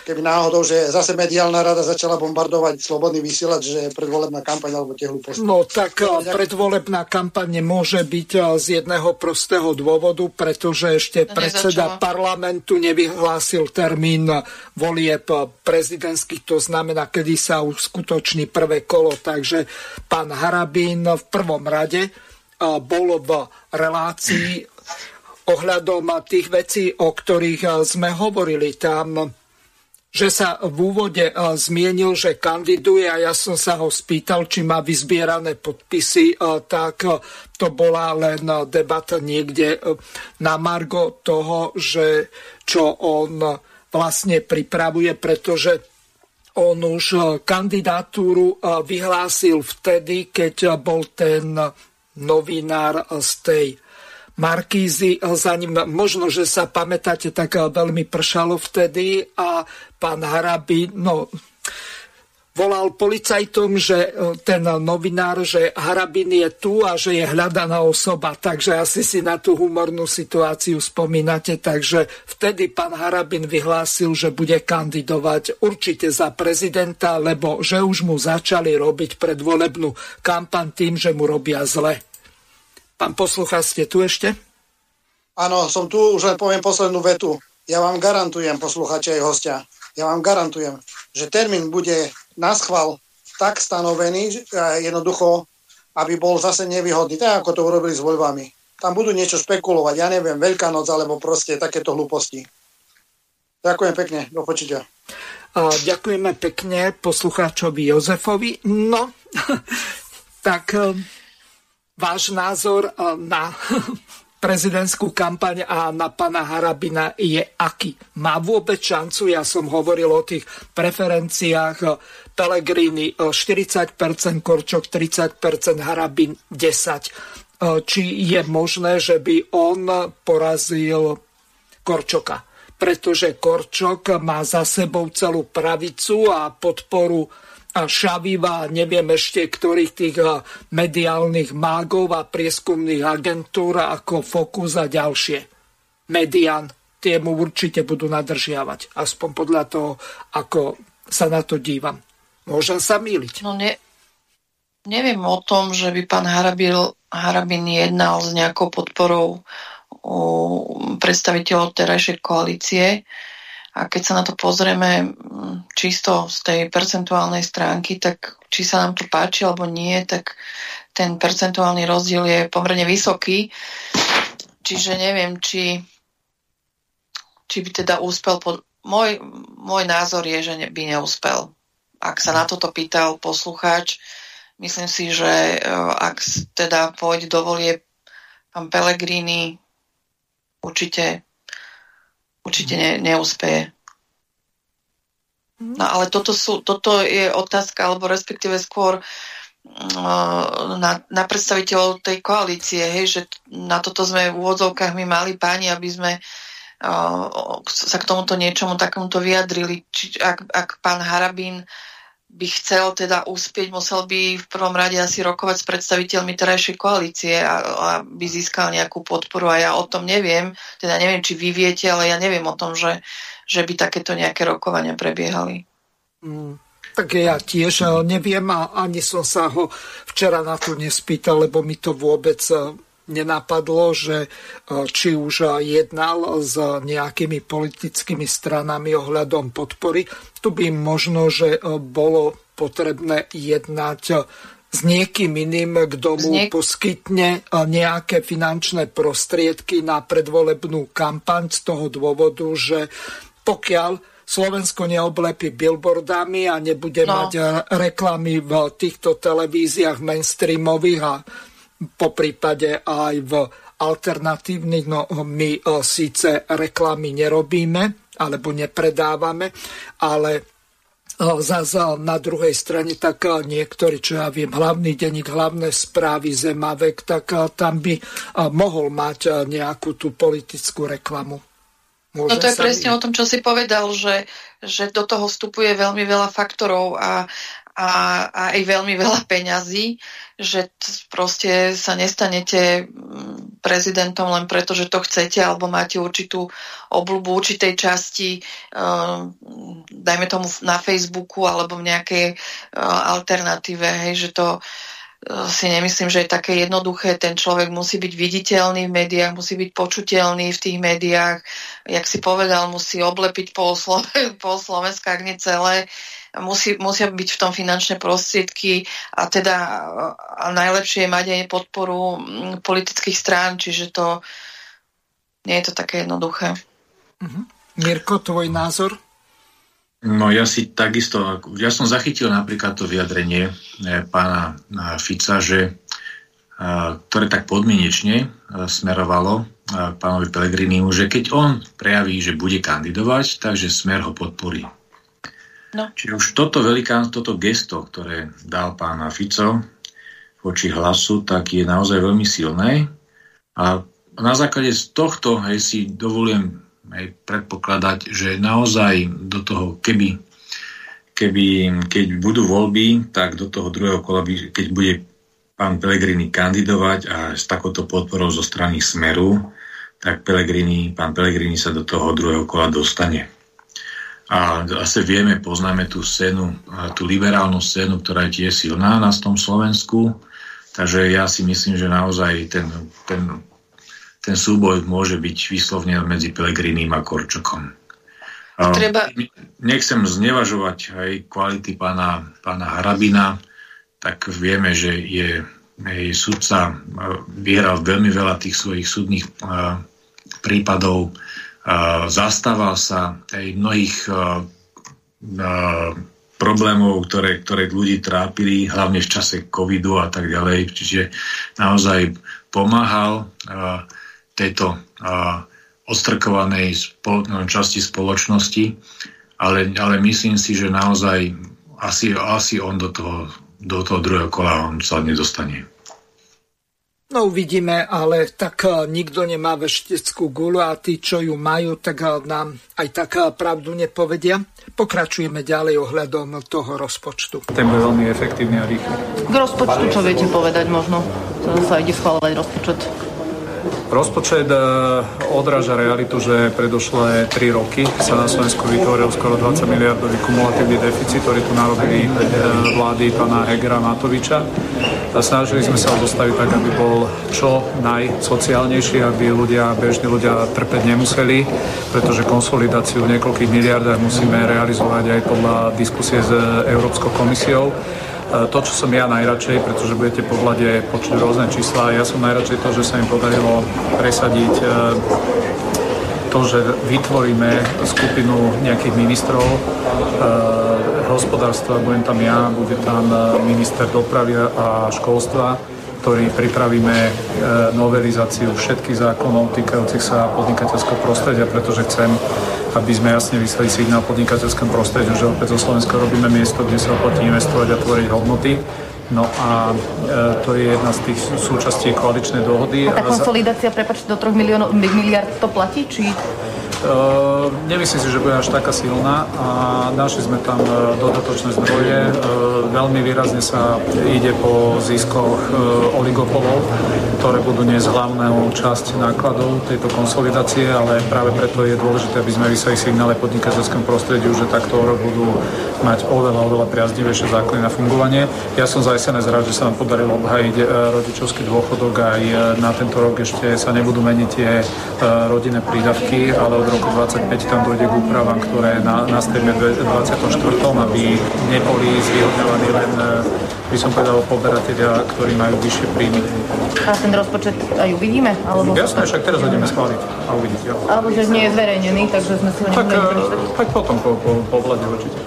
Keby náhodou, že zase mediálna rada začala bombardovať slobodný vysielač, že je predvolebná kampaň alebo tie hlúposti. No tak no, predvolebná kampaň môže byť eh, z jedného prostého dôvodu, pretože ešte to predseda nezačala. parlamentu nevyhlásil termín volieb prezidentských, to znamená, kedy sa uskutoční prvé kolo. Takže pán Harabín v prvom rade eh, bol v relácii ohľadom tých vecí, o ktorých eh, sme hovorili tam, že sa v úvode eh, zmienil, že kandiduje a ja som sa ho spýtal, či má vyzbierané podpisy, eh, tak to bola len debata niekde na margo toho, že čo on vlastne pripravuje, pretože on už kandidatúru vyhlásil vtedy, keď bol ten novinár z tej Markízy za ním. Možno, že sa pamätáte, tak veľmi pršalo vtedy a pán Harabi, no, volal policajtom, že e, ten novinár, že Harabin je tu a že je hľadaná osoba. Takže asi si na tú humornú situáciu spomínate. Takže vtedy pán Harabin vyhlásil, že bude kandidovať určite za prezidenta, lebo že už mu začali robiť predvolebnú kampan tým, že mu robia zle. Pán poslucha, ste tu ešte? Áno, som tu, už len poviem poslednú vetu. Ja vám garantujem, posluchači aj hostia, ja vám garantujem, že termín bude na schvál tak stanovený, jednoducho, aby bol zase nevýhodný, tak ako to urobili s voľbami. Tam budú niečo špekulovať, ja neviem, Veľká noc alebo proste takéto hlúposti. Ďakujem pekne, do počutia. Ďakujeme pekne poslucháčovi Jozefovi. No, [laughs] tak váš názor eh, na [laughs] prezidentskú kampaň a na pana Harabina je aký? Má vôbec šancu? Ja som hovoril o tých preferenciách eh, Pelegrini 40%, eh, Korčok 30%, Harabin 10%. Či je možné, že by on porazil Korčoka? Pretože Korčok má za sebou celú pravicu a podporu Šaviva, neviem ešte ktorých tých mediálnych mágov a prieskumných agentúr ako Focus a ďalšie. Median, tie mu určite budú nadržiavať. Aspoň podľa toho, ako sa na to dívam. Môžem sa míliť. No ne, neviem o tom, že by pán Harabil, Harabin jednal s nejakou podporou predstaviteľov terajšej koalície. A keď sa na to pozrieme mm, čisto z tej percentuálnej stránky, tak či sa nám to páči alebo nie, tak ten percentuálny rozdiel je pomerne vysoký. Čiže neviem, či, či by teda úspel. Pod... Môj, môj názor je, že by neúspel. Ak sa na toto pýtal poslucháč, myslím si, že e, ak teda pôjde do volie pán Pellegrini, určite určite ne, neúspeje. No ale toto, sú, toto je otázka, alebo respektíve skôr mm, na, na predstaviteľov tej koalície, hej, že na toto sme v úvodzovkách my mali páni, aby sme uh, sa k tomuto niečomu takomuto vyjadrili. Či, ak, ak pán Harabín by chcel teda uspieť, musel by v prvom rade asi rokovať s predstaviteľmi terajšej koalície a, aby získal nejakú podporu a ja o tom neviem, teda neviem, či vy viete, ale ja neviem o tom, že, že by takéto nejaké rokovania prebiehali. Mm, tak ja tiež eh, neviem a ani som sa ho včera na to nespýtal, lebo mi to vôbec eh, nenapadlo, že e, či už jednal s nejakými politickými stranami ohľadom podpory. Tu by možno, že e, bolo potrebné jednať e, s niekým iným, kto mu niek- poskytne nejaké finančné prostriedky na predvolebnú kampaň z toho dôvodu, že pokiaľ Slovensko neoblepí billboardami a nebude no. mať reklamy v týchto televíziách mainstreamových a po prípade aj v alternatívnych, no my e, síce reklamy nerobíme alebo nepredávame, ale Zase na druhej strane, tak niektorí, čo ja viem, hlavný denník, hlavné správy Zemavek, tak tam by mohol mať nejakú tú politickú reklamu. Môže no to je presne o tom, čo si povedal, že, že do toho vstupuje veľmi veľa faktorov a, a, a aj veľmi veľa peňazí, že proste sa nestanete mm, prezidentom len preto, že to chcete alebo máte určitú obľubu určitej časti, uh, dajme tomu na Facebooku alebo v nejakej uh, alternatíve, hej, že to uh, si nemyslím, že je také jednoduché. Ten človek musí byť viditeľný v médiách, musí byť počuteľný v tých médiách. Jak si povedal, musí oblepiť pol, Sloven- pol Slovenska, ak nie celé. Musí, musia byť v tom finančné prostriedky a teda a najlepšie je mať aj podporu mm, politických strán, čiže to nie je to také jednoduché. Uh-huh. Mirko, tvoj názor? No ja si takisto, ja som zachytil napríklad to vyjadrenie eh, pána eh, Fica, že eh, ktoré tak podmienečne smerovalo pánovi Pelegrinimu, že keď on prejaví, že bude kandidovať, takže smer ho podporí. No. Čiže už toto velikán, toto gesto, ktoré dal pán Fico voči hlasu, tak je naozaj veľmi silné. A na základe z tohto hej, si dovolujem hej, predpokladať, že naozaj do toho, keby, keby, keď budú voľby, tak do toho druhého kola, by, keď bude pán Pelegrini kandidovať a s takouto podporou zo strany Smeru, tak Pelegrini, pán Pelegrini sa do toho druhého kola dostane. A zase vieme, poznáme tú scénu, tú liberálnu scénu, ktorá je tiež silná na tom Slovensku. Takže ja si myslím, že naozaj ten, ten, ten súboj môže byť vyslovne medzi Pelegrinim a Korčokom. Treba... Nechcem znevažovať aj kvality pána, pána Harabina, tak vieme, že je, je sudca, vyhral veľmi veľa tých svojich súdnych prípadov, zastával sa aj mnohých problémov, ktoré, ktoré ľudí trápili, hlavne v čase covidu a tak ďalej. Čiže naozaj pomáhal tejto odstrkovanej no, časti spoločnosti, ale, ale myslím si, že naozaj asi, asi on do toho, do toho druhého kola on sa nedostane. No uvidíme, ale tak eh, nikto nemá vešteckú gulu a tí, čo ju majú, tak eh, nám aj tak eh, pravdu nepovedia. Pokračujeme ďalej ohľadom toho rozpočtu. Ten bude veľmi efektívny a rýchly. K rozpočtu čo viete povedať možno? Sa ide schváľovať rozpočet. Rozpočet e, odráža realitu, že predošlé 3 roky sa na Slovensku vytvoril skoro 20 miliardový kumulatívny deficit, ktorý tu narobili e, vlády pána Hegera Matoviča. A snažili sme sa ho zostaviť tak, aby bol čo najsociálnejší, aby ľudia, bežní ľudia trpeť nemuseli, pretože konsolidáciu v niekoľkých miliardách musíme realizovať aj podľa diskusie s Európskou komisiou. E, to, čo som ja najradšej, pretože budete po vlade počuť rôzne čísla, ja som najradšej to, že sa im podarilo presadiť e, to, že vytvoríme skupinu nejakých ministrov e, hospodárstva, budem tam ja, bude tam minister dopravy a školstva, ktorý pripravíme novelizáciu všetkých zákonov týkajúcich sa podnikateľského prostredia, pretože chcem aby sme jasne vyslali signál podnikateľskému prostrediu, že opäť zo Slovenska robíme miesto, kde sa oplatí investovať a tvoriť hodnoty. No a e, to je jedna z tých súčastí koaličnej dohody. A tá konsolidácia, prepačte, do 3 miliónov, miliard to platí? Či Uh, nemyslím si, že bude až taká silná a našli sme tam uh, dodatočné zdroje. Uh, veľmi výrazne sa ide po ziskoch oligopolov, ktoré budú dnes hlavnou časť nákladov tejto konsolidácie, ale práve preto je dôležité, aby sme vyslali signále podnikateľskému prostrediu, že takto budú mať oveľa, oveľa priaznivejšie základy na fungovanie. Ja som za SNS rád, že sa nám podarilo obhajiť rodičovský dôchodok aj na tento rok ešte sa nebudú meniť tie rodinné prídavky, ale od roku 25 tam dojde k úpravám, ktoré na, nastavíme v 24. aby neboli zvýhodňovaní len by som povedal, poberatelia, ktorí majú vyššie príjmy. A ten rozpočet aj uvidíme? Alebo Jasné, však teraz ho ideme schváliť a uvidíte. Jo. Alebo že nie je zverejnený, takže sme si ho tak, tak potom po, po, po vlade určite.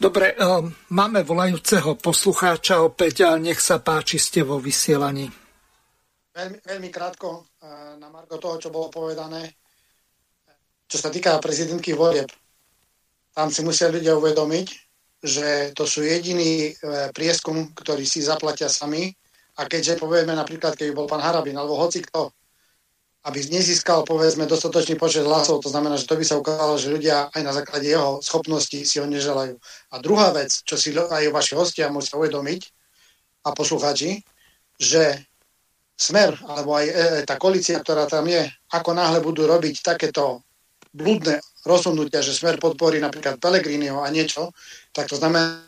Dobre, um, máme volajúceho poslucháča opäť a nech sa páči, ste vo vysielaní. Veľmi, veľmi krátko na margo toho, čo bolo povedané čo sa týka prezidentských volieb. tam si musia ľudia uvedomiť, že to sú jediný e, prieskum, ktorý si zaplatia sami. A keďže povieme napríklad, keď bol pán Harabin, alebo hoci kto, aby nezískal, povedzme, dostatočný počet hlasov, to znamená, že to by sa ukázalo, že ľudia aj na základe jeho schopností si ho neželajú. A druhá vec, čo si aj vaši hostia musia uvedomiť a poslucháči, že smer, alebo aj e, tá koalícia, ktorá tam je, ako náhle budú robiť takéto blúdne rozhodnutia, že smer podporí napríklad Pelegriniho a niečo, tak to znamená,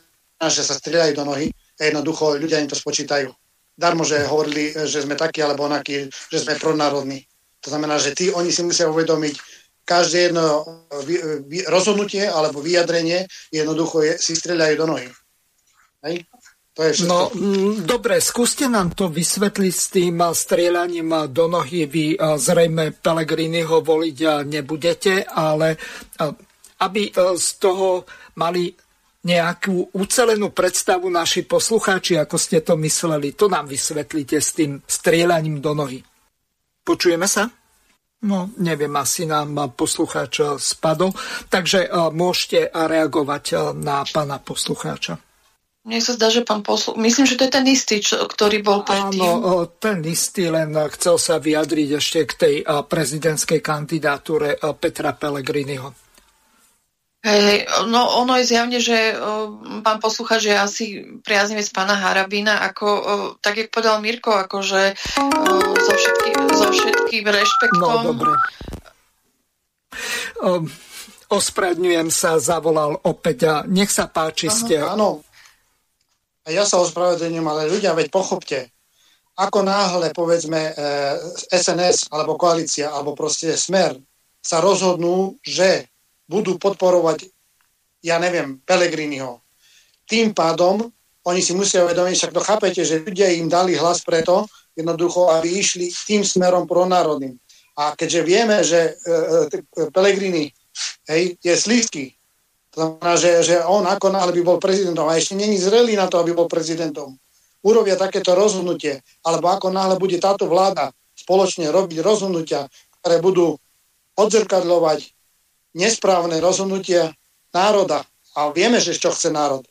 že sa strieľajú do nohy a jednoducho ľudia im to spočítajú. Darmo, že hovorili, že sme takí alebo onakí, že sme pronárodní. To znamená, že tí, oni si musia uvedomiť, každé jedno rozhodnutie alebo vyjadrenie jednoducho je, si strieľajú do nohy. Hej? To je no, mm, dobre, skúste nám to vysvetliť s tým strieľaním do nohy. Vy zrejme Pelegriniho voliť nebudete, ale aby z toho mali nejakú ucelenú predstavu naši poslucháči, ako ste to mysleli. To nám vysvetlíte s tým strieľaním do nohy. Počujeme sa? No, neviem, asi nám poslucháč spadol, takže môžete reagovať na pána poslucháča. Mne sa zdá, že pán poslu... Myslím, že to je ten istý, čo, ktorý bol predtým. Áno, ten istý, len chcel sa vyjadriť ešte k tej prezidentskej kandidatúre Petra Pellegriniho. Hej, no ono je zjavne, že o, pán posluchač je asi priaznivec pána Harabína, ako, o, tak jak povedal Mirko, akože o, so, všetky, so všetkým rešpektom. No, dobre. O, ospravedňujem sa, zavolal opäť a nech sa páči Aha. ste. Áno, a ja sa ospravedlňujem, ale ľudia, veď pochopte, ako náhle, povedzme, SNS alebo koalícia alebo proste Smer sa rozhodnú, že budú podporovať, ja neviem, Pelegriniho. Tým pádom oni si musia uvedomiť, však to chápete, že ľudia im dali hlas preto, jednoducho, aby išli tým smerom pronárodným. A keďže vieme, že e, e, Pelegrini hej, je slízky, to znamená, že, že on ako náhle by bol prezidentom a ešte není zrelý na to, aby bol prezidentom, urobia takéto rozhodnutie, alebo ako náhle bude táto vláda spoločne robiť rozhodnutia, ktoré budú odzrkadľovať nesprávne rozhodnutia národa a vieme, že čo chce národ,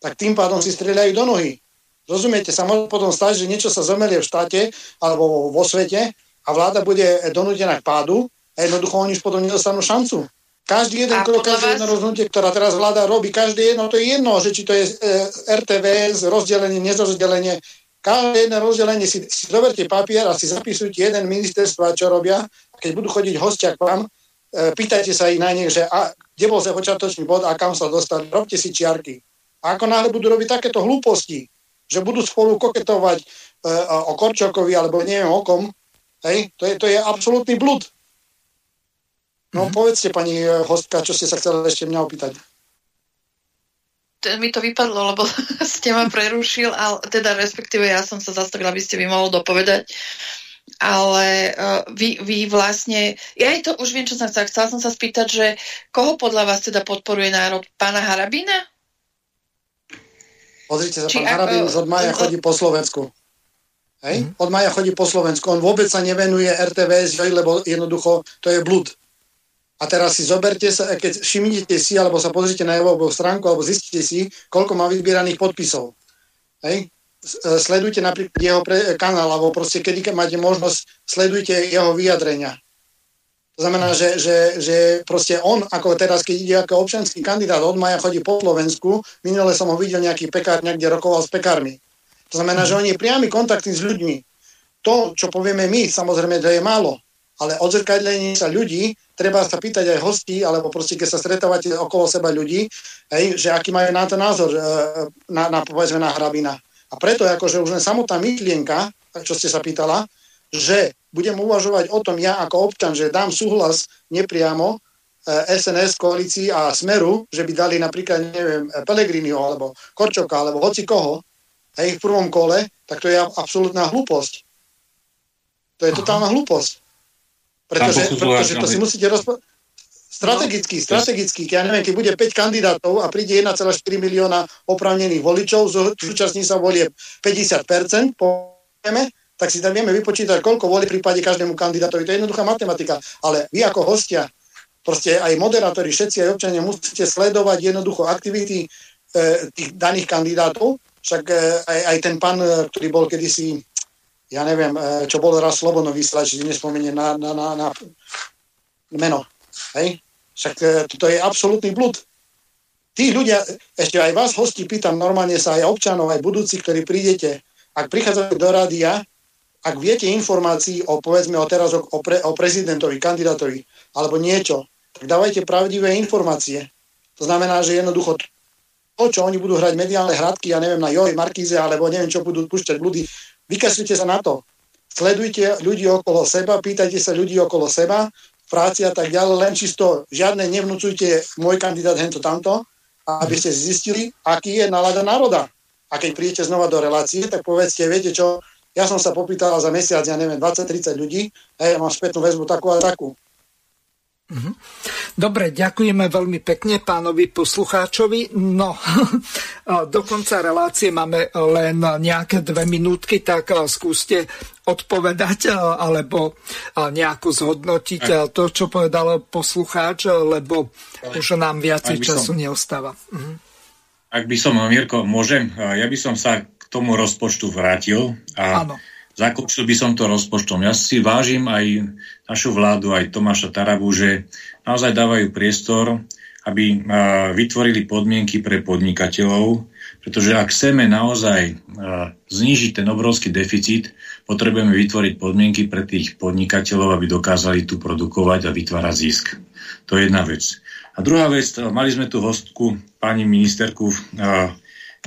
tak tým pádom si strieľajú do nohy. Rozumiete, sa môže potom stať, že niečo sa zomelie v štáte alebo vo svete a vláda bude donútená k pádu a jednoducho oni už potom nedostanú šancu. Každý jeden krok, každé vás... jedno rozhodnutie, ktorá teraz vláda robí, každé jedno, to je jedno, že či to je e, RTVS, rozdelenie, nezrozdelenie, každé jedno rozdelenie si, si zoberte papier a si zapisujte jeden ministerstva, čo robia. A keď budú chodiť hostia k vám, e, pýtajte sa ich na nich, že a, kde bol sa počiatočný bod a kam sa dostali. Robte si čiarky. A ako náhle budú robiť takéto hlúposti, že budú spolu koketovať e, o Korčokovi alebo neviem o kom, hej, to je, to je absolútny blud. No povedzte, pani eh, hostka, čo ste sa chceli ešte mňa opýtať. Mi to vypadlo, lebo [laughs] ste ma prerušil, ale teda respektíve ja som sa zastavila, aby ste mi mohol dopovedať. Ale uh, vy, vy vlastne, ja aj to už viem, čo som sa chcela som sa spýtať, že koho podľa vás teda podporuje národ? Pána Harabína? Pozrite sa, Či pán Harabín už od maja chodí po Slovensku. Hej? Mm. Od maja chodí po Slovensku. On vôbec sa nevenuje RTVS, lebo jednoducho to je blud. A teraz si zoberte sa, keď všimnite si, alebo sa pozrite na jeho stránku, alebo zistite si, koľko má vyzbieraných podpisov. Hej? E, sledujte napríklad jeho pre, kanál, alebo proste kedy máte možnosť, sledujte jeho vyjadrenia. To znamená, že, že, že proste on, ako teraz, keď ide ako občanský kandidát od maja, chodí po Slovensku, minule som ho videl nejaký pekárňa, kde rokoval s pekármi. To znamená, že on je priamy kontaktný s ľuďmi. To, čo povieme my, samozrejme, to je málo ale odzrkadlenie sa ľudí, treba sa pýtať aj hostí, alebo proste keď sa stretávate okolo seba ľudí, hej, že aký majú na to názor, e, na, na, povedzme na hrabina. A preto akože už len samotná myšlienka, čo ste sa pýtala, že budem uvažovať o tom ja ako občan, že dám súhlas nepriamo SNS, koalícii a Smeru, že by dali napríklad, neviem, Pelegriniho, alebo Korčoka, alebo hoci koho, hej, v prvom kole, tak to je absolútna hlúposť. To je totálna hlúposť. Pretože, pretože to si musíte rozpo... Strategicky, no. strategicky, ja neviem, keď bude 5 kandidátov a príde 1,4 milióna oprávnených voličov, súčasní sa volie 50%, povieme, tak si tam vieme vypočítať, koľko volí v prípade každému kandidátovi. To je jednoduchá matematika. Ale vy ako hostia, proste aj moderátori, všetci aj občania musíte sledovať jednoducho aktivity e, tých daných kandidátov, však e, aj, aj ten pán, e, ktorý bol kedysi, ja neviem, e, čo bol raz Slobodno vysielač, nespomeniem na, na, na, na meno, hej? Však e, to je absolútny blud. Tí ľudia, ešte aj vás hosti pýtam, normálne sa aj občanov, aj budúci, ktorí prídete, ak prichádzate do rádia, ak viete informácií o, povedzme, o teraz o, pre, o prezidentovi, kandidátovi, alebo niečo, tak dávajte pravdivé informácie. To znamená, že jednoducho to, čo oni budú hrať mediálne hradky, ja neviem, na Joj, Markíze, alebo neviem, čo budú púšťať blúdy, vykašlite sa na to. Sledujte ľudí okolo seba, pýtajte sa ľudí okolo seba, práci a tak ďalej, len čisto žiadne nevnúcujte môj kandidát hento tamto, aby ste zistili, aký je nálada národa. A keď prídete znova do relácie, tak povedzte, viete čo, ja som sa popýtal za mesiac, ja neviem, 20-30 ľudí a ja mám spätnú väzbu takú a takú. Mhm. Dobre, ďakujeme veľmi pekne pánovi poslucháčovi. No, [laughs] do konca relácie máme len nejaké dve minútky, tak skúste odpovedať alebo nejako zhodnotiť to, čo povedal poslucháč, lebo už nám viacej času som, neostáva. Mhm. Ak by som, Mirko, môžem, ja by som sa k tomu rozpočtu vrátil a Áno Zakončil by som to rozpočtom. Ja si vážim aj našu vládu, aj Tomáša Tarabu, že naozaj dávajú priestor, aby vytvorili podmienky pre podnikateľov, pretože ak chceme naozaj znížiť ten obrovský deficit, potrebujeme vytvoriť podmienky pre tých podnikateľov, aby dokázali tu produkovať a vytvárať zisk. To je jedna vec. A druhá vec, mali sme tu hostku, pani ministerku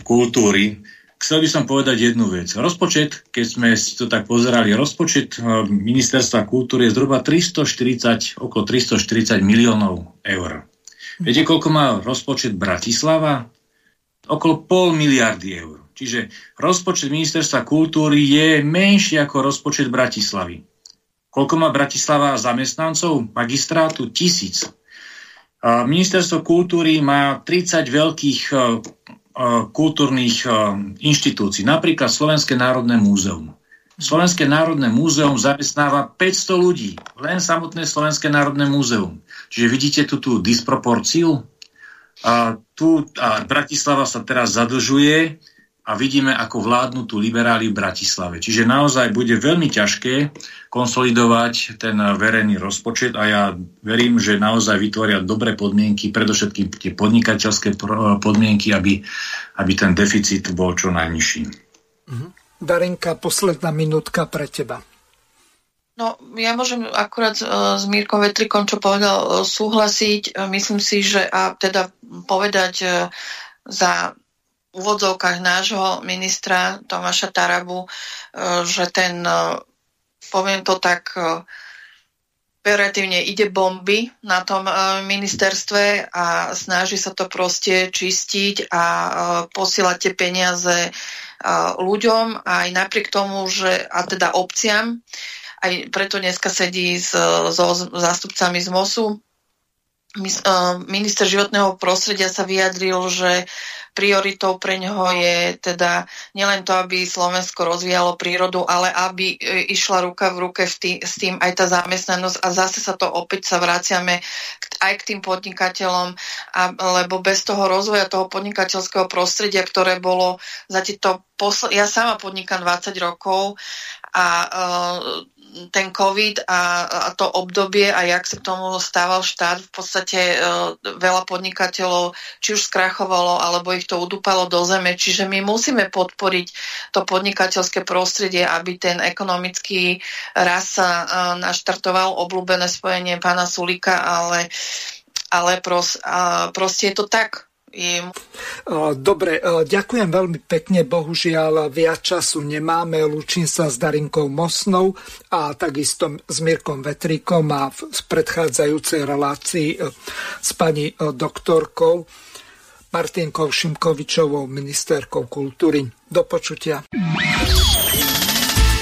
kultúry, Chcel by som povedať jednu vec. Rozpočet, keď sme si to tak pozerali, rozpočet eh, ministerstva kultúry je zhruba 340, okolo 340 miliónov eur. Viete, koľko má rozpočet Bratislava? Okolo pol miliardy eur. Čiže rozpočet ministerstva kultúry je menší ako rozpočet Bratislavy. Koľko má Bratislava zamestnancov magistrátu? Tisíc. Ministerstvo kultúry má 30 veľkých eh, kultúrnych inštitúcií, napríklad Slovenské národné múzeum. Slovenské národné múzeum zamestnáva 500 ľudí, len samotné Slovenské národné múzeum. Čiže vidíte tu tú disproporciu? A tu a Bratislava sa teraz zadlžuje a vidíme, ako vládnu tu liberáli v Bratislave. Čiže naozaj bude veľmi ťažké konsolidovať ten verejný rozpočet a ja verím, že naozaj vytvoria dobré podmienky, predovšetkým tie podnikateľské podmienky, aby, aby ten deficit bol čo najnižší. Mhm. Darinka, posledná minútka pre teba. No, ja môžem akurát s Mírkom Vetrikom, čo povedal, súhlasiť. Myslím si, že a teda povedať za úvodzovkách nášho ministra Tomáša Tarabu, e, že ten, e, poviem to tak, operatívne ide bomby na tom ministerstve a snaží sa to proste čistiť a posielať tie peniaze ľuďom aj napriek tomu, že a teda obciam, aj preto dneska sedí s, so zástupcami z MOSu. Minister životného prostredia sa vyjadril, že prioritou pre ňoho je teda nielen to, aby Slovensko rozvíjalo prírodu, ale aby e, išla ruka v ruke v tý, s tým aj tá zamestnanosť. A zase sa to opäť sa vraciame aj k tým podnikateľom, a, lebo bez toho rozvoja toho podnikateľského prostredia, ktoré bolo za tieto posl- ja sama podnikám 20 rokov a uh, ten COVID a, a to obdobie a jak sa k tomu stával štát, v podstate e, veľa podnikateľov či už skrachovalo, alebo ich to udúpalo do zeme. Čiže my musíme podporiť to podnikateľské prostredie, aby ten ekonomický rast sa e, naštartoval, obľúbené spojenie pána Sulika, ale, ale pros, a, proste je to tak im. Dobre, ďakujem veľmi pekne. Bohužiaľ, viac času nemáme. Lučím sa s Darinkou Mosnou a takisto s Mirkom Vetrikom a v predchádzajúcej relácii e, s pani e, doktorkou Martinkou Šimkovičovou, ministerkou kultúry. Do počutia.